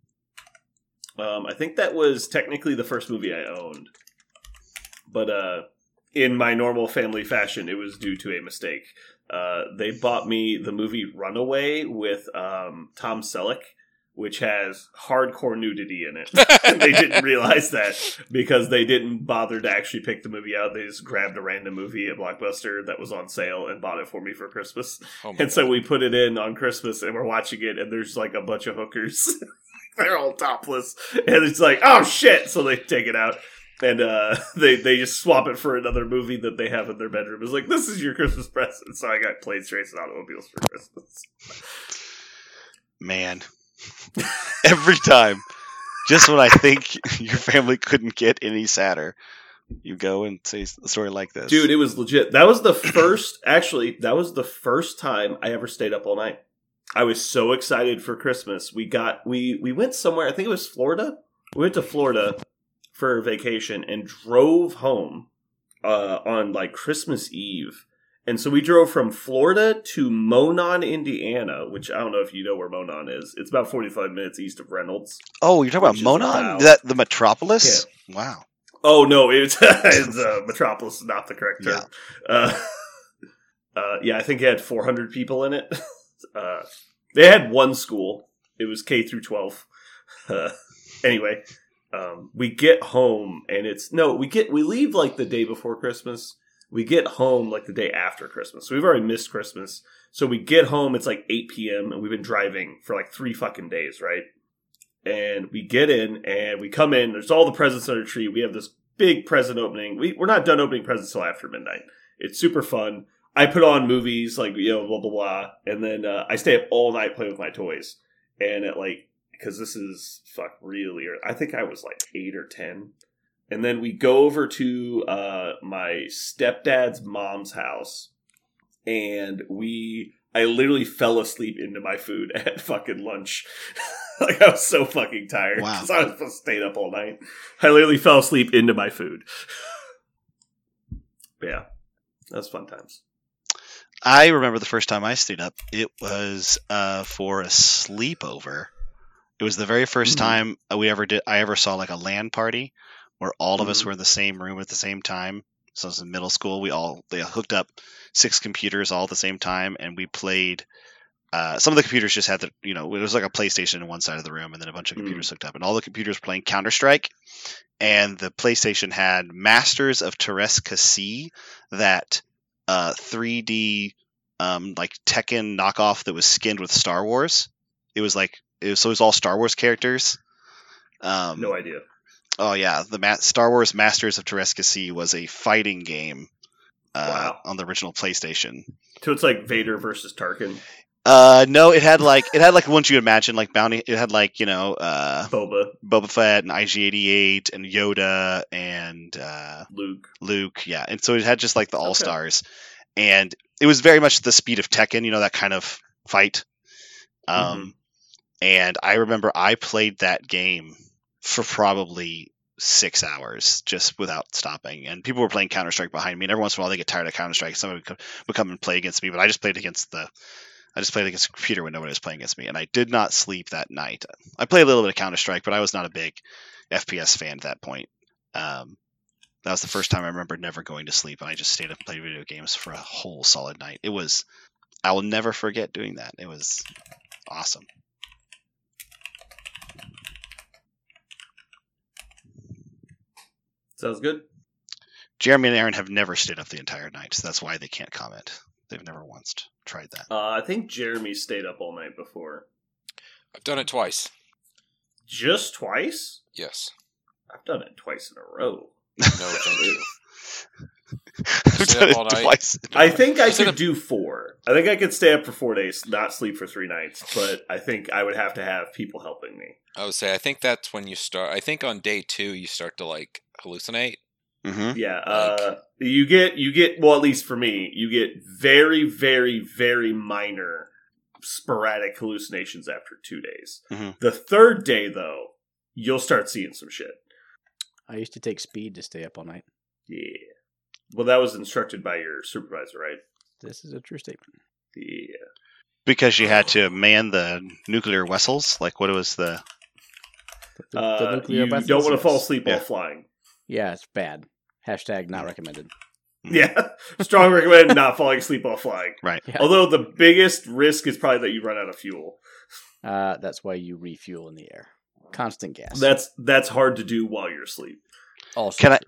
Um, I think that was technically the first movie I owned, but uh, in my normal family fashion, it was due to a mistake. Uh, they bought me the movie Runaway with um, Tom Selleck, which has hardcore nudity in it. *laughs* *laughs* they didn't realize that because they didn't bother to actually pick the movie out. They just grabbed a random movie at Blockbuster that was on sale and bought it for me for Christmas. Oh And so we put it in on Christmas and we're watching it, and there's like a bunch of hookers. *laughs* They're all topless. And it's like, oh shit. So they take it out. and uh, *laughs* they they just swap it for another movie that they have in their bedroom. It's like this is your Christmas present, so I got planes, trains, and automobiles for Christmas. Man, *laughs* every time, just when I think *laughs* your family couldn't get any sadder, you go and say a story like this, Dude, it was legit. That was the first. Actually, that was the first time I ever stayed up all night. I was so excited for Christmas. We got we we went somewhere. I think it was Florida. We went to Florida for vacation and drove home uh, on like Christmas Eve. And so we drove from Florida to Monon, Indiana, which I don't know if you know where Monon is. It's about 45 minutes east of Reynolds. Oh, you're talking about Monon? Is that the Metropolis? Yeah. Wow. Oh no, it's, *laughs* it's uh, *laughs* Metropolis is not the correct term. Uh, *laughs* uh, yeah, I think it had 400 people in it. Uh, they had one school. It was K through 12. *laughs* Uh, anyway, um, we get home and it's no, we get we leave like the day before Christmas. We get home like the day after Christmas. So we've already missed Christmas. So we get home. It's like 8 p.m. and we've been driving for like three fucking days, right? and we get in and we come in. There's all the presents under the tree. We have this big present opening. We, we're not done opening presents till after midnight. It's super fun. I put on movies like you know blah blah blah, and then uh, I stay up all night playing with my toys. And at like because this is fuck really, early. I think I was like eight or ten. And then we go over to uh, my stepdad's mom's house, and we I literally fell asleep into my food *laughs* at fucking lunch. *laughs* like I was so fucking tired Wow. because I was supposed to stay up all night. I literally fell asleep into my food. *laughs* yeah, that was fun times. I remember the first time I stayed up. It was uh, for a sleepover. It was the very 1st Mhm. time we ever did. I ever saw like a LAN party where all of us Mhm. were in the same room at the same time. So it was in middle school. We all they hooked up six computers all at the same time, and we played. Uh, some of the computers just had the, you know, it was like a PlayStation in one side of the room, and then a bunch of computers hooked up, and all the computers were playing Counter Strike, and the PlayStation had Masters of Teräs Käsi, that uh, 3D um, like Tekken knockoff that was skinned with Star Wars. It was like it was, so it was all Star Wars characters. Um, No idea. Oh yeah, the Ma- Star Wars Masters of Teräs Käsi was a fighting game uh, Wow. on the original PlayStation. So it's like Vader versus Tarkin, Uh, no, it had like it had like ones you imagine like bounty. It had like you know uh, Boba, Boba Fett and IG88 and Yoda and uh, Luke. Luke. Yeah, and so it had just like the all stars, and it was very much the speed of Tekken. You know that kind of fight. Um, and I remember I played that game for probably six hours just without stopping. And people were playing Counter Strike behind me. And every once in a while they get tired of Counter Strike. Somebody would come and play against me, but I just played against the. I just played against a computer when nobody was playing against me, and I did not sleep that night. I played a little bit of Counter Strike, but I was not a big FPS fan at that point. Um, that was the first time I remember never going to sleep, and I just stayed up and played video games for a whole solid night. It was, I will never forget doing that. It was awesome. Sounds good. Jeremy and Aaron have never stayed up the entire night, so that's why they can't comment. They've never once tried that. Uh, I think Jeremy stayed up all night before. I've done it twice. Just twice? Yes. I've done it twice in a row. No, thank you. *laughs* I've done it night. twice. I think I Instead could of- do four. I think I could stay up for four days, not sleep for three nights, but I think I would have to have people helping me. I would say I think that's when you start. I think on day two you start to like hallucinate. hmm Yeah, uh, you get you get well at least for me, you get very very very minor sporadic hallucinations after 2 days. Mhm. The third day though, you'll start seeing some shit. I used to take speed to stay up all night. Yeah. Well, that was instructed by your supervisor, right? This is a true statement. Yeah. Because you had to man the nuclear vessels. Like, what was the? The, the Uh, nuclear you weapons, don't want to fall asleep Yeah. while flying. Yeah, it's bad. Hashtag not recommended. Yeah. *laughs* Strong recommend *laughs* not falling asleep while flying. Right. Yeah. Although the biggest risk is probably that you run out of fuel. Uh, that's why you refuel in the air. Constant gas. That's that's hard to do while you're asleep. also Can I-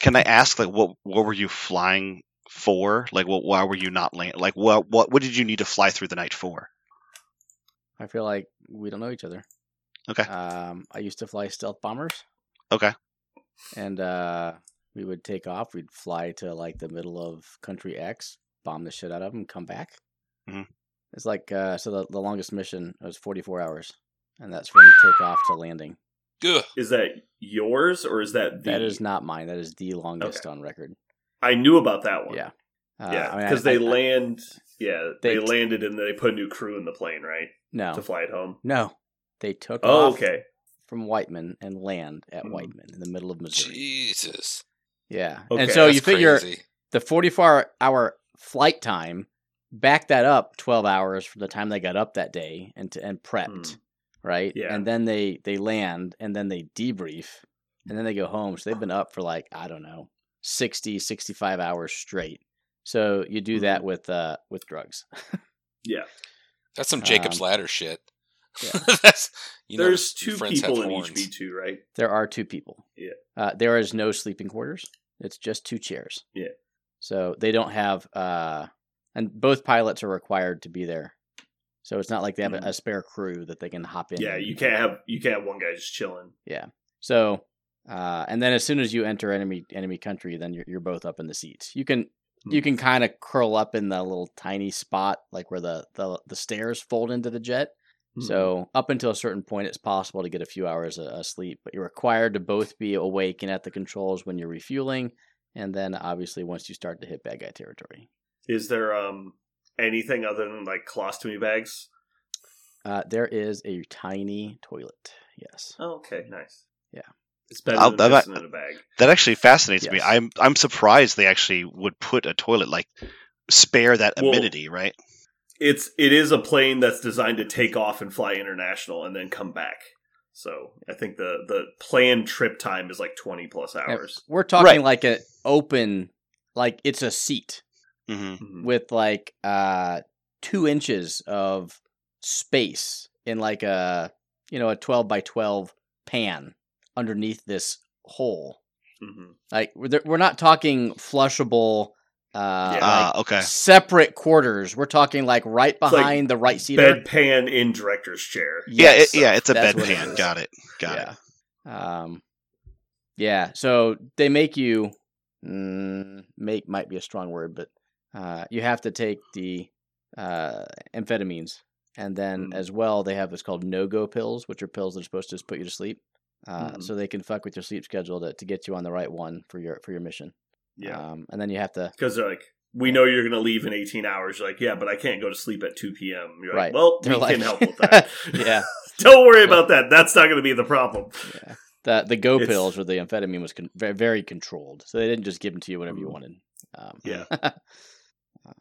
Can I ask, like, what what were you flying for? Like, what why were you not land? Like, what what what did you need to fly through the night for? I feel like we don't know each other. Okay. Um, I used to fly stealth bombers. Okay. and uh, we would take off. We'd fly to like the middle of country X, bomb the shit out of them, come back. Mhm. It's like uh, so the, the longest mission was 44 hours, and that's from takeoff to landing. Ugh. Is that yours or is that the? That is not mine. That is the longest on record. I knew about that one. Yeah. Uh, yeah, I mean, I- because I- they I- land. Yeah, they, They- landed and they put a new crew in the plane, right, No, to fly it home. no, they took Oh, off okay. from Whiteman and land at Mhm. Whiteman in the middle of Missouri. Jesus. Yeah, Okay, and so you figure crazy. the 44 hour flight time, back that up 12 hours from the time they got up that day and to, and prepped, right? Yeah. And then they they land and then they debrief and then they go home. So they've been up for like I don't know 60 65 hours straight. So you do that with uh with drugs. Yeah, That's some Jacob's Um, Ladder shit. yeah. *laughs* That's you know, there's your two people in each B2, right? There are two people. Yeah. Uh, there is no sleeping quarters. It's just two chairs. Yeah. So they don't have, uh, and both pilots are required to be there. So it's not like they have Mhm. a, a spare crew that they can hop in. Yeah, you can't have you can't have one guy just chilling. Yeah. So, uh, and then as soon as you enter enemy enemy country, then you're you're both up in the seats. You can you Hmm. can kind of curl up in the little tiny spot, like where the the, the stairs fold into the jet. Mhm. So up until a certain point, it's possible to get a few hours of, of sleep, but you're required to both be awake and at the controls when you're refueling, and then obviously once you start to hit bad guy territory. is there um anything other than like colostomy bags? Uh, there is a tiny toilet. Yes. Oh, okay, nice. Yeah. it's better I'll- than that- in a bag. That actually fascinates me. I'm I'm surprised they actually would put a toilet like spare that Well- amenity, right? It's it is a plane that's designed to take off and fly international and then come back. So I think the the planned trip time is like twenty plus Yeah, hours. We're talking Right. like a open, like it's a seat hmm Mhm. with like uh two inches of space in like a you know a twelve by twelve pan underneath this hole. Mhm. Like we're we're not talking flushable, uh, Yeah. Ah, like okay. separate quarters. We're talking like right like behind the right seat. Bedpan in director's chair. yeah, Yes, it, yeah, it's a that's what it bedpan. Got it. Got it. Um, yeah. So they make you mm, make might be a strong word, but uh, you have to take the uh, amphetamines, and then Mm. as well they have what's called no go pills, which are pills that are supposed to just put you to sleep. Uh, Mhm. So they can fuck with your sleep schedule to, to get you on the right one for your for your mission. Yeah. Um, and then you have to Because they're like, we know you're going to leave in 18 hours. You're like, yeah, but I can't go to sleep at 2 p.m. You're Right. like, well, They're we like- can help with that. *laughs* *laughs* Yeah. Don't worry about that. That's not going to be the problem. Yeah. The the go It's- pills or the amphetamine was con- very, very controlled, so they didn't just give them to you whenever you Mhm. wanted. Um, Yeah. *laughs* Uh,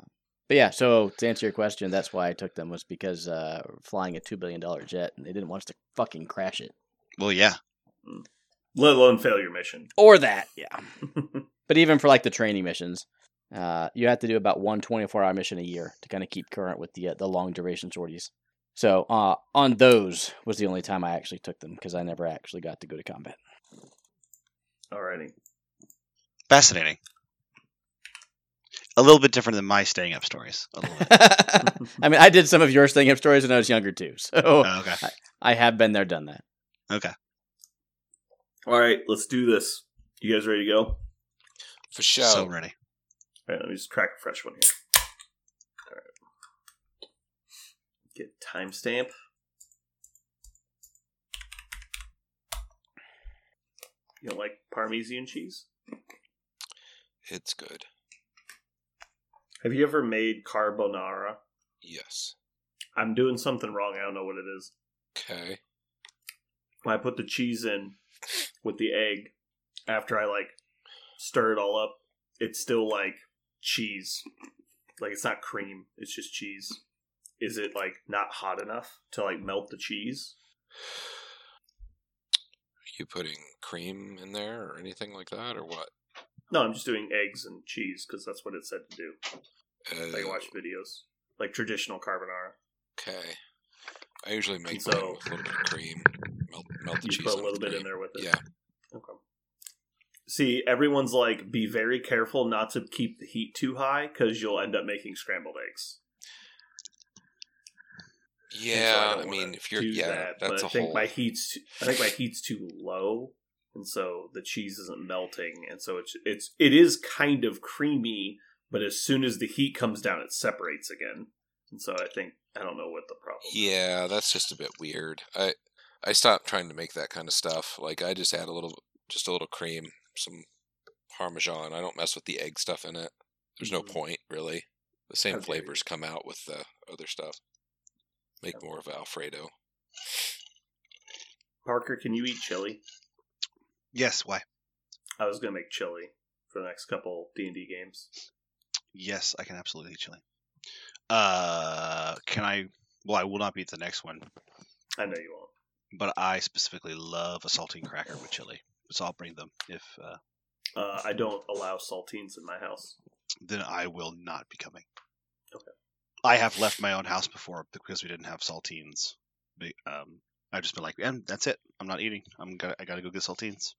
but yeah, so to answer your question, that's why I took them was because uh, flying a two billion dollar jet, and they didn't want us to fucking crash it Well, yeah. Let alone failure mission. or that. Yeah. *laughs* but even for like the training missions, uh, you have to do about one 24 hour mission a year to kind of keep current with the uh, the long duration sorties. So uh, on those was the only time I actually took them because I never actually got to go to combat. Alrighty. Fascinating. A little bit different than my staying up stories. A little bit. *laughs* I mean, I did some of your staying up stories when I was younger too, so Oh, okay. I have been there, done that. Okay. All right, let's do this. You guys ready to go? For sure. So ready. All right, let me just crack a fresh one here. All right. Get timestamp. You don't like Parmesan cheese? it's good. Have you ever made carbonara? Yes. I'm doing something wrong. I don't know what it is. Okay. When I put the cheese in with the egg, after I like stir it all up, it's still like cheese. Like it's not cream, it's just cheese. Is it like not hot enough to like melt the cheese? Are you putting cream in there or anything like that, or what? No, I'm just doing eggs and cheese because that's what it said to do. Uh, I watch videos like traditional carbonara. Okay. I usually make So- mine with a little bit of cream. Melt, melt the You cheese. put a little bit in there with it. Yeah. Okay. See, everyone's like, be very careful not to keep the heat too high because you'll end up making scrambled eggs. And so Yeah. I, mean, if you're yeah, that, that's but a I think whole. my heat's too, I think my heat's too low and so the cheese isn't melting, and so it's it's it is kind of creamy, but as soon as the heat comes down, it separates again, and so I think I don't know what the problem. is. Yeah, that's just a bit weird. I I stopped trying to make that kind of stuff. Like I just add a little, just a little cream, some parmesan. I don't mess with the egg stuff in it. There's no Mhm. point really. The same How flavors come out with the other stuff. Make more of Alfredo. Parker, can you eat chili? Yes, why? I was gonna make chili for the next couple D and D games. Yes, I can absolutely eat chili. Uh, can I? Well, I will not beat the next one, I know you won't. but I specifically love a saltine cracker with chili, so I'll bring them. If uh, Uh, I don't allow saltines in my house. then I will not be coming. Okay. I have left my own house before because we didn't have saltines. Be- Um, I've just been like, and that's it. I'm not eating. I'm gonna. I gotta go get saltines.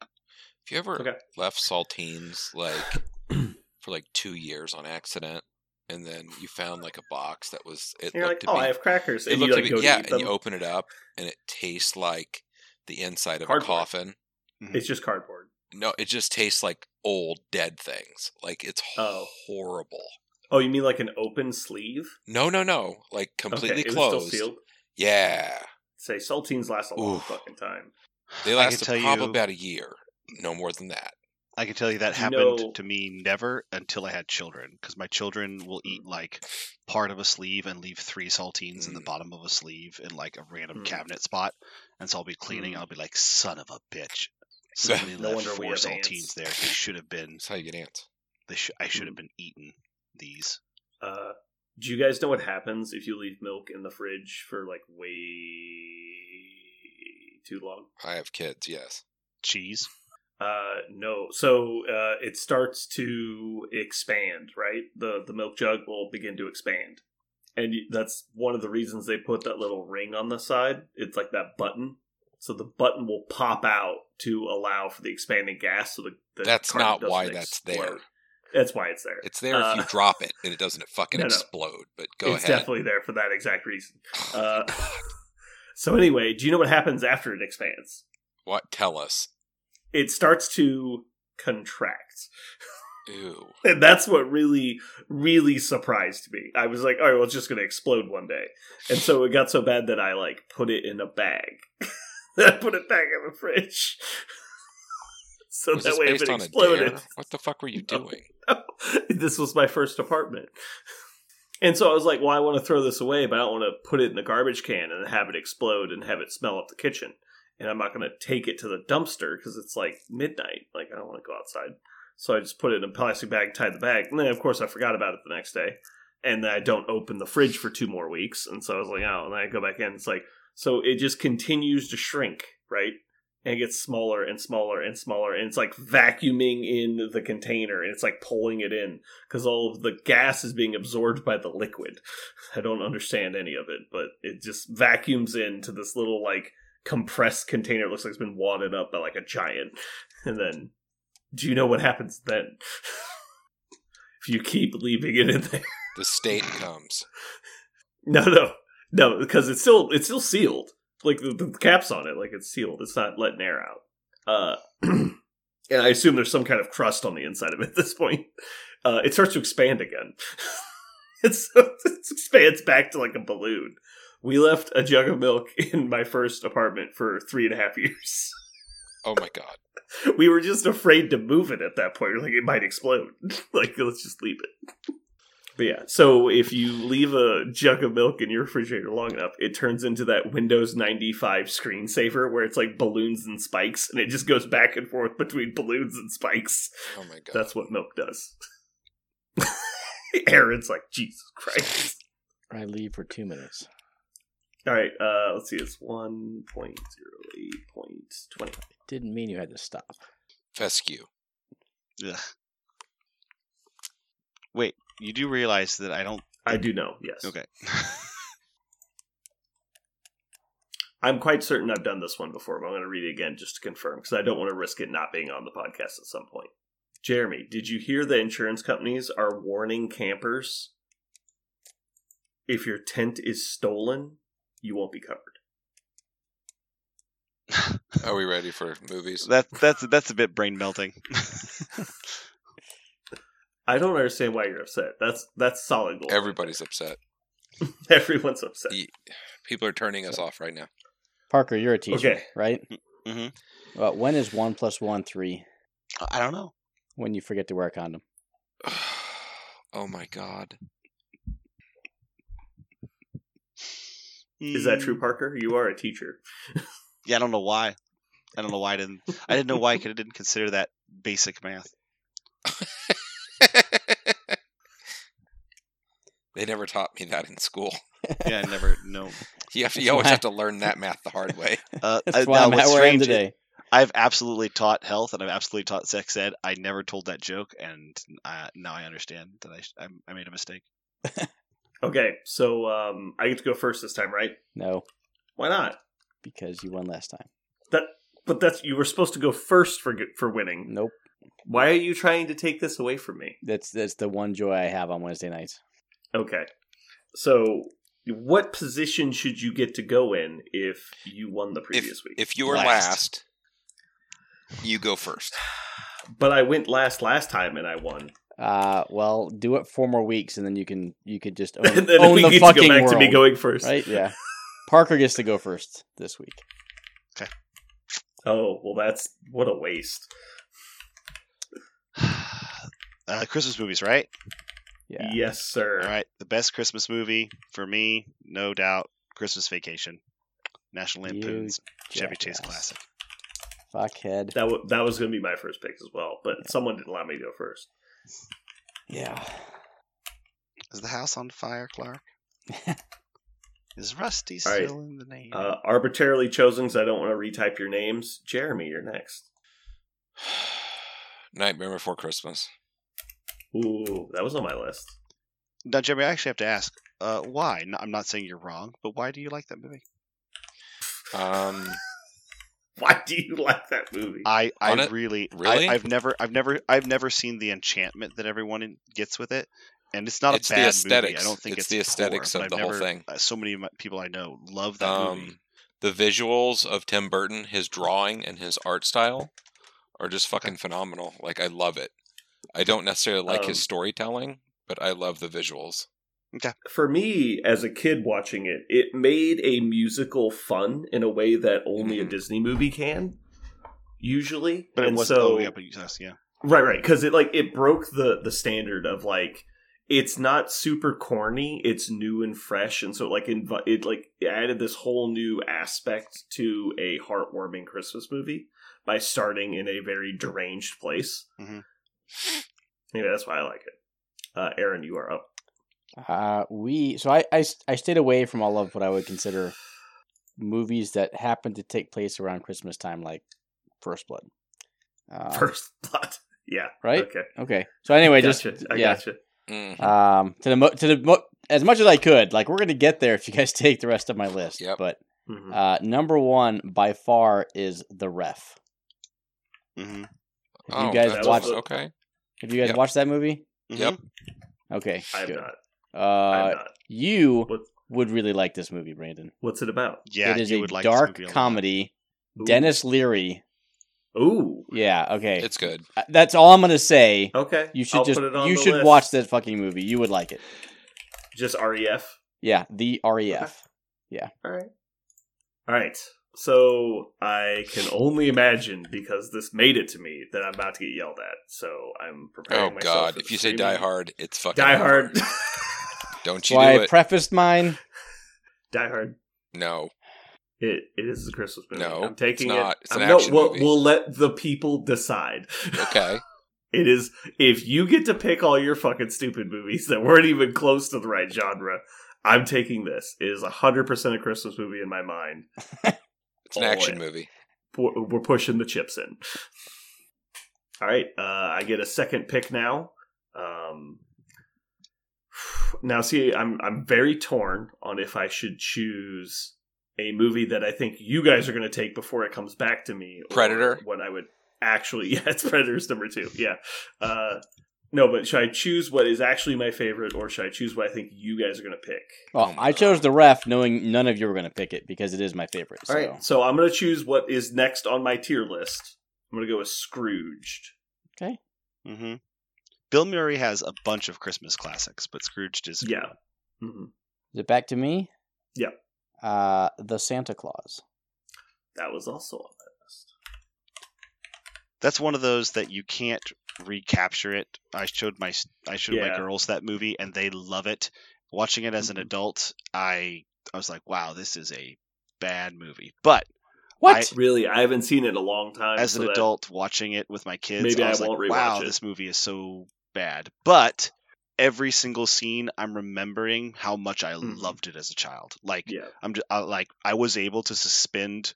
If you ever Okay. left saltines like *clears throat* for like two years on accident, and then you found like a box that was it And you're like, looked to oh, be I have crackers, it and you looked like to go be to yeah, eat and you open it up and it tastes like the inside of Cardboard. a coffin. It's just cardboard. No, it just tastes like old dead things. Like it's Oh. horrible. Oh, you mean like an open sleeve? No, no, no. Like completely okay, closed. still sealed? Yeah, Say saltines last a long fucking time. they last can lasted probably you- about a year, no more than that. I can tell you that happened know- to me never until I had children, because my children will eat like part of a sleeve and leave three saltines in the Mm. bottom of a sleeve in like a random Mm. cabinet spot, and so I'll be cleaning. Mm. I'll be like, "Son of a bitch!" *laughs* Somebody No left four saltines ants. there. They should have been. That's how you get ants. They should. I should have Mm. been eating these. Uh, do you guys know what happens if you leave milk in the fridge for like way too long? I have kids. Yes. Cheese. Uh, no. So uh, it starts to expand, right? The the milk jug will begin to expand, and that's one of the reasons they put that little ring on the side. It's like that button, so the button will pop out to allow for the expanding gas. So the, the That's not why that's explode. there. That's why it's there. It's there if you Uh, drop it and it doesn't *laughs* fucking No, no. explode. But go it's ahead. It's definitely there for that exact reason. *sighs* Uh, *laughs* So anyway, do you know what happens after it expands? what? Tell us. It starts to contract. Ew. *laughs* And that's what really, really surprised me. I was like, all right, well, it's just going to explode one day. And so it got so bad that I, like, put it in a bag. *laughs* I put it back in the fridge. *laughs* so Was that way, if it exploded. What the fuck were you No. doing? this was my first apartment. And so I was like, well, I want to throw this away, but I don't want to put it in the garbage can and have it explode and have it smell up the kitchen. And I'm not going to take it to the dumpster because it's like midnight. Like, I don't want to go outside. So I just put it in a plastic bag, tied the bag. And then, of course, I forgot about it the next day. And then I don't open the fridge for two more weeks. And so I was like, oh, and then I go back in. It's like, so it just continues to shrink, right? and it gets smaller and smaller and smaller and it's like vacuuming in the container and it's like pulling it in because all of the gas is being absorbed by the liquid *laughs* i don't understand any of it but it just vacuums into this little like compressed container it looks like it's been wadded up by like a giant. *laughs* And then do you know what happens then? *laughs* If you keep leaving it in there. *laughs* The state comes. no no. No because it's still it's still sealed. Like the, the cap's on it like it's sealed. It's not letting air out. Uh *clears throat* and i assume there's some kind of crust on the inside of it at this point. Uh it starts to expand again. It's it expands back to like a balloon we left a jug of milk *laughs* in my first apartment for three and a half years Oh my god. *laughs* we were just afraid to move it at that point. Like it might explode. *laughs* like let's just leave it. But yeah, so if you leave a jug of milk in your refrigerator long enough, it turns into that Windows 95 screensaver where it's like balloons and spikes, and it just goes back and forth between balloons and spikes. Oh my god. That's what milk does. Aaron's like, Jesus Christ. I leave for two minutes. All right, uh, let's see. It's 1.08.20. Didn't mean you had to stop. Fescue. Ugh. Wait, you do realize that I don't. I do know, yes. Okay. *laughs* I'm quite certain I've done this one before, but I'm going to read it again just to confirm because I don't want to risk it not being on the podcast at some point. Jeremy, did you hear the insurance companies are warning campers if your tent is stolen, you won't be covered? *laughs* Are we ready for movies? That that's that's a bit brain melting. *laughs* I don't understand why you're upset. That's that's solid gold. Everybody's upset. *laughs* Everyone's upset. Ye- People are turning us off right now. Parker, you're a teacher, Okay. right? hmm Well, when is one plus one three? I don't know. When you forget to wear a condom? *sighs* oh my god. Is that Mm, true, Parker? You are a teacher. Yeah, I don't know why. I don't know why I didn't. I didn't know why I didn't consider that basic math. *laughs* they never taught me that in school. *laughs* Yeah, I never know. You have to, That's you always why- have to learn that math the hard way. *laughs* Uh, That's uh, why now I'm what's at where I am strange is today. I've absolutely taught health and I've absolutely taught sex ed. I never told that joke, and uh, now I understand that I I made a mistake. Okay, so um, I get to go first this time, right? No, Why not? because you won last time. That, but that's you were supposed to go first for g- for winning. Nope. Why are you trying to take this away from me? That's that's the one joy I have on Wednesday nights. Okay, so what position should you get to go in if you won the previous week? If you were Last. last, you go first. *sighs* but I went last last time and I won. Uh, well, do it four more weeks, and then you can you could just *laughs* own, and then own we the get to fucking go back world, to me going first. right? Yeah. *laughs* Parker gets to go first this week. Okay. Oh well, that's what a waste. *sighs* Uh, Christmas movies, right? Yeah. Yes, sir. All right, the best Christmas movie for me, no doubt, Christmas Vacation, National You Lampoon's Chevy Chase jackass. classic. Fuckhead. That w- that was going to be my first pick as well, but someone didn't allow me to go first. Yeah. Is the house on fire, Clark? *laughs* Is Rusty All right. still in the name? Uh, arbitrarily chosen, because I don't want to retype your names. Jeremy, you're next. *sighs* Nightmare Before Christmas. Ooh, that was on my list. now, Jeremy, I actually have to ask, uh, why? No, I'm not saying you're wrong, but why do you like that movie? Um, *laughs* Why do you like that movie? I, I On it? really, Really? I, I've never, I've never, I've never seen the enchantment that everyone gets with it, and it's not It's a the bad movie. I don't think It's it's, the aesthetics poor, of the I've whole never- thing. uh, So many people I know love that movie. um, the visuals of Tim Burton, his drawing and his art style, are just fucking phenomenal. Like I love it. I don't necessarily like Um, his storytelling, but I love the visuals. For me, as a kid watching it, it made a musical fun in a way that only a Mhm. Disney movie can. Usually, But it and was so oh yeah, but yes, yeah. Right, right, because it like it broke the the standard of like it's not super corny, it's new and fresh, and so like inv- it like it added this whole new aspect to a heartwarming Christmas movie by starting in a very deranged place. mm-hmm. Anyway, that's why I like it. Uh, Aaron, you are up. Uh, we so I, I I stayed away from all of what I would consider movies that happen to take place around Christmas time, like First Blood. Um, First blood. *laughs* Yeah. right? Okay. Okay. So anyway, gotcha. just I yeah. gotcha. Mm. Um, to the mo- to the mo- as much as I could. Like we're gonna get there if you guys *laughs* take the rest of my list. Yep. But Mhm. uh, number one by far is the Ref. Mm-hmm. Have Oh, you guys that's watched- okay. Have you guys Yep. watched that movie? Yep. Okay. I have good. not. I have Uh, not. you What, would really like this movie, Brandon. what's it about? Yeah, it is you a would like dark a comedy. Ooh. Denis Leary. Ooh. Yeah. Okay. It's good. Uh, That's all I'm gonna say. Okay. You should I'll just put it on you the should list. watch that fucking movie. You would like it. Just REF. Yeah, the REF. Yeah. All right. All right. So I can only imagine because this made it to me that I'm about to get yelled at. So I'm preparing Oh myself. God! for If you say Die. Hard, it's fucking Die over. Hard, *laughs* Don't you why do I it? prefaced mine. *laughs* Die Hard. no. It it is a Christmas movie. No, I'm taking it's not. it. It's an I'm- no, action we'll, movie. we'll let the people decide. Okay. *laughs* It is if you get to pick all your fucking stupid movies that weren't even close to the right genre. I'm taking this. It is hundred percent a Christmas movie in my mind. *laughs* It's an action in. movie. We're we're pushing the chips in. All right, uh, I get a second pick now. Um, now, see, I'm I'm very torn on if I should choose a movie that I think you guys are going to take before it comes back to me. Predator? What I would actually, *laughs* yeah, it's Predators number two. Yeah, uh, No, but should I choose what is actually my favorite, or should I choose what I think you guys are going to pick? Well, Oh I chose the ref, knowing none of you were going to pick it because it is my favorite. So. All right, so I'm going to choose what is next on my tier list. I'm going to go with Scrooged. hmm Bill Murray has a bunch of Christmas classics, but Scrooge is a Yeah. one. hmm Is it back to me? Yeah. Uh, the Santa Clause. That was also on that list. That's one of those that you can't recapture it. I showed my I showed my girls that movie and they love it. Watching it as an Mhm. adult, I I was like, wow, this is a bad movie. But What? Really, I haven't seen it in a long time. as so an adult watching it with my kids, Maybe I I was like, won't rewatch wow, it. this movie is so bad. But every single scene, I'm remembering how much I Mhm. loved it as a child. Like yeah, I'm just uh, like I was able to suspend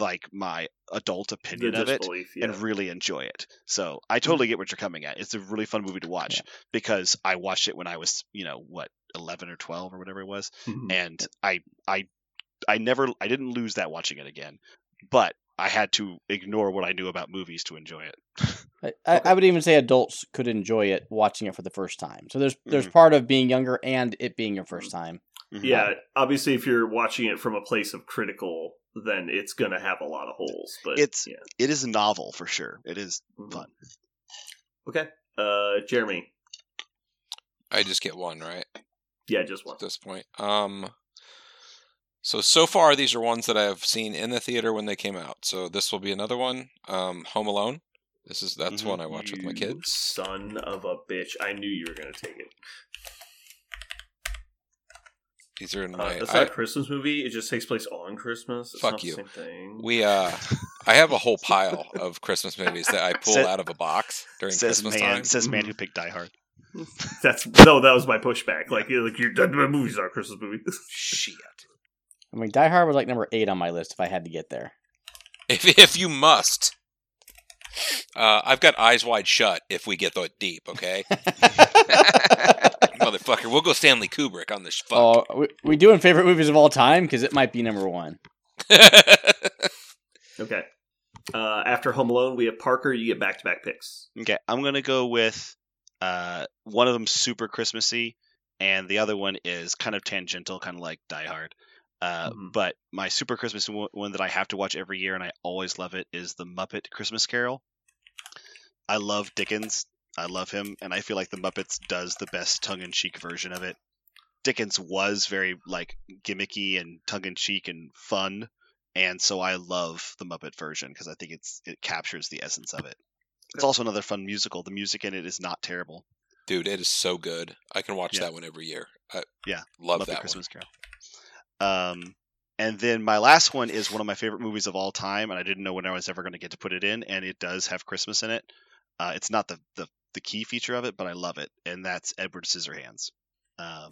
like my adult opinion of it. Yeah. and really enjoy it. So I totally get what you're coming at. It's a really fun movie to watch because I watched it when I was, you know, what, 11 or 12 or whatever it was, Mhm. and I I I never I didn't lose that watching it again. But I had to ignore what I knew about movies to enjoy it. *laughs* I, I, I would even say adults could enjoy it watching it for the first time. So there's Mm-hmm. there's part of being younger and it being your first time. Mhm. Yeah, obviously, if you're watching it from a place of critical, then it's going to have a lot of holes. But It's- yeah. It is novel for sure. It is Mhm. fun. Okay, uh, Jeremy. I just get one, right? Yeah, just one. At this point. Um so so far these are ones that I've seen in the theater when they came out. So this will be another one. Um Home Alone. This is that's Mhm. one I watch with my kids. Son of a bitch! I knew you were going to take it. These are in Uh, my that's not a Christmas movie. It just takes place on Christmas. It's Fuck not the you. same thing. we uh I have a whole pile *laughs* of Christmas movies that I pull Said- out of a box during Says Christmas man, time. says man who *laughs* picked Die Hard. That's no, that was my pushback. Like, you're like you're done. My movies are Christmas movies. Shit. I mean, Die Hard was like number eight on my list if I had to get there. If if you must. Uh, I've got eyes wide shut if we get that deep, okay? *laughs* *laughs* Motherfucker, we'll go Stanley Kubrick on this fuck. oh, we, we doing favorite movies of all time because it might be number one. *laughs* Okay. Uh, after Home Alone, we have Parker. You get back to back picks. Okay, I'm gonna go with uh, one of them super Christmassy, and the other one is kind of tangential, kind of like Die Hard. Uh, Mhm. But my super Christmas one, one that I have to watch every year, and I always love it, is the Muppet Christmas Carol. I love Dickens. I love him, and I feel like the Muppets does the best tongue-in-cheek version of it. Dickens was very like gimmicky and tongue-in-cheek and fun, and so I love the Muppet version because I think it's it captures the essence of it. It's also another fun musical. The music in it is not terrible. Dude, it is so good. I can watch Yeah. that one every year. I Yeah, love Muppet that Christmas Carol. Um, and then my last one is one of my favorite movies of all time, and I didn't know when I was ever going to get to put it in, and it does have Christmas in it. Uh, it's not the, the the key feature of it, but I love it, and that's Edward Scissorhands. Um,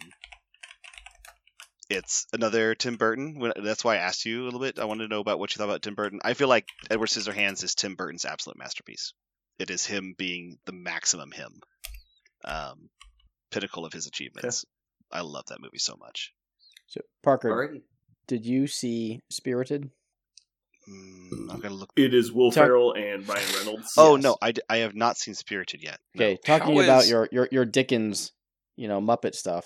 it's another Tim Burton. That's why I asked you a little bit. I wanted to know about what you thought about Tim Burton. I feel like Edward Scissorhands is Tim Burton's absolute masterpiece. It is him being the maximum him, um, pinnacle of his achievements. I love that movie so much. So, Parker, Alrighty. did you see Spirited? Mm, I'm gonna look. It is Will Talk- Ferrell and Ryan Reynolds. Oh Yes. no, I, d- I have not seen Spirited yet. No. Okay, talking How about is- your, your your Dickens, you know, Muppet stuff.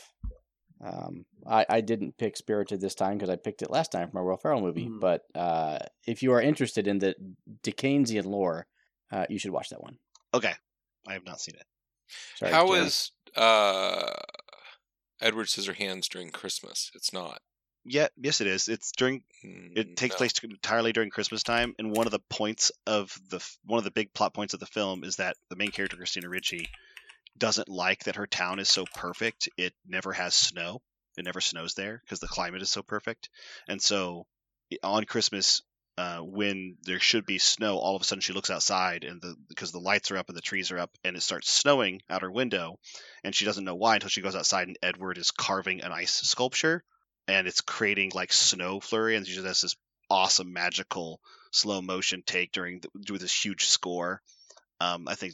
Um, I I didn't pick Spirited this time because I picked it last time from a Will Ferrell movie. Mhm. But uh, if you are interested in the Dickensian lore, uh, you should watch that one. Okay, I have not seen it. Sorry, How Jeremy. uh, Edward Scissorhands during Christmas? It's not. Yeah, yes, it is. It's during. Mm, It takes no. place entirely during Christmas time, and one of the points of the one of the big plot points of the film is that the main character Christina Ricci doesn't like that her town is so perfect. It never has snow. It never snows there because the climate is so perfect, and so on Christmas. Uh, when there should be snow, all of a sudden she looks outside, and the because the lights are up and the trees are up, and it starts snowing out her window, and she doesn't know why until she goes outside and Edward is carving an ice sculpture, and it's creating like snow flurry, and she just has this awesome magical slow motion take during the, with this huge score. Um, I think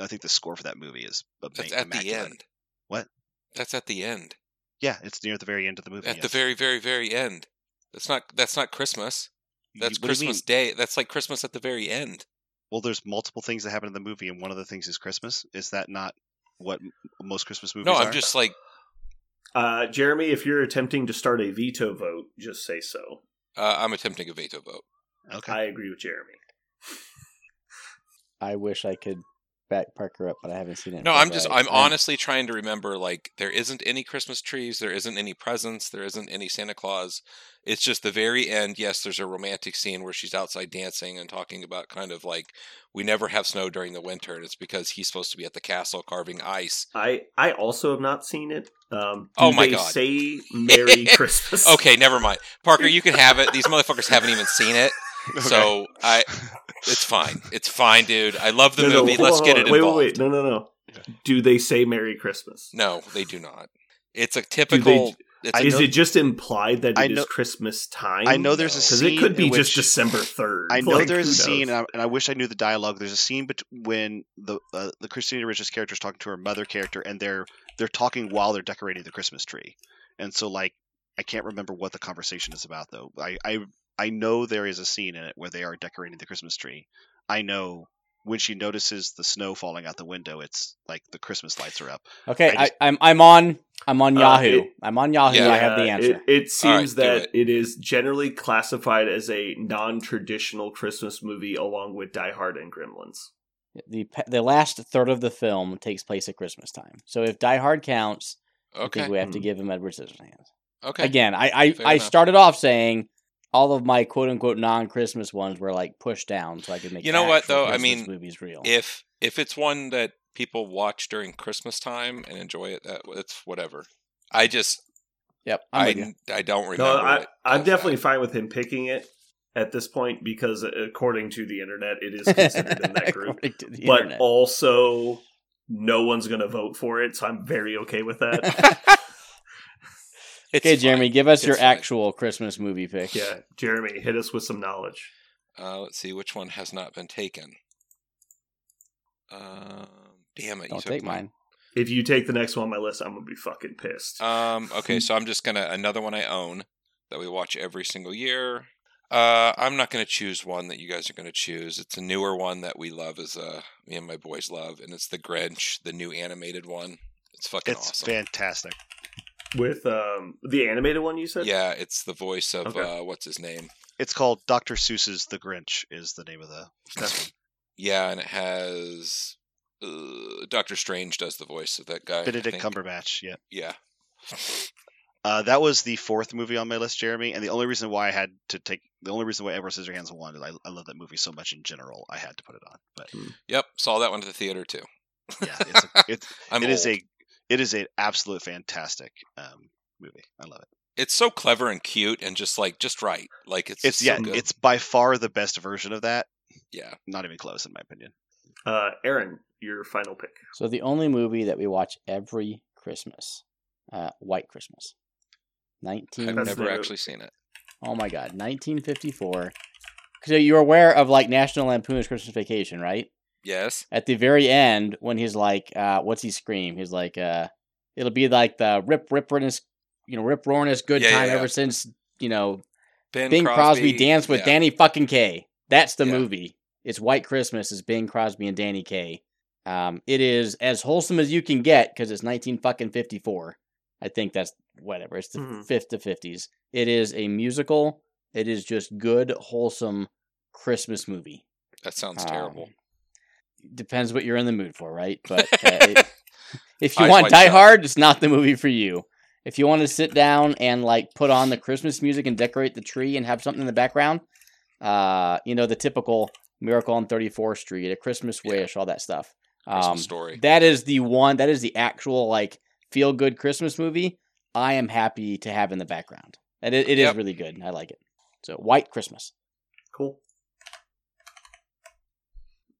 I think the score for that movie is That's at the end. What? That's at the end. Yeah, it's near the very end of the movie. At the very, very, very end. That's not. That's not Christmas. That's What do you mean? Christmas Day. That's like Christmas at the very end. Well, there's multiple things that happen in the movie, and one of the things is Christmas. Is that not what most Christmas movies No. I'm just like Uh, Jeremy, if you're attempting to start a veto vote, just say so. uh, I'm attempting a veto vote. okay. I agree with Jeremy. I wish I could back Parker up, but I haven't seen it. No, I'm just I- I'm honestly trying to remember like there isn't any Christmas trees, there isn't any presents, there isn't any Santa Claus. It's just the very end. Yes, there's a romantic scene where she's outside dancing and talking about kind of like we never have snow during the winter and it's because he's supposed to be at the castle carving ice. I I also have not seen it. Um, Oh my they God. Say *laughs* Merry Christmas. Okay, never mind. Parker, you can have it. These motherfuckers haven't even seen it. *laughs* So I it's fine. It's fine, dude. I love the No, no, movie. hold Let's on, get it on. involved. Wait, wait, wait. No, no, no. Do they say Merry Christmas? No, they do not. It's a typical they, it's I a, is know- it just implied that I it is know- Christmas time? I know there's a because scene it could be in just which- December third. I know there's a scene, and I, and I wish I knew the dialogue. There's a scene bet- when the uh, the Christina Ricci's character is talking to her mother character, and they're they're talking while they're decorating the Christmas tree. And so, like, I can't remember what the conversation is about, though. I I, I know there is a scene in it where they are decorating the Christmas tree. I know when she notices the snow falling out the window, it's like the Christmas lights are up. Okay, I I just- I'm I'm on I'm on Uh, Yahoo. it- I'm on Yahoo. Yeah. I have the answer. It, it seems do that it. it is generally classified as a non-traditional Christmas movie, along with Die Hard and Gremlins. the the last third of the film takes place at Christmas time. So if Die Hard counts, I okay. think we have to Mhm. give him Edward Scissorhands. Okay. Again, I I, I started off saying all of my quote unquote non Christmas ones were like pushed down so I could make You know what, actual though? I mean, movies real. if if it's one that people watch during Christmas time and enjoy it, that it's whatever. I just yep, I'm. I I don't remember. No, I, it I'm definitely that. fine with him picking it at this point because, according to the internet, it is *laughs* considered in that group. According to the But internet. also, no one's going to vote for it, so I'm very okay with that. *laughs* It's okay, fine. Jeremy, give us your fine. actual Christmas movie pick. yeah, Jeremy, hit us with some knowledge. Uh, let's see which one has not been taken. Um, damn it! Don't took take mine. If you take the next one on my list, I'm going to be fucking pissed. Um, okay, so I'm just gonna another one I own that we watch every single year. Uh, I'm not gonna choose one that you guys are gonna choose. It's a newer one that we love, as uh, me and my boys love, and it's the Grinch, the new animated one. It's fucking It's awesome. fantastic. With um, the animated one you said? Yeah, it's the voice of Okay. uh, what's his name? It's called Dr. Seuss's The Grinch. Is the name of the. Okay. Yeah, and it has uh, Doctor Strange does the voice of that guy. Benedict. Cumberbatch. Yeah. Yeah. Uh, that was the fourth movie on my list, Jeremy, and the only reason why I had to take the only reason why Edward Scissorhands won is I, I love that movie so much in general. I had to put it on, but Yep, saw that one at the theater too. yeah, it's a, it's *laughs* I'm it is a it is an absolute fantastic um, movie. I love it. It's so clever and cute and just like just right. Like it's It's so yeah, good. it's by far the best version of that. yeah. Not even close, in my opinion. Uh, Aaron, your final pick. So the only movie that we watch every Christmas, uh, White Christmas, nineteen. I've never actually seen it. Oh my god, nineteen fifty four. So you're aware of like National Lampoon's Christmas Vacation, right? Yes. At the very end, when he's like, uh, "What's he scream?" He's like, uh, "It'll be like the rip rip you know, rip roaringest good Yeah, time yeah. ever since you know Ben Bing Crosby, danced with. Danny fucking Kaye. That's the movie. It's White Christmas. Is Bing Crosby and Danny Kaye. Um, it is as wholesome as you can get because it's nineteen fucking fifty four. I think that's whatever. It's the Mhm. fifth to fifties. It is a musical. It is just good, wholesome Christmas movie. That sounds Um, terrible. Depends what you're in the mood for, right? *laughs* But uh, if you want Die Shut. Hard, it's not the movie for you. If you want to sit down and like put on the Christmas music and decorate the tree and have something in the background, uh, you know the typical Miracle on 34th Street, A Christmas Yeah. Wish, all that stuff. Um, story. that is the one. That is the actual like feel good Christmas movie. I am happy to have in the background, and it, it is Yep. really good. I like it. So White Christmas. Cool.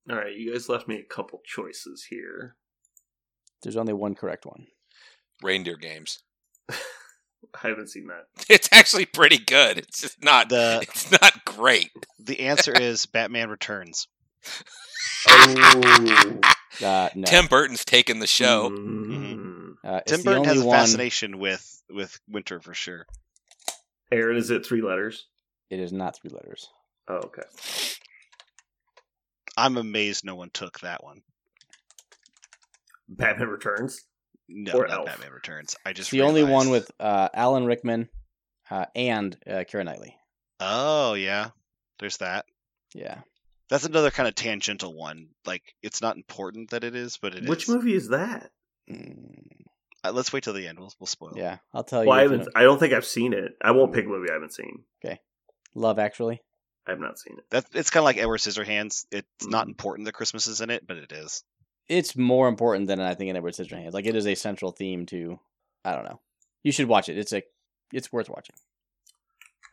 All right, you guys left me a couple choices here. There's only one correct one. Reindeer games. *laughs* I haven't seen that. It's actually pretty good. It's just not. The It's not great. the answer *laughs* is Batman Returns. Oh, Uh, no. Tim Burton's taken the show. Mm. Uh, Tim Burton has only a one- fascination with with winter for sure. Aaron, is it three letters? It is not three letters. Oh, okay. I'm amazed no one took that one. Batman Returns. No, Or not Elf. Batman Returns. I just It's the only one with uh, Alan Rickman uh, and uh, Keira Knightley. Oh yeah, there's that. Yeah. That's another kind of tangential one. Like it's not important that it is, but it is. Which movie is that? Mm, Uh, let's wait till the end. We'll we'll spoil. yeah, I'll tell you. Well, I if you haven't. I don't think I've seen it. I won't pick a movie I haven't seen. Okay, Love Actually. I have not seen it. That it's kind of like Edward Scissorhands. It's not Mhm. important that Christmas is in it, but it is. It's more important than I think in Edward Scissorhands. Like it is a central theme to. I don't know. You should watch it. It's a. It's worth watching.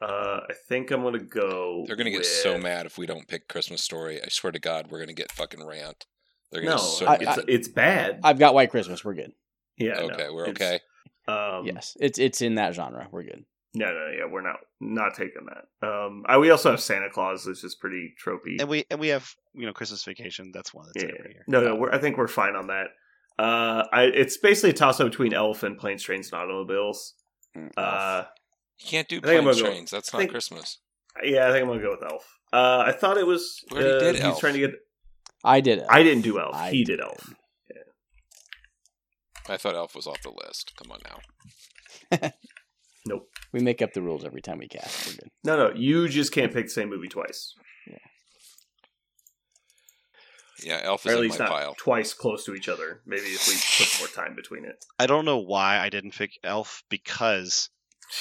Uh, I think I'm gonna go. They're gonna get so mad if we don't pick Christmas Story. I swear to God, we're gonna get fucking rant. They're gonna No, get so I- it's it's bad. I've got White Christmas. We're good. yeah. no, okay, we're okay. Um, yes, it's it's in that genre. We're good. No, no, yeah, we're not not taking that. Um, I, we also have Santa Clause, which is pretty tropey. And we and we have you know Christmas Vacation. That's one that's yeah, every year. no, no, we're, I think we're fine on that. Uh, I, it's basically a toss up between Elf and Planes, Trains, and Automobiles. Mm, Uh, You can't do I think I'm planes gonna go- trains. That's not think- Christmas. yeah, I think I'm gonna go with Elf. Uh, I thought it was. We uh, did he's Elf. trying to get. I did it. I didn't do Elf. I he did Elf. Yeah. I thought Elf was off the list. Come on now. *laughs* Nope. We make up the rules every time we cast. We're good. No, no, you just can't pick the same movie twice. Yeah, Elf Or is at in least my not pile. twice close to each other. Maybe if we put more time between it. I don't know why I didn't pick Elf because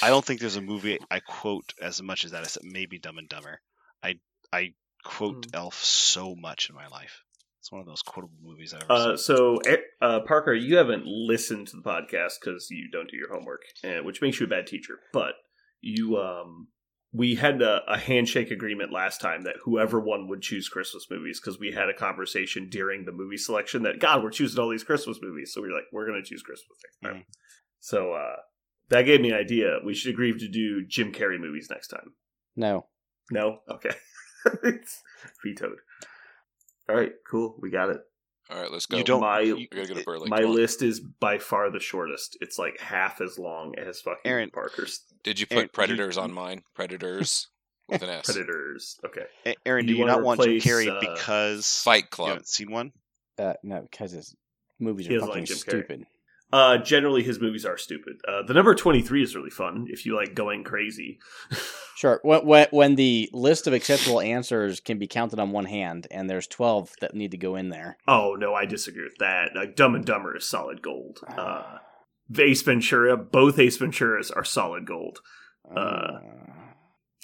I don't think there's a movie I quote as much as that. Except maybe Dumb and Dumber. I I quote Hmm. Elf so much in my life. It's one of those quotable movies I've ever Uh, seen. so, eh, uh, Parker, you haven't listened to the podcast because you don't do your homework, uh, which makes you a bad teacher. But you, um, we had a, a handshake agreement last time that whoever won would choose Christmas movies because we had a conversation during the movie selection that God, we're choosing all these Christmas movies, so we are like, we're going to choose Christmas next time. So uh, that gave me an idea. We should agree to do Jim Carrey movies next time. No. No, okay, *laughs* it's vetoed. All right, cool, we got it. All right, let's go. You don't- my you- I gotta go to Burlington. my list is by far the shortest. It's like half as long as fucking Aaron. Parker's Did you put Aaron, you- Predators on mine? Predators *laughs* with an S. Predators. Okay, A- Aaron, you do you wanna not want Jim replace, Carrey uh, because Fight Club? you Club. haven't seen one? Uh, no, because his movies He are fucking like Jim Carrey. stupid. Uh, generally his movies are stupid. Uh, the number twenty three is really fun if you like going crazy. *laughs* Sure. When, when when the list of acceptable answers can be counted on one hand, and there's twelve that need to go in there. oh no, I disagree with that. Like Dumb and Dumber is solid gold. Uh, Ace Ventura, both Ace Venturas are solid gold. Uh,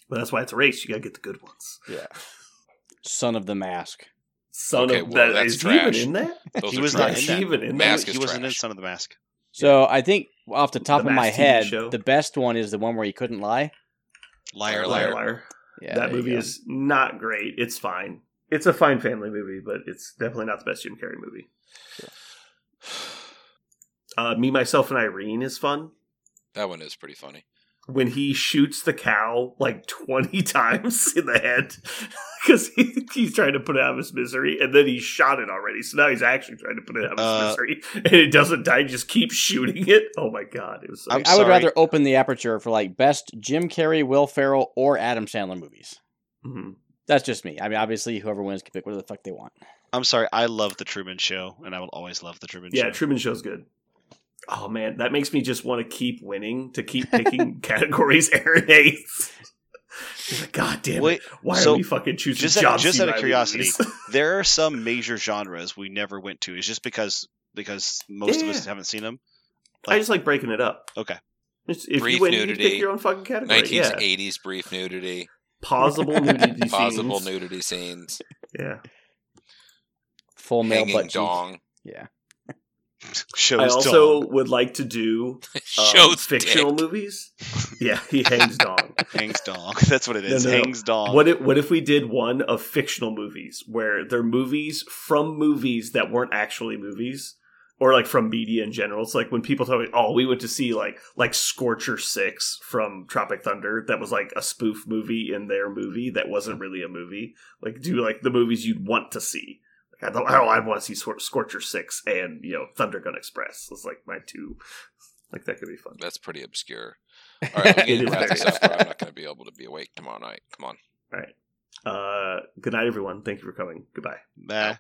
But that's why it's a race. You gotta get the good ones. yeah. Son of the Mask. Son Okay, of well, that that's is he even in that? Those He are was not trash. in that. even in Mask he is wasn't in. Son of the Mask. So I think off the top The of my head, show. the best one is the one where he couldn't lie. Liar, Liar, Liar, liar. liar. Yeah, that movie is not great. It's fine. It's a fine family movie, but it's definitely not the best Jim Carrey movie. Uh, Me, Myself, and Irene is fun. That one is pretty funny. When he shoots the cow like 20 *laughs* times in the head because he, he's trying to put it out of his misery, and then he shot it already. So now he's actually trying to put it out of his Uh, misery, and it doesn't die, he just keeps shooting it. Oh my god. It was so I'm I would rather open the aperture for like best Jim Carrey, Will Ferrell, or Adam Sandler movies. Mhm. That's just me. I mean, obviously, whoever wins can pick whatever the fuck they want. I'm sorry. I love the Truman Show, and I will always love the Truman Yeah, Show. Yeah, Truman Show's good. Oh man, that makes me just want to keep winning to keep picking *laughs* categories Aaron hates. Like, God damn it! Why so, are we fucking choosing just out- John just C. out of curiosity, *laughs* there are some major genres we never went to. It's just because because most of us haven't seen them. I just like breaking it up. Okay. Just- If Brief you win, you nudity. pick your own fucking category. Yeah, 1980s brief nudity, Possible nudity *laughs* possible scenes. nudity scenes, Yeah, Full male hanging butt cheek. dong, Yeah. Shows I also dong, would like to do um, *laughs* shows fictional dick. movies. Yeah, he hangs dong. *laughs* hangs dong. *laughs* That's what it is. No, no, no. hangs dong. What if what if we did one of fictional movies where they're movies from movies that weren't actually movies, or like from media in general? It's like when people tell me, "Oh, we went to see like like Scorcher Six from Tropic Thunder," that was like a spoof movie in their movie that wasn't really a movie. Like do like the movies you'd want to see. Like I don't, oh, I want to see Scor- Scorcher Six and you know Thunder Gun Express. It's like my two. Like that could be fun. That's pretty obscure. All right, we *laughs* It need to wrap this up, I'm not going to be able to be awake tomorrow night. Come on. All right. Uh, good night, everyone. Thank you for coming. Goodbye. Bah.